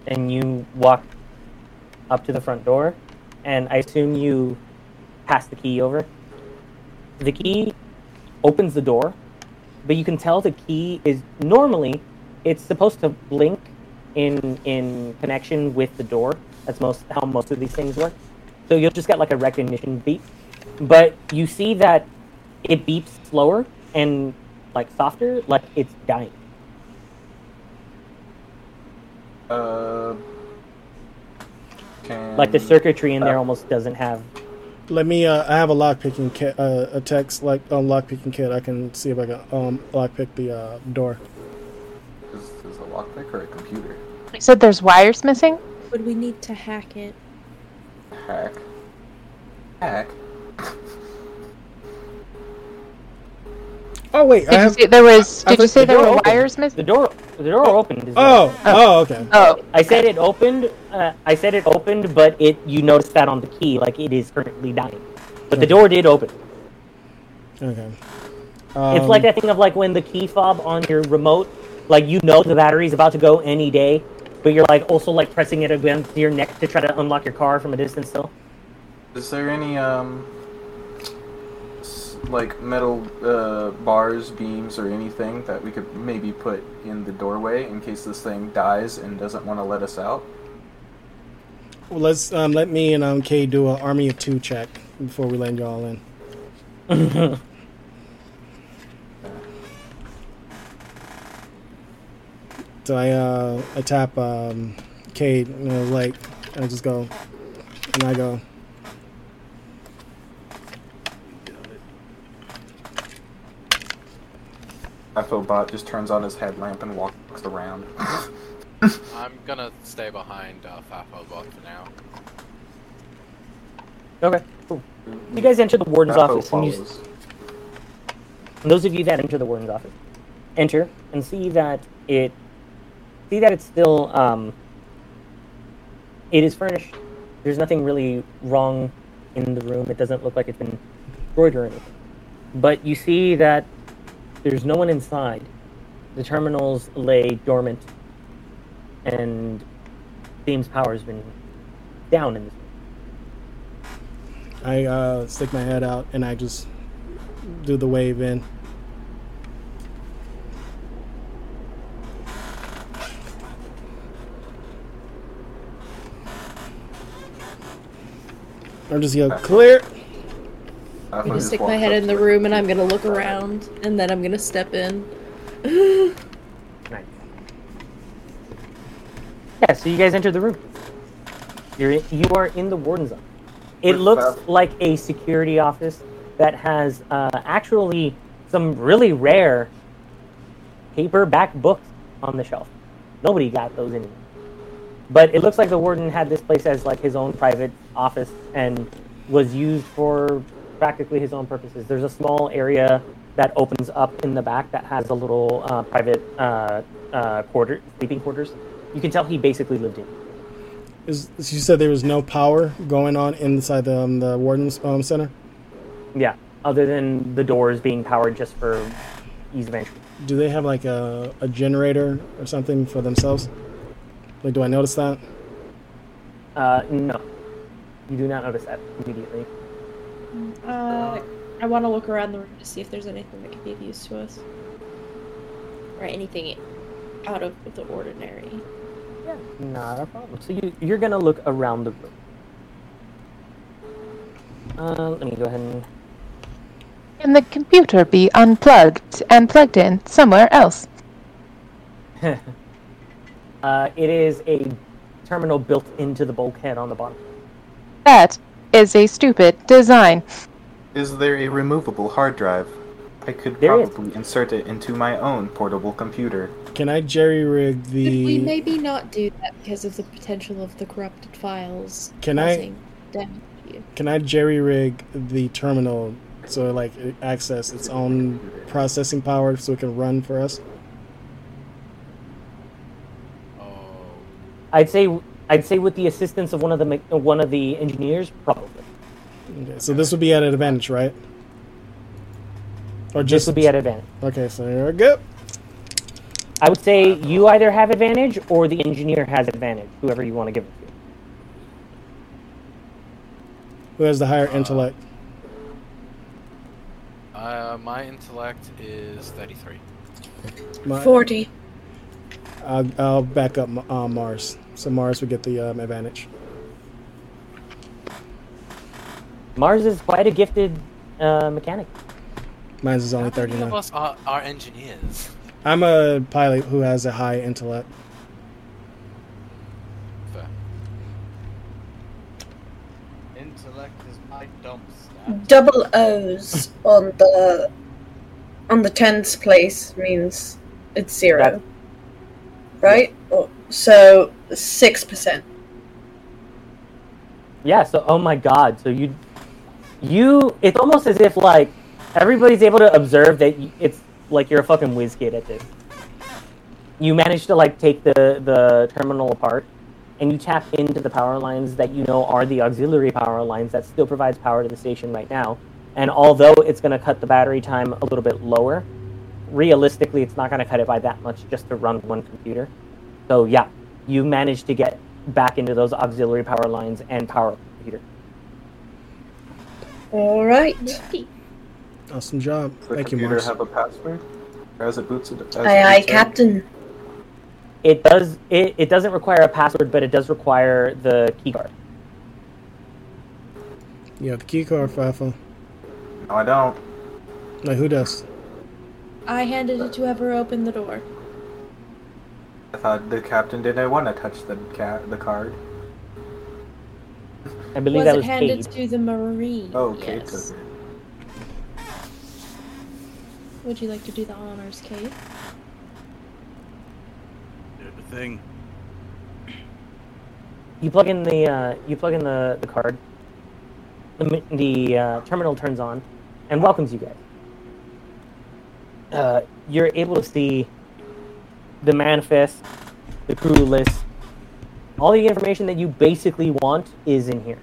and you walk up to the front door, and I assume you pass the key over. The key opens the door, but you can tell the key is normally it's supposed to blink in in connection with the door. That's most how most of these things work. So you'll just get like a recognition beep, but you see that it beeps slower and like softer, like it's dying. Uh, can Like the circuitry in there almost doesn't have. Let me. Uh, I have a lock picking kit. Uh, a text like um, lock picking kit. I can see if I can um lock pick the uh, door. Is, is a lockpick or a computer? You said there's wires missing. Would we need to hack it? Hack. Hack. Oh wait, Did I you have. say there was? I Did you say there were opened. wires missing? The door, the door opened. is Oh, what- oh, okay. Oh, I said it opened. Uh, I said it opened, but it you noticed that on the key, like it is currently dying. But the door did open. Okay. it's like Um, that thing of like when the key fob on your remote, like you know the battery's about to go any day, but you're like also like pressing it against your neck to try to unlock your car from a distance still. Is there any um s- like metal uh, bars, beams, or anything that we could maybe put in the doorway in case this thing dies and doesn't want to let us out? Well, let's um, let me and um, Kay do an army of two check before we land y'all in. (laughs) so I uh, I tap um, Kay, you know, like I just go, and I go. Bot just turns on his headlamp and walks around. (laughs) I'm gonna stay behind uh, Fafobot for now. Okay, cool. You guys enter the warden's Fafo office, and you, and those of you that enter the warden's office, enter and see that it, see that it's still, um, it is furnished. There's nothing really wrong in the room. It doesn't look like it's been destroyed or anything. But you see that there's no one inside. The terminals lay dormant, and Beam's power has been down in this. I uh, stick my head out and I just do the wave in. I'm just go clear. I'm gonna stick my head in the room and I'm gonna look around and then I'm gonna step in. Nice. Yeah, so you guys enter the room. You're in, you are in the warden's office. It With looks Faf- like a security office that has uh, actually some really rare paperback books on the shelf. Nobody got those anymore. But it looks like the warden had this place as like his own private office and was used for practically his own purposes. There's a small area that opens up in the back that has a little uh, private uh, uh, quarter, sleeping quarters. You can tell he basically lived in. Is, you said there was no power going on inside the um, the warden's um, center. Yeah, other than the doors being powered just for ease of entry. Do they have like a, a generator or something for themselves? Like, do I notice that? Uh, no, you do not notice that immediately. Uh, I want to look around the room to see if there's anything that could be of use to us. Or anything out of the ordinary. Yeah, not a problem. So you, you're gonna look around the room. Uh, let me go ahead and Can the computer be unplugged and plugged in somewhere else? (laughs) uh, it is a terminal built into the bulkhead on the bottom. That is a stupid design. Is there a removable hard drive? I could There is. probably insert it into my own portable computer. Can I jerry rig Could we the? maybe not do that because of the potential of the corrupted files Can I- causing damage to you? Can I jerry rig the terminal so like it access its own processing power so it can run for us? Oh. I'd say I'd say with the assistance of one of the one of the engineers, probably. Okay, so this would be at an advantage, right? Or This just would be at advantage. Okay, so here we go. I would say you either have advantage or the engineer has advantage, whoever you want to give it to. Who has the higher intellect? Uh, my intellect is 33. My- 40. I'll, I'll back up uh, Mars. So Mars would get the um, advantage. Mars is quite a gifted uh, mechanic. Mine's is only How many of us are, are engineers? I'm a pilot who has a high intellect. Fair. Intellect is my dump stat. Double O's on the on the tens place means it's zero. right? Oh, So six percent. Yeah. So, oh my God. So you, you. It's almost as if like everybody's able to observe that it's like you're a fucking whiz kid at this. You manage to like take the the terminal apart, and you tap into the power lines that you know are the auxiliary power lines that still provides power to the station right now. And although it's going to cut the battery time a little bit lower, realistically, it's not going to cut it by that much just to run one computer. So yeah, you managed to get back into those auxiliary power lines and power computer. All right. Awesome job. Does the Thank you, computer Mars. have a password? Or as it boots it? As it Aye, aye, boots? Captain. It does. It, it doesn't require a password, but it does require the key card. You have the key card, Fafo. No, I don't. Like, who does? I handed it to whoever opened the door. I thought the captain didn't want to touch the cat, the card. I believe was that it was handed Cade. to the marine? Oh, Cade yes. took it. Would you like to do the honors, Cade? Do the thing. You plug in the uh, you plug in the, the card. The the uh, terminal turns on, and welcomes you guys. Uh, you're able to see the manifest, the crew list, all the information that you basically want is in here.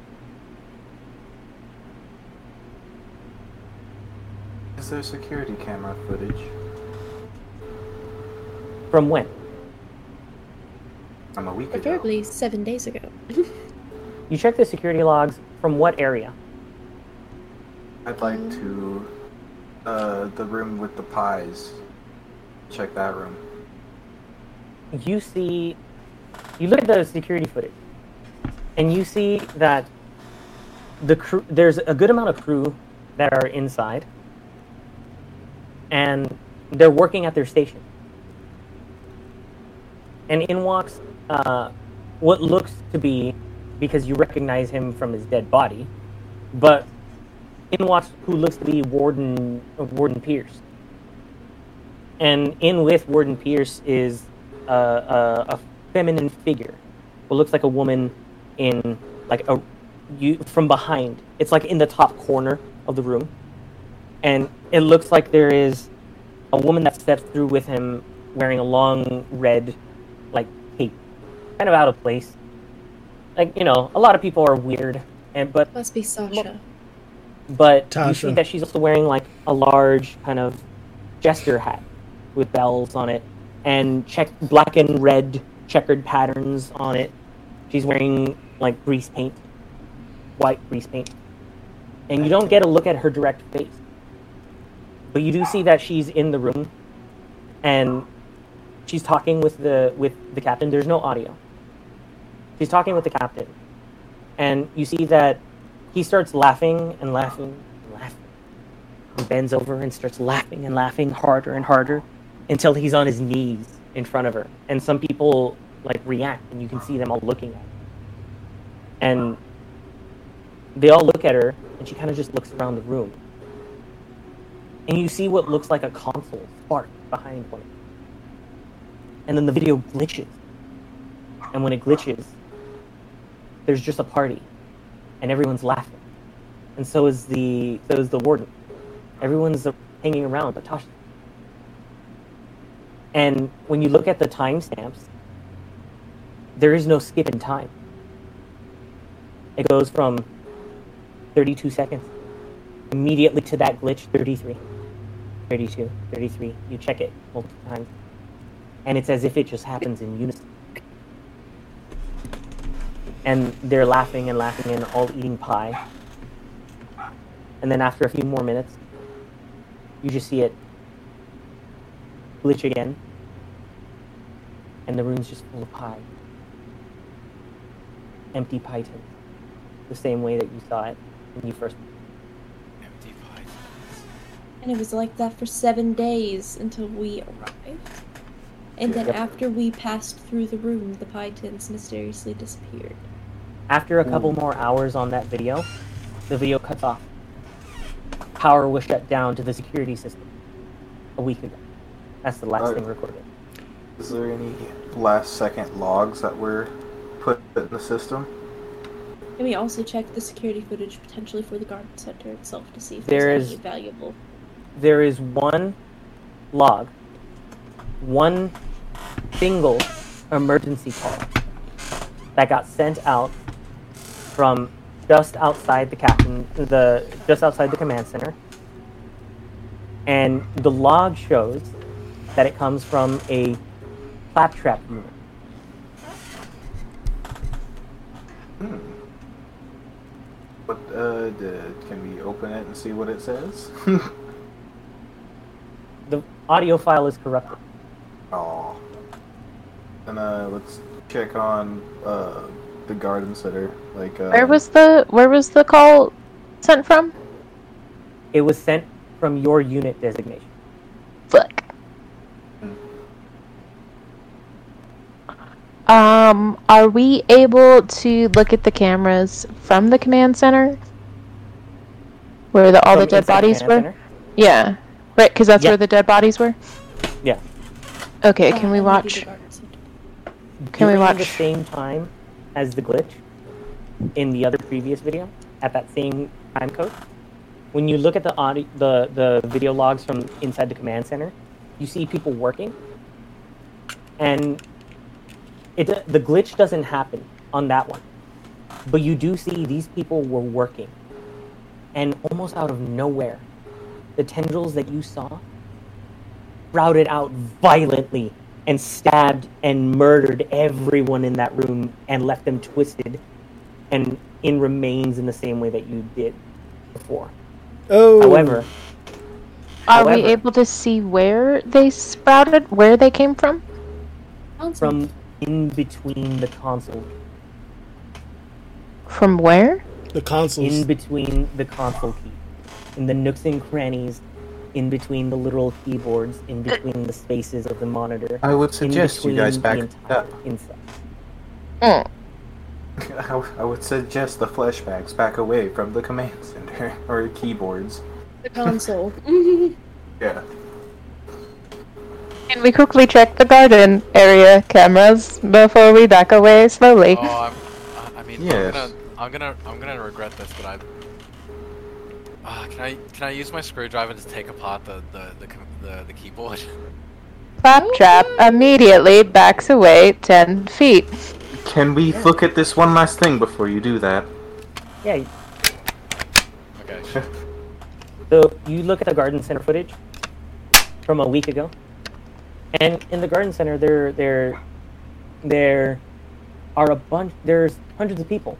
Is there security camera footage? From when? From a week ago. Preferably seven days ago. You check the security logs from what area? I'd like to, uh, the room with the pies. Check that room. you see you look at the security footage and you see that the crew there's a good amount of crew that are inside and they're working at their station. And in walks uh, what looks to be because you recognize him from his dead body but in walks who looks to be warden warden pierce. And in with warden pierce is a, a, a feminine figure what looks like a woman in like a you from behind. It's like in the top corner of the room. And it looks like there is a woman that steps through with him wearing a long red like cape. Kind of out of place. Like you know a lot of people are weird and but Must be Sasha. but you see that she's also wearing like a large kind of jester hat with bells on it and check black and red checkered patterns on it. She's wearing like grease paint, white grease paint, and you don't get a look at her direct face, but you do see that she's in the room, and she's talking with the with the captain. There's no audio. She's talking with the captain, and you see that he starts laughing and laughing and laughing. He bends over and starts laughing and laughing harder and harder until he's on his knees in front of her. And some people like react, and you can see them all looking at her. And they all look at her, and she kind of just looks around the room. And you see what looks like a console spark behind one. And then the video glitches. And when it glitches, there's just a party, and everyone's laughing. And so is the so is the warden. Everyone's hanging around, but Tasha. And when you look at the timestamps, there is no skip in time. It goes from 32 seconds immediately to that glitch 33, 32, 33. You check it multiple times. And it's as if it just happens in unison. And they're laughing and laughing and all eating pie. And then after a few more minutes, you just see it glitch again. And the room's just full of pie. Empty pie tins. The same way that you saw it when you first. Empty pie. And it was like that for seven days until we arrived. And then Yep. after we passed through the room, the pie tins mysteriously disappeared. After a couple mm. more hours on that video, the video cuts off. Power was shut down to the security system a week ago. That's the last Alright. thing recorded. Is there any last second logs that were put in the system? And we also checked the security footage potentially for the garden center itself to see if There there's is- any valuable. There is one log, one single emergency call that got sent out from just outside the captain, the just outside the command center, and the log shows that it comes from a claptrap unit. But uh, d- can we open it and see what it says? (laughs) The audio file is corrupted. Oh. And uh, let's check on uh the garden center. Like uh, Where was the where was the call sent from? It was sent from your unit designation. Fuck. Um, are we able to look at the cameras from the command center? Where the, all the dead inside bodies were? center? Yeah. Right, because that's Yeah. where the dead bodies were? Yeah. Okay, can Uh, we watch? the garden center. Can we During the same time as the glitch in the other previous video at that same time code? When you look at the audio, the the video logs from inside the command center, you see people working, and it the glitch doesn't happen on that one, but you do see these people were working, and almost out of nowhere, the tendrils that you saw sprouted out violently and stabbed and murdered everyone in that room and left them twisted and in remains in the same way that you did before. Oh. However, Are we able to see where they sprouted? Where they came from? from in between the console, From where? the consoles. in between the console key, in the nooks and crannies, in between the literal keyboards, in between the spaces of the monitor. I would suggest you guys back the up. entire inside. Mm. (laughs) I, I would suggest the flashbacks back away from the command center (laughs) or keyboards. The console. (laughs) Yeah. Can we quickly check the garden area cameras before we back away slowly? Oh, I'm, I- I mean, Yes. I'm gonna, I'm gonna, I'm gonna regret this, but I. Uh, can I, can I use my screwdriver to take apart the, the, the, com- the, the keyboard? (laughs) Claptrap immediately backs away 10 feet. Can we look at this one last thing before you do that? Yeah. Okay. So you look at the garden center footage from a week ago, and in the garden center there there there are a bunch. There's hundreds of people,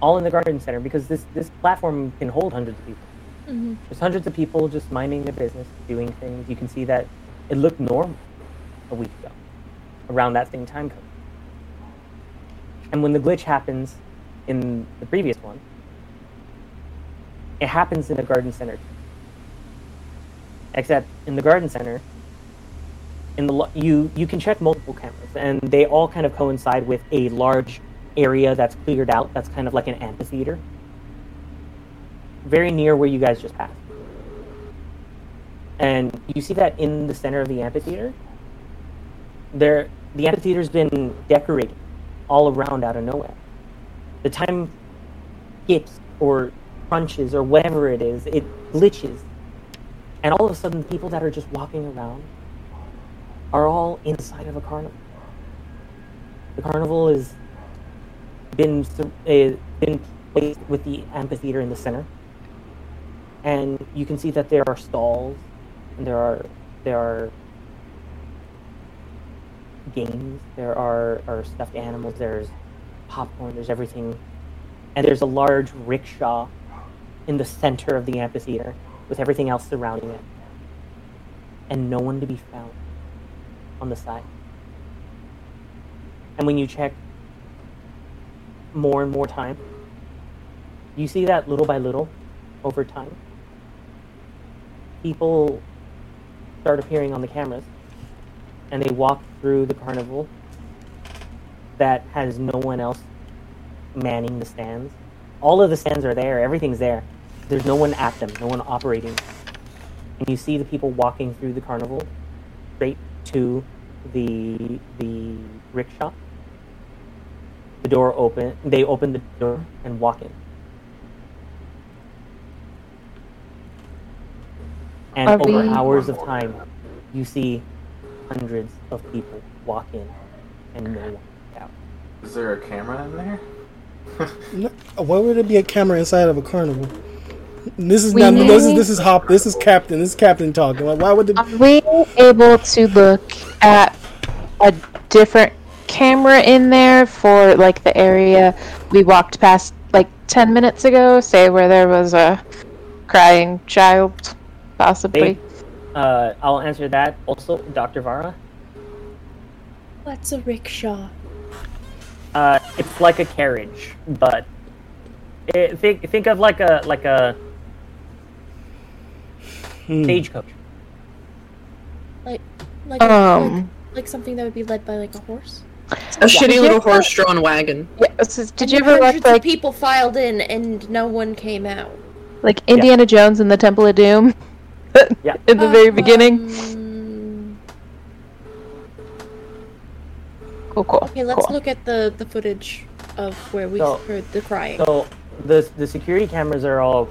all in the garden center because this this platform can hold hundreds of people. Mhm. There's hundreds of people just minding their business, doing things. You can see that it looked normal a week ago, around that same time code. And when the glitch happens in the previous one, it happens in the garden center. Except in the garden center, in the you you can check multiple cameras, and they all kind of coincide with a large area that's cleared out. That's kind of like an amphitheater, very near where you guys just passed. And you see that in the center of the amphitheater, there the amphitheater's been decorated all around out of nowhere. The time skips or crunches or whatever it is, it glitches. And all of a sudden, people that are just walking around are all inside of a carnival. The carnival has been uh, been placed with the amphitheater in the center, and you can see that there are stalls, and there are there are games, there are, are stuffed animals, there's popcorn, there's everything, and there's a large rickshaw in the center of the amphitheater with everything else surrounding it, and no one to be found on the side. And when you check more and more time, you see that little by little, over time, people start appearing on the cameras, and they walk through the carnival that has no one else manning the stands. All of the stands are there. Everything's there. There's no one at them. No one operating. And you see the people walking through the carnival straight to the the rickshaw. The door open. They open the door and walk in. And Are over we- hours of time, you see hundreds of people walk in, and no one out. Is there a camera in there? (laughs) No, why would there be a camera inside of a carnival? This is We not. This is this is Hop. This is Captain. This is Captain talking. Like, why would the? Are we able to look at a different camera in there for like the area we walked past like 10 minutes ago? Say where there was a crying child, possibly. They, uh, I'll answer that. Also, Dr. Vara. What's a rickshaw? Uh, it's like a carriage, but it, think think of like a like a Hmm. stagecoach. Like, like, Um. like, like something that would be led by like a horse. A Yeah. shitty little horse-drawn wagon. Yeah, so did And you ever watch hundreds of like people filed in and no one came out? like Indiana Jones and the Temple of Doom? (laughs) Yeah. In the very beginning. Um, Cool, cool. okay, let's cool. look at the the footage of where we So- heard the crying. So the the security cameras are all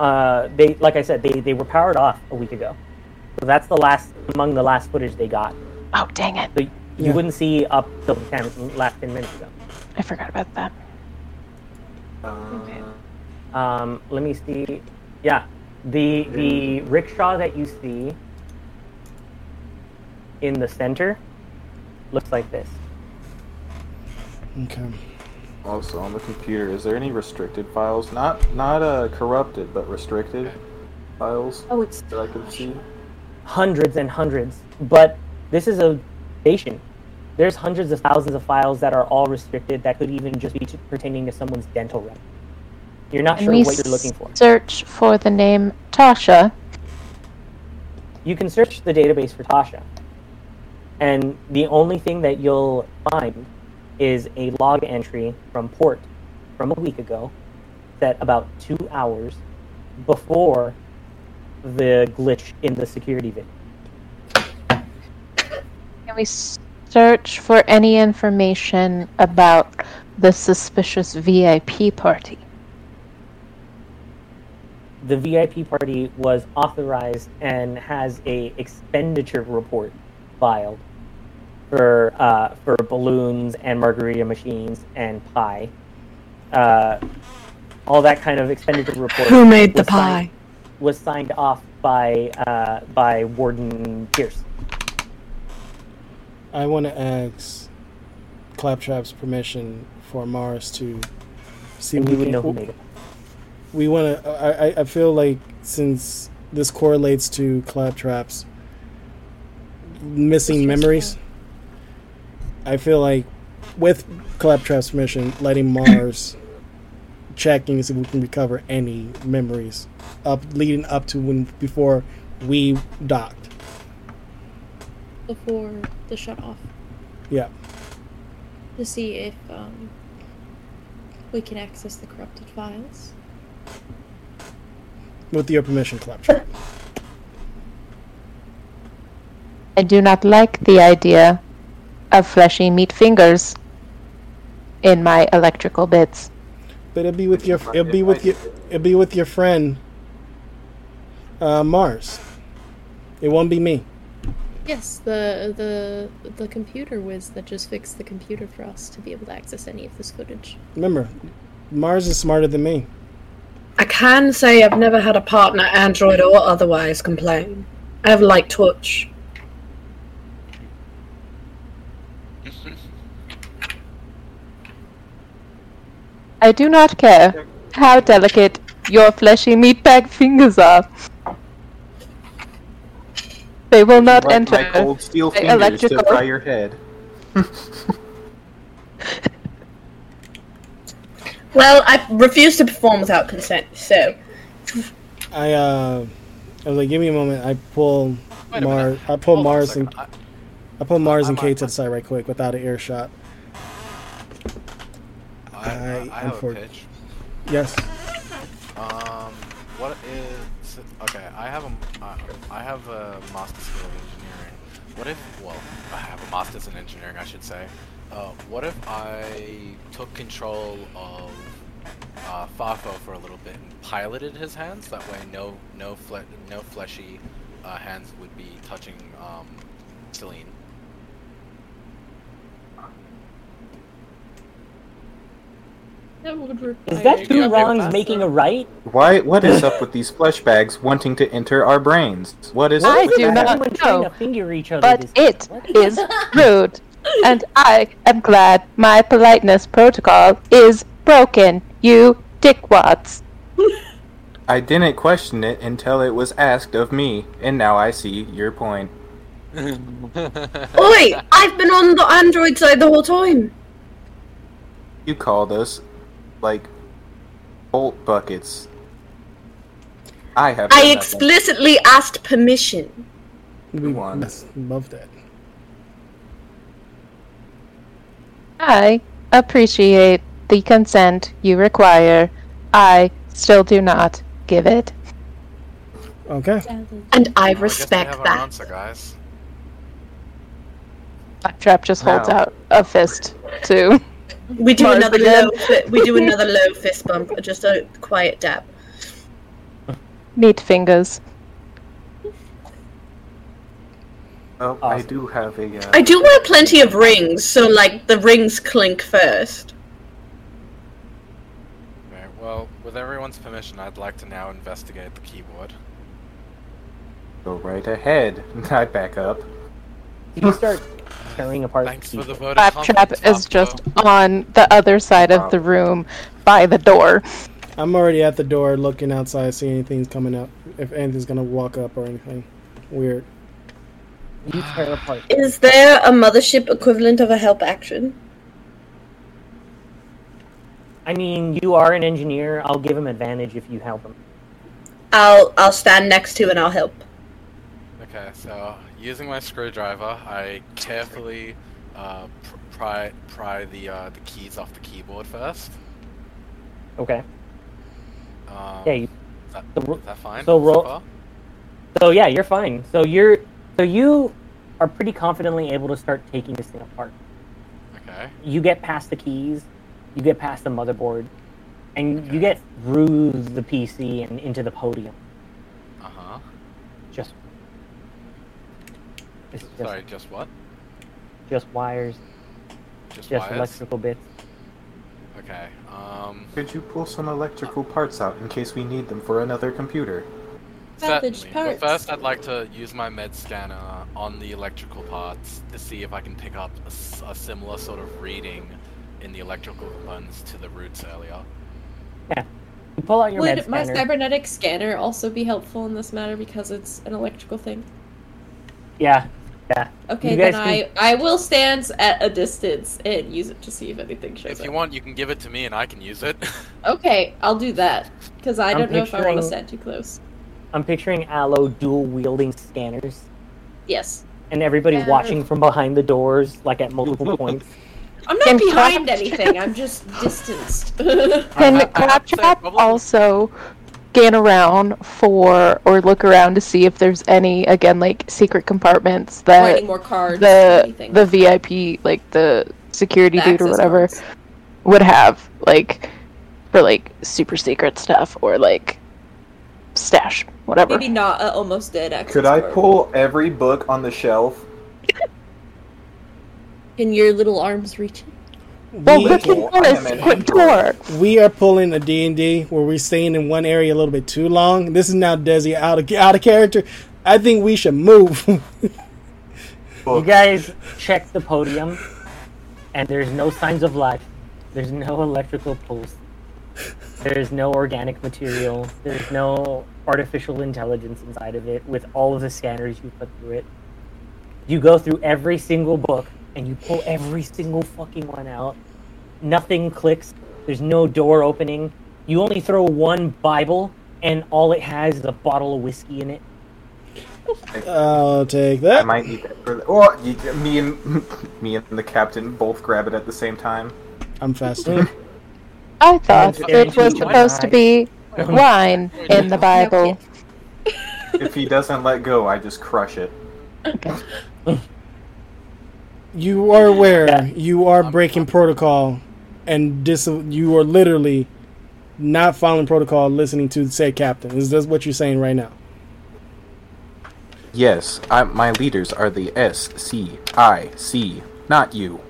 uh, they like I said they they were powered off a week ago. So that's the last among the last footage they got. Oh dang it! So you Yeah. wouldn't see up till the 10, last ten minutes ago. I forgot about that. Uh, Um, let me see. Yeah, the the rickshaw that you see in the center looks like this. Okay. Also on the computer, is there any restricted files? Not not uh corrupted, but restricted files oh, it's that I could see. Hundreds and hundreds, but this is a station. There's hundreds of thousands of files that are all restricted that could even just be t- pertaining to someone's dental record. You're not Can sure we what you're looking for. search for the name Tasha? You can search the database for Tasha, and the only thing that you'll find is a log entry from port from a week ago that about two hours before the glitch in the security vid. Can we search for any information about the suspicious VIP party? The VIP party was authorized and has a expenditure report filed for uh, for balloons and margarita machines and pie. Uh, all that kind of expenditure report. Who made the was signed- pie? was signed off by uh, by Warden Pierce. I want to ask Claptrap's permission for Mars to see. And we we would know who made it. We want to. I, I- I feel like since this correlates to Claptrap's missing memories, I feel like with Claptrap's permission, letting Mars checking to see if we can recover any memories up leading up to when before we docked. before the shut off Yeah. to see if um, we can access the corrupted files. With your permission, Claptrap. I do not like the idea of fleshy meat fingers in my electrical bits. But it'll be with your it'll be with your it'll be with your friend uh, Mars. It won't be me. Yes, the the the computer whiz that just fixed the computer for us to be able to access any of this footage. Remember, Mars is smarter than me. I can say I've never had a partner, Android or otherwise, complain. I have light touch. I do not care how delicate your fleshy meatbag fingers are. They will not Like enter my cold steel the fingers to electrical. fry your head. (laughs) Well, I refuse to perform without consent, so. I uh, I was like, give me a moment. I pull Wait Mars. I pull Hold Mars and second. I pull Mars and Cade to the side right quick without an earshot. I, I- I, have a pitch. Yes. Um, what is okay? I have a I- I have a master's skill of engineering. What if? Well, I have a master's in engineering, I should say. Uh, what if I took control of uh, Fafo for a little bit and piloted his hands? That way, no no fle- no fleshy uh, hands would be touching um, Celine. That would require Is that two wrongs making a right? Why? What is up (laughs) with these flesh bags wanting to enter our brains? What is I up with do that? not know, to finger each other. but it is (laughs) rude, and I am glad my politeness protocol is broken. You dickwads. I didn't question it until it was asked of me, and now I see your point. Oi! (laughs) I've been on the Android side the whole time! You called us like bolt buckets. I have. I done nothing. explicitly asked permission. We on. yes, love that. I appreciate the consent you require. I still do not give it. Okay. And I I guess we respect have our that. answer, guys. Trap just holds Now- out a fist to. (laughs) We do Mars another again. low fi- we do (laughs) another low fist bump, just a quiet dab. Meat fingers. Oh, I do have a. Uh, I do wear plenty of rings, so like the rings clink first. Okay, well, with everyone's permission, I'd like to now investigate the keyboard. Go right ahead. (laughs) I back up. You start (laughs) tearing apart. Thanks the for the keyboard. vote of Claptrap confidence, is just Fafo. on the other side of the room by the door. I'm already at the door looking outside, see anything's coming up. If anything's gonna walk up or anything weird. You tear apart. Is there a mothership equivalent of a help action? I mean, you are an engineer. I'll give him advantage if you help him. I'll I'll stand next to and I'll help. Okay, so using my screwdriver, I carefully uh, pr- pry pry the uh, the keys off the keyboard first. Okay. Um, Yeah. You, is, that, so is that fine? so roll- far? so yeah, you're fine. So you're so you are pretty confidently able to start taking this thing apart. Okay. You get past the keys, you get past the motherboard, and you get through the PC and into the podium. Uh huh. Just, it's just, Sorry, just what? just wires, Just, just wires? electrical bits. Okay. Um. Could you pull some electrical parts out in case we need them for another computer? Salvage Certainly. But parts. first, I'd like to use my med scanner on the electrical parts to see if I can pick up a similar sort of reading in the electrical components to the roots earlier. You pull out your med Would my scanner. cybernetic scanner also be helpful in this matter because it's an electrical thing? Yeah, yeah. Okay, then guys I I will stand at a distance and use it to see if anything shows If up. If you want, you can give it to me and I can use it. (laughs) Okay, I'll do that because I I'm don't know if I want to stand too close. I'm picturing Allo dual wielding scanners, Yes, and everybody Yeah. watching from behind the doors, like at multiple (laughs) points. I'm not Can behind Claptrap- anything. I'm just (laughs) distanced. Can I- I have to say, Claptrap also scan around for or look around to see if there's any again like secret compartments or that any more cards? the anything. the VIP like the security The dude or whatever cards. would have like for like super secret stuff or like stash whatever. Maybe not a almost dead access Could I card. pull every book on the shelf? Can your little arms reach it? Well, We, look Well, at I am this an quick android. door. we are pulling a D&D where we're staying in one area a little bit too long. This is now Desi out of out of character. I think we should move. (laughs) You guys check the podium, and there's no signs of life. There's no electrical pulse. There's no organic material. There's no artificial intelligence inside of it with all of the scanners you put through it. You go through every single book and you pull every single fucking one out. Nothing clicks. There's no door opening. You only throw one Bible, and all it has is a bottle of whiskey in it. I'll take that. I might need that for the. Oh, you, me and (laughs) me and the captain both grab it at the same time. I'm faster. Mm. I thought it was supposed to be wine in the Bible. If he doesn't let go, I just crush it. (laughs) You are aware Yeah. you are breaking protocol, and dis- you are literally not following protocol, listening to say captain. Is this what you're saying right now? Yes, I, my leaders are the S C I C, not you.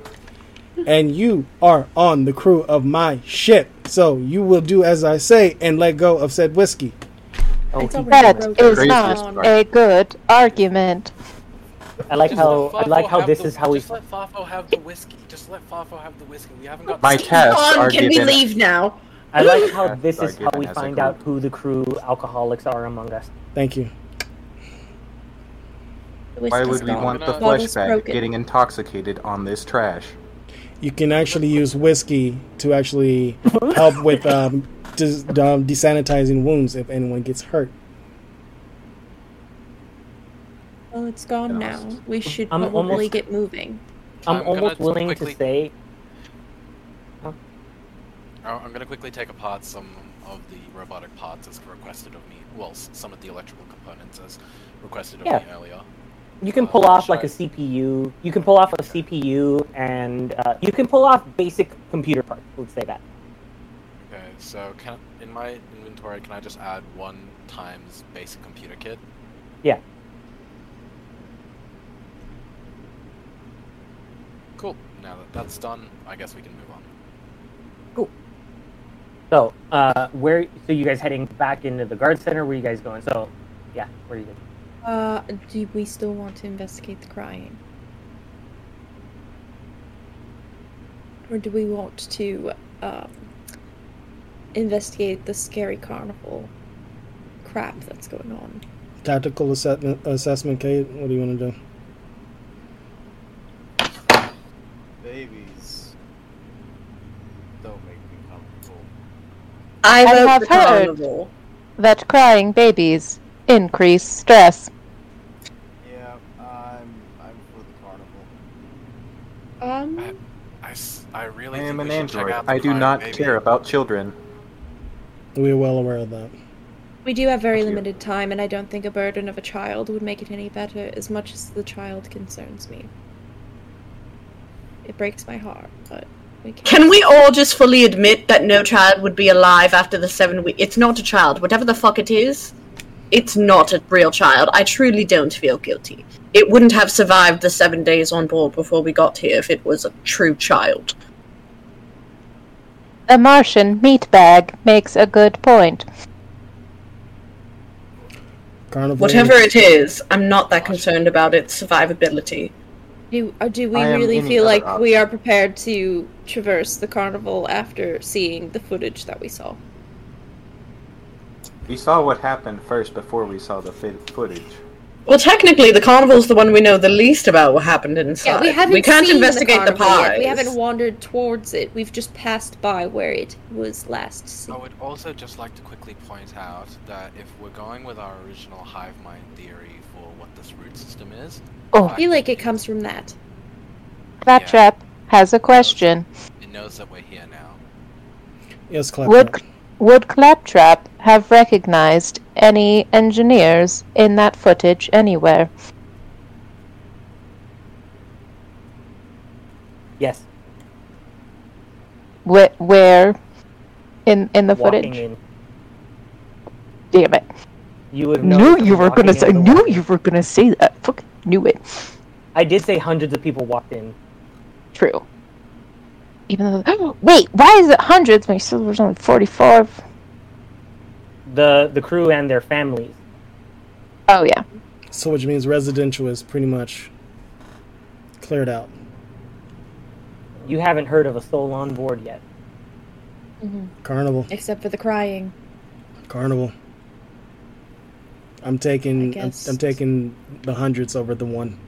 And you are on the crew of my ship, so you will do as I say and let go of said whiskey. Oh, It's he- already That broken. is Crazy not start. a good argument. I like Just how I like how this the- is how we. Just let Fafo have the whiskey. Just let Fafo have the whiskey. We haven't got. My tasks On, are can we leave now? I like how this is how we find out who the crew alcoholics are among us. Thank you. Why would we want the Gonna- flesh Bottle's bag getting intoxicated on this trash? You can actually use whiskey to actually help with um, des- um, desanitizing wounds if anyone gets hurt. Well, it's gone now. We should I'm probably almost- get moving. I'm, I'm almost willing quickly- to say Oh, I'm gonna quickly take apart some of the robotic parts as requested of me. Well, some of the electrical components as requested of Yeah. me earlier. you can Uh, pull off like a. CPU. You can pull off a CPU, and uh, you can pull off basic computer parts. Let's say that. Okay, so can in my inventory can I just add one times basic computer kit? Yeah. Cool. Now that that's done, I guess we can move on. Cool. So, uh, where? So you guys heading back into the guard center? Where you guys going? So, yeah, where are you going? Uh, do we still want to investigate the crying? Or do we want to, um, investigate the scary carnival crap that's going on? Tactical assessment, assessment, Cade. What do you want to do? Babies. Don't make me comfortable. I I have heard. carnival. That crying babies increase stress. Yeah, I'm I'm for the carnival. Um, I, s- I really I think am an should android. I do not baby. care about children. We're well aware of that. we do have very Thank you. limited time, and I don't think a burden of a child would make it any better as much as the child concerns me. It breaks my heart, but we can. Can we all just fully admit that no child would be alive after the seven weeks? It's not a child. Whatever the fuck it is, it's not a real child. I truly don't feel guilty. It wouldn't have survived the seven days on board before we got here if it was a true child. A Martian meat bag makes a good point. Carnival. Whatever it is, I'm not that concerned about its survivability. Do, uh, do we I really feel other like we are prepared to traverse the carnival after seeing the footage that we saw? We saw what happened first before we saw the footage. Well, technically, the carnival's the one we know the least about what happened inside. Yeah, we haven't we can't seen investigate the, the, carnival yet. We haven't wandered towards it. We've just passed by where it was last seen. I would also just like to quickly point out that if we're going with our original hive mind theory for what this root system is, Oh. I feel like it comes from that. Claptrap has a question. it knows that we're here now. Yes, Would Claptrap. would Claptrap have recognized any engineers in that footage anywhere? Yes. Where, where in in the walking footage? in. Damn it! You would Knew you were gonna say. in the Knew you were gonna say that. Fuck. Knew it. I did say hundreds of people walked in. True. Even though. (gasps) Wait. Why is it hundreds? My silver's only forty-five. The the crew and their families. Oh yeah. So which means residential is pretty much cleared out. You haven't heard of a soul on board yet. Mm-hmm. Carnival. Except for the crying. Carnival. I'm taking. I'm, I'm taking the hundreds over the one.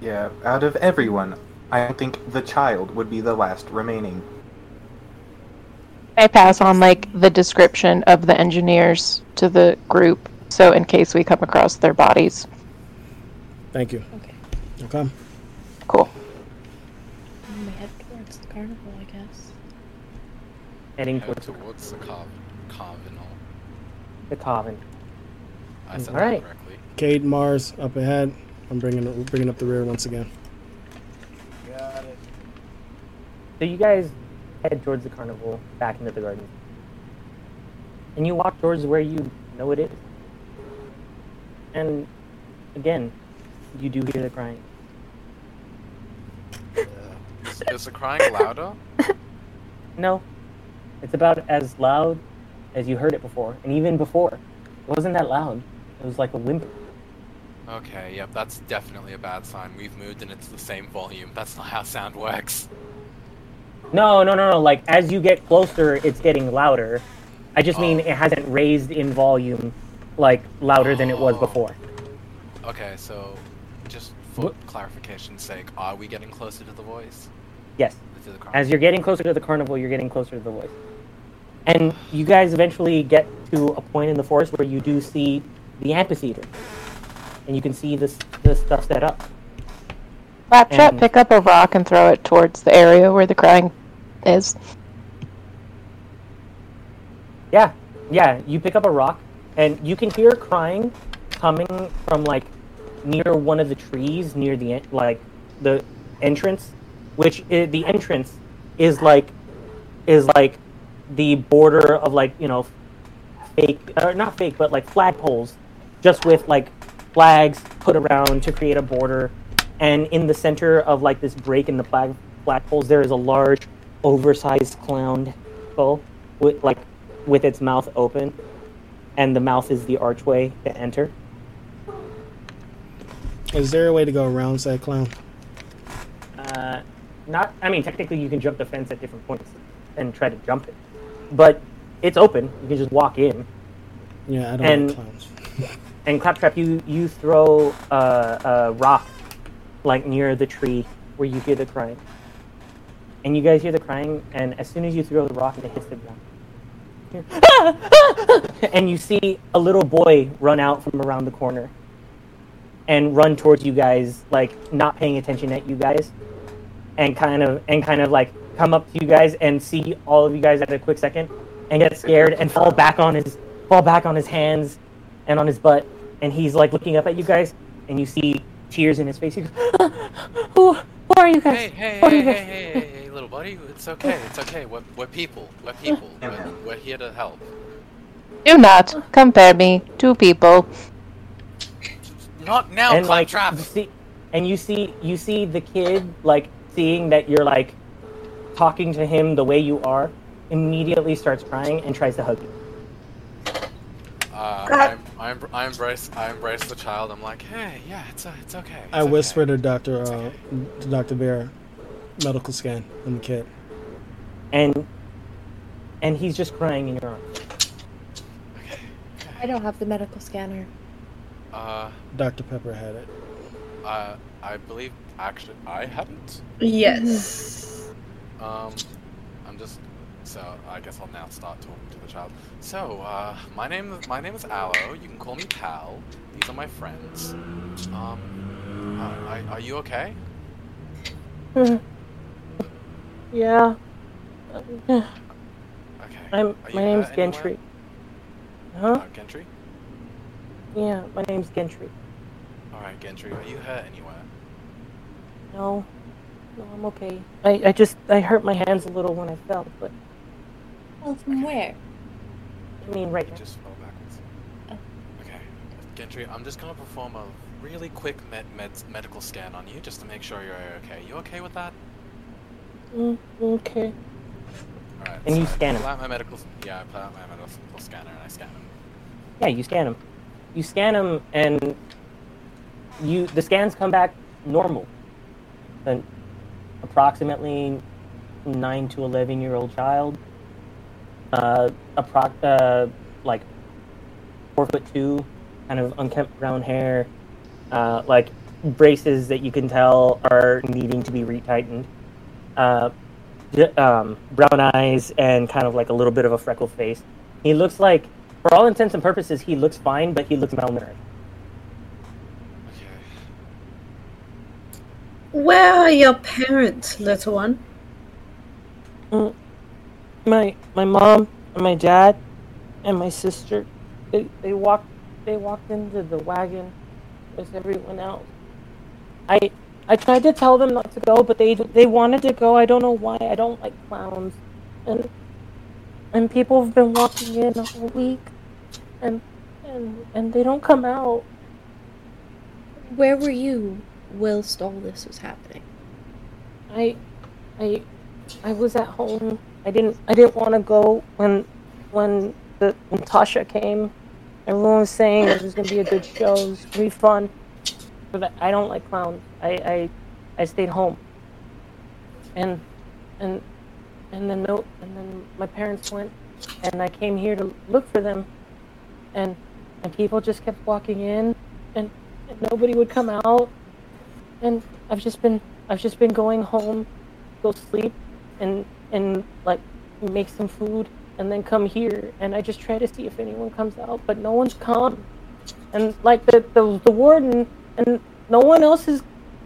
Yeah, out of everyone, I think the child would be the last remaining. I pass on like the description of the engineers to the group, so in case we come across their bodies. Thank you. Okay. Okay. Cool. I'm gonna head towards the carnival, I guess. Heading towards towards the carv- carvinal. the coven. I said All right. that correctly. Cade Mars up ahead. I'm bringing bringing up the rear once again. Got it. So you guys head towards the carnival, back into the garden. And you walk towards where you know it is. And again, you do hear the crying. Is, is the crying louder? (laughs) No. It's about as loud as you heard it before. And even before, it wasn't that loud. It was like a whimper. Okay, yep, that's definitely a bad sign. We've moved and it's the same volume. That's not how sound works. No, no, no, no. Like as you get closer, it's getting louder. I just mean Oh. it hasn't raised in volume like louder than it was Oh. before. Okay, so just for clarification's sake, are we getting closer to the voice? Yes. The As you're getting closer to the carnival, you're getting closer to the voice. And you guys eventually get to a point in the forest where you do see the amphitheater. And you can see this the stuff set up. And- pick up a rock and throw it towards the area where the crying is. Yeah, yeah. You pick up a rock, and you can hear crying coming from like near one of the trees near the en- like the entrance, which i the entrance is like is like the border of like you know fake or not fake but like flagpoles, just with like flags put around to create a border, and in the center of like this break in the flag flagpoles there is a large, oversized clown skull with like with its mouth open, and the mouth is the archway to enter. Is there a way to go around said clown? Uh, not, I mean, technically you can jump the fence at different points and try to jump it, but it's open. You can just walk in. Yeah, I don't And- like clowns. (laughs) And claptrap, you you throw uh, a rock like near the tree where you hear the crying, and you guys hear the crying. And as soon as you throw the rock, it hits the ground, (laughs) and you see a little boy run out from around the corner and run towards you guys, like not paying attention at you guys, and kind of and kind of like come up to you guys and see all of you guys at a quick second and get scared and fall back on his fall back on his hands and on his butt and he's like looking up at you guys and you see tears in his face. He goes, (gasps) who, who are you guys? Hey, hey, Who hey, guys? hey, hey, hey, little buddy, it's okay, it's okay. We're, we're people, we're people. We're, we're here to help. Do not compare me to people. Not now, and like Claptrap. you see, and you see you see the kid like seeing that you're like talking to him the way you are, immediately starts crying and tries to hug you. Uh, I, I, em- I embrace, I embrace the child. I'm like, hey, yeah, it's, uh, it's okay. I whisper to Doctor uh, to Doctor Vera, medical scan on the kid. and and he's just crying in your arms. I don't have the medical scanner. Uh, Dr. Pepper had it. uh, I believe actually I hadn't. Yes. Um, I'm just so I guess I'll now start talking to the child. So, uh, my name my name is Aloe. You can call me Pal. These are my friends. Um, uh, are, are you okay? yeah. Okay. I'm. My name's anywhere? Gentry. Huh? Uh, Gentry. Yeah, my name's Gentry. All right, Gentry. Are you hurt anywhere? No, no, I'm okay. I, I just I hurt my hands a little when I fell, but Well, from where? I mean right You now. just fell backwards. Okay, Gentry. I'm just gonna perform a really quick med, med medical scan on you just to make sure you're okay. You okay with that? Mm, okay. All right. And you so I scan pull him. out my medical. Yeah, I pull out my medical scanner and I scan him. Yeah, you scan him. You scan him, and you the scans come back normal. An approximately nine to eleven year old child. Uh, appro- uh, like four foot two, kind of unkempt brown hair, uh, like braces that you can tell are needing to be retightened. Uh, um, brown eyes and kind of like a little bit of a freckled face. He looks like, for all intents and purposes, he looks fine, but he looks malnourished. Where are your parents, little one? Mm, my my mom and my dad and my sister they they walked they walked into the wagon with everyone else. I I tried to tell them not to go, but they they wanted to go. I don't know why. I don't like clowns, and and people have been walking in a whole week, and and and they don't come out. Where were you whilst all this was happening? I I I was at home. I didn't I didn't want to go when when the when Tasha came. Everyone was saying it was gonna be a good show, it was gonna be fun. But I- don't like clowns. I I, I stayed home. And and and then no and then my parents went and I came here to look for them and and people just kept walking in and, and nobody would come out and I've just been I've just been going home, go sleep, and and like make some food, and then come here, and I just try to see if anyone comes out, but no one's come, and like the the, the warden and no one else has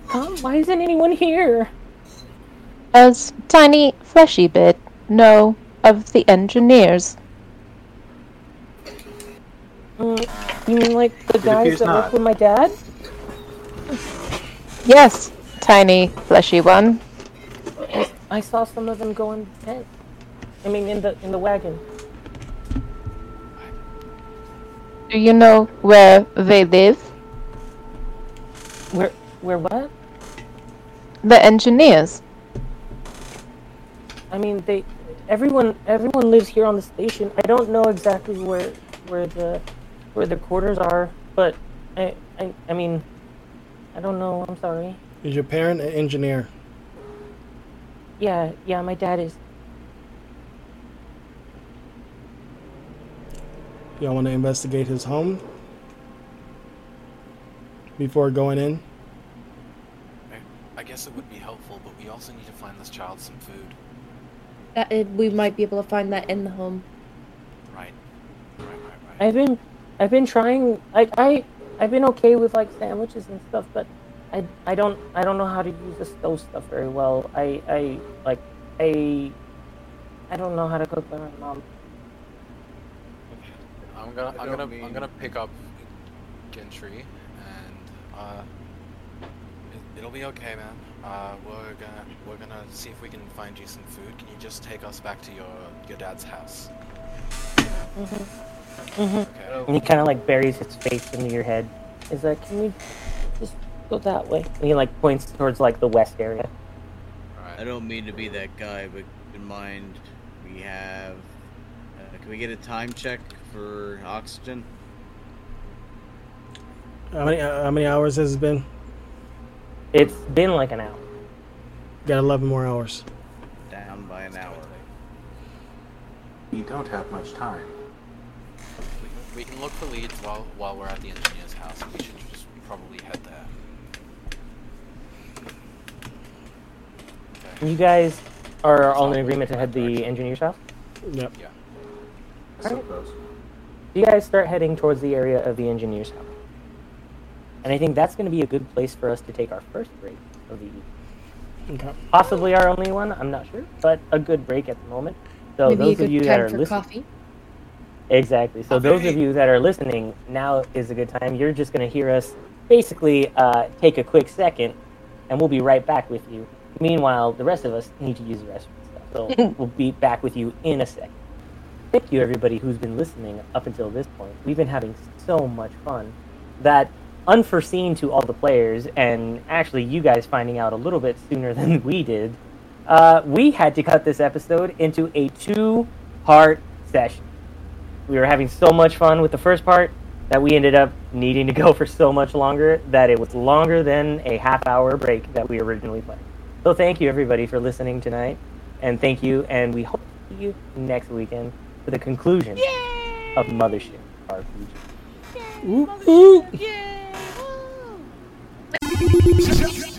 come. Why isn't anyone here? As Tiny Fleshy Bit know of the engineers? Mm, you mean like the It guys that not. work with my dad? Yes, Tiny Fleshy One. I, I saw some of them go in the tent. I mean, in the in the wagon. Do you know where they live? Where where what? The engineers. I mean, they everyone everyone lives here on the station. I don't know exactly where where the where the quarters are, but I I, I mean, I don't know. I'm sorry. Is your parent an engineer? Yeah, yeah, my dad is. Y'all want to investigate his home before going in? I guess it would be helpful, but we also need to find this child some food. That it, we might be able to find that in the home. Right. I've been I've been trying. I I I've been okay with like sandwiches and stuff, but I I don't I don't know how to use the stove stuff very well. I I like I I don't know how to cook by my mom. I'm gonna I'm gonna I'm gonna pick up Gentry and uh it, it'll be okay man. Uh we're gonna we're gonna see if we can find you some food. Can you just take us back to your your dad's house? Mm-hmm. Mm-hmm. And he kind of like buries his face into your head. He's like, "Can we just go that way?" And he like points towards like the west area. I don't mean to be that guy, but in mind we have. Uh, can we get a time check for oxygen? How many how many hours has it been? It's been like an hour. Got 11 more hours. Down by an hour. We don't have much time. We, we can look for leads while while we're at the engineer's house. We should just probably head there. You guys are all in agreement to head the engineer's house. Yep. Yeah. I suppose. You guys start heading towards the area of the engineer's house, and I think that's going to be a good place for us to take our first break of the evening. Okay. Possibly our only one. I'm not sure, but a good break at the moment. So Maybe a those good of you time that are for listening. coffee. Exactly. So those of you that are listening, now is a good time. You're just going to hear us basically uh, take a quick second, and we'll be right back with you. Meanwhile, the rest of us need to use the restroom. So (laughs) we'll be back with you in a sec. Thank you, everybody who's been listening up until this point. We've been having so much fun that, unforeseen to all the players, and actually you guys finding out a little bit sooner (laughs) than we did, uh, we had to cut this episode into a two-part session we were having so much fun with the first part that we ended up needing to go for so much longer that it was longer than a half hour break that we originally planned. So thank you everybody for listening tonight, and thank you, and we hope to see you next weekend for the conclusion of Mothership RPG. Ooh. Yeah. Woo.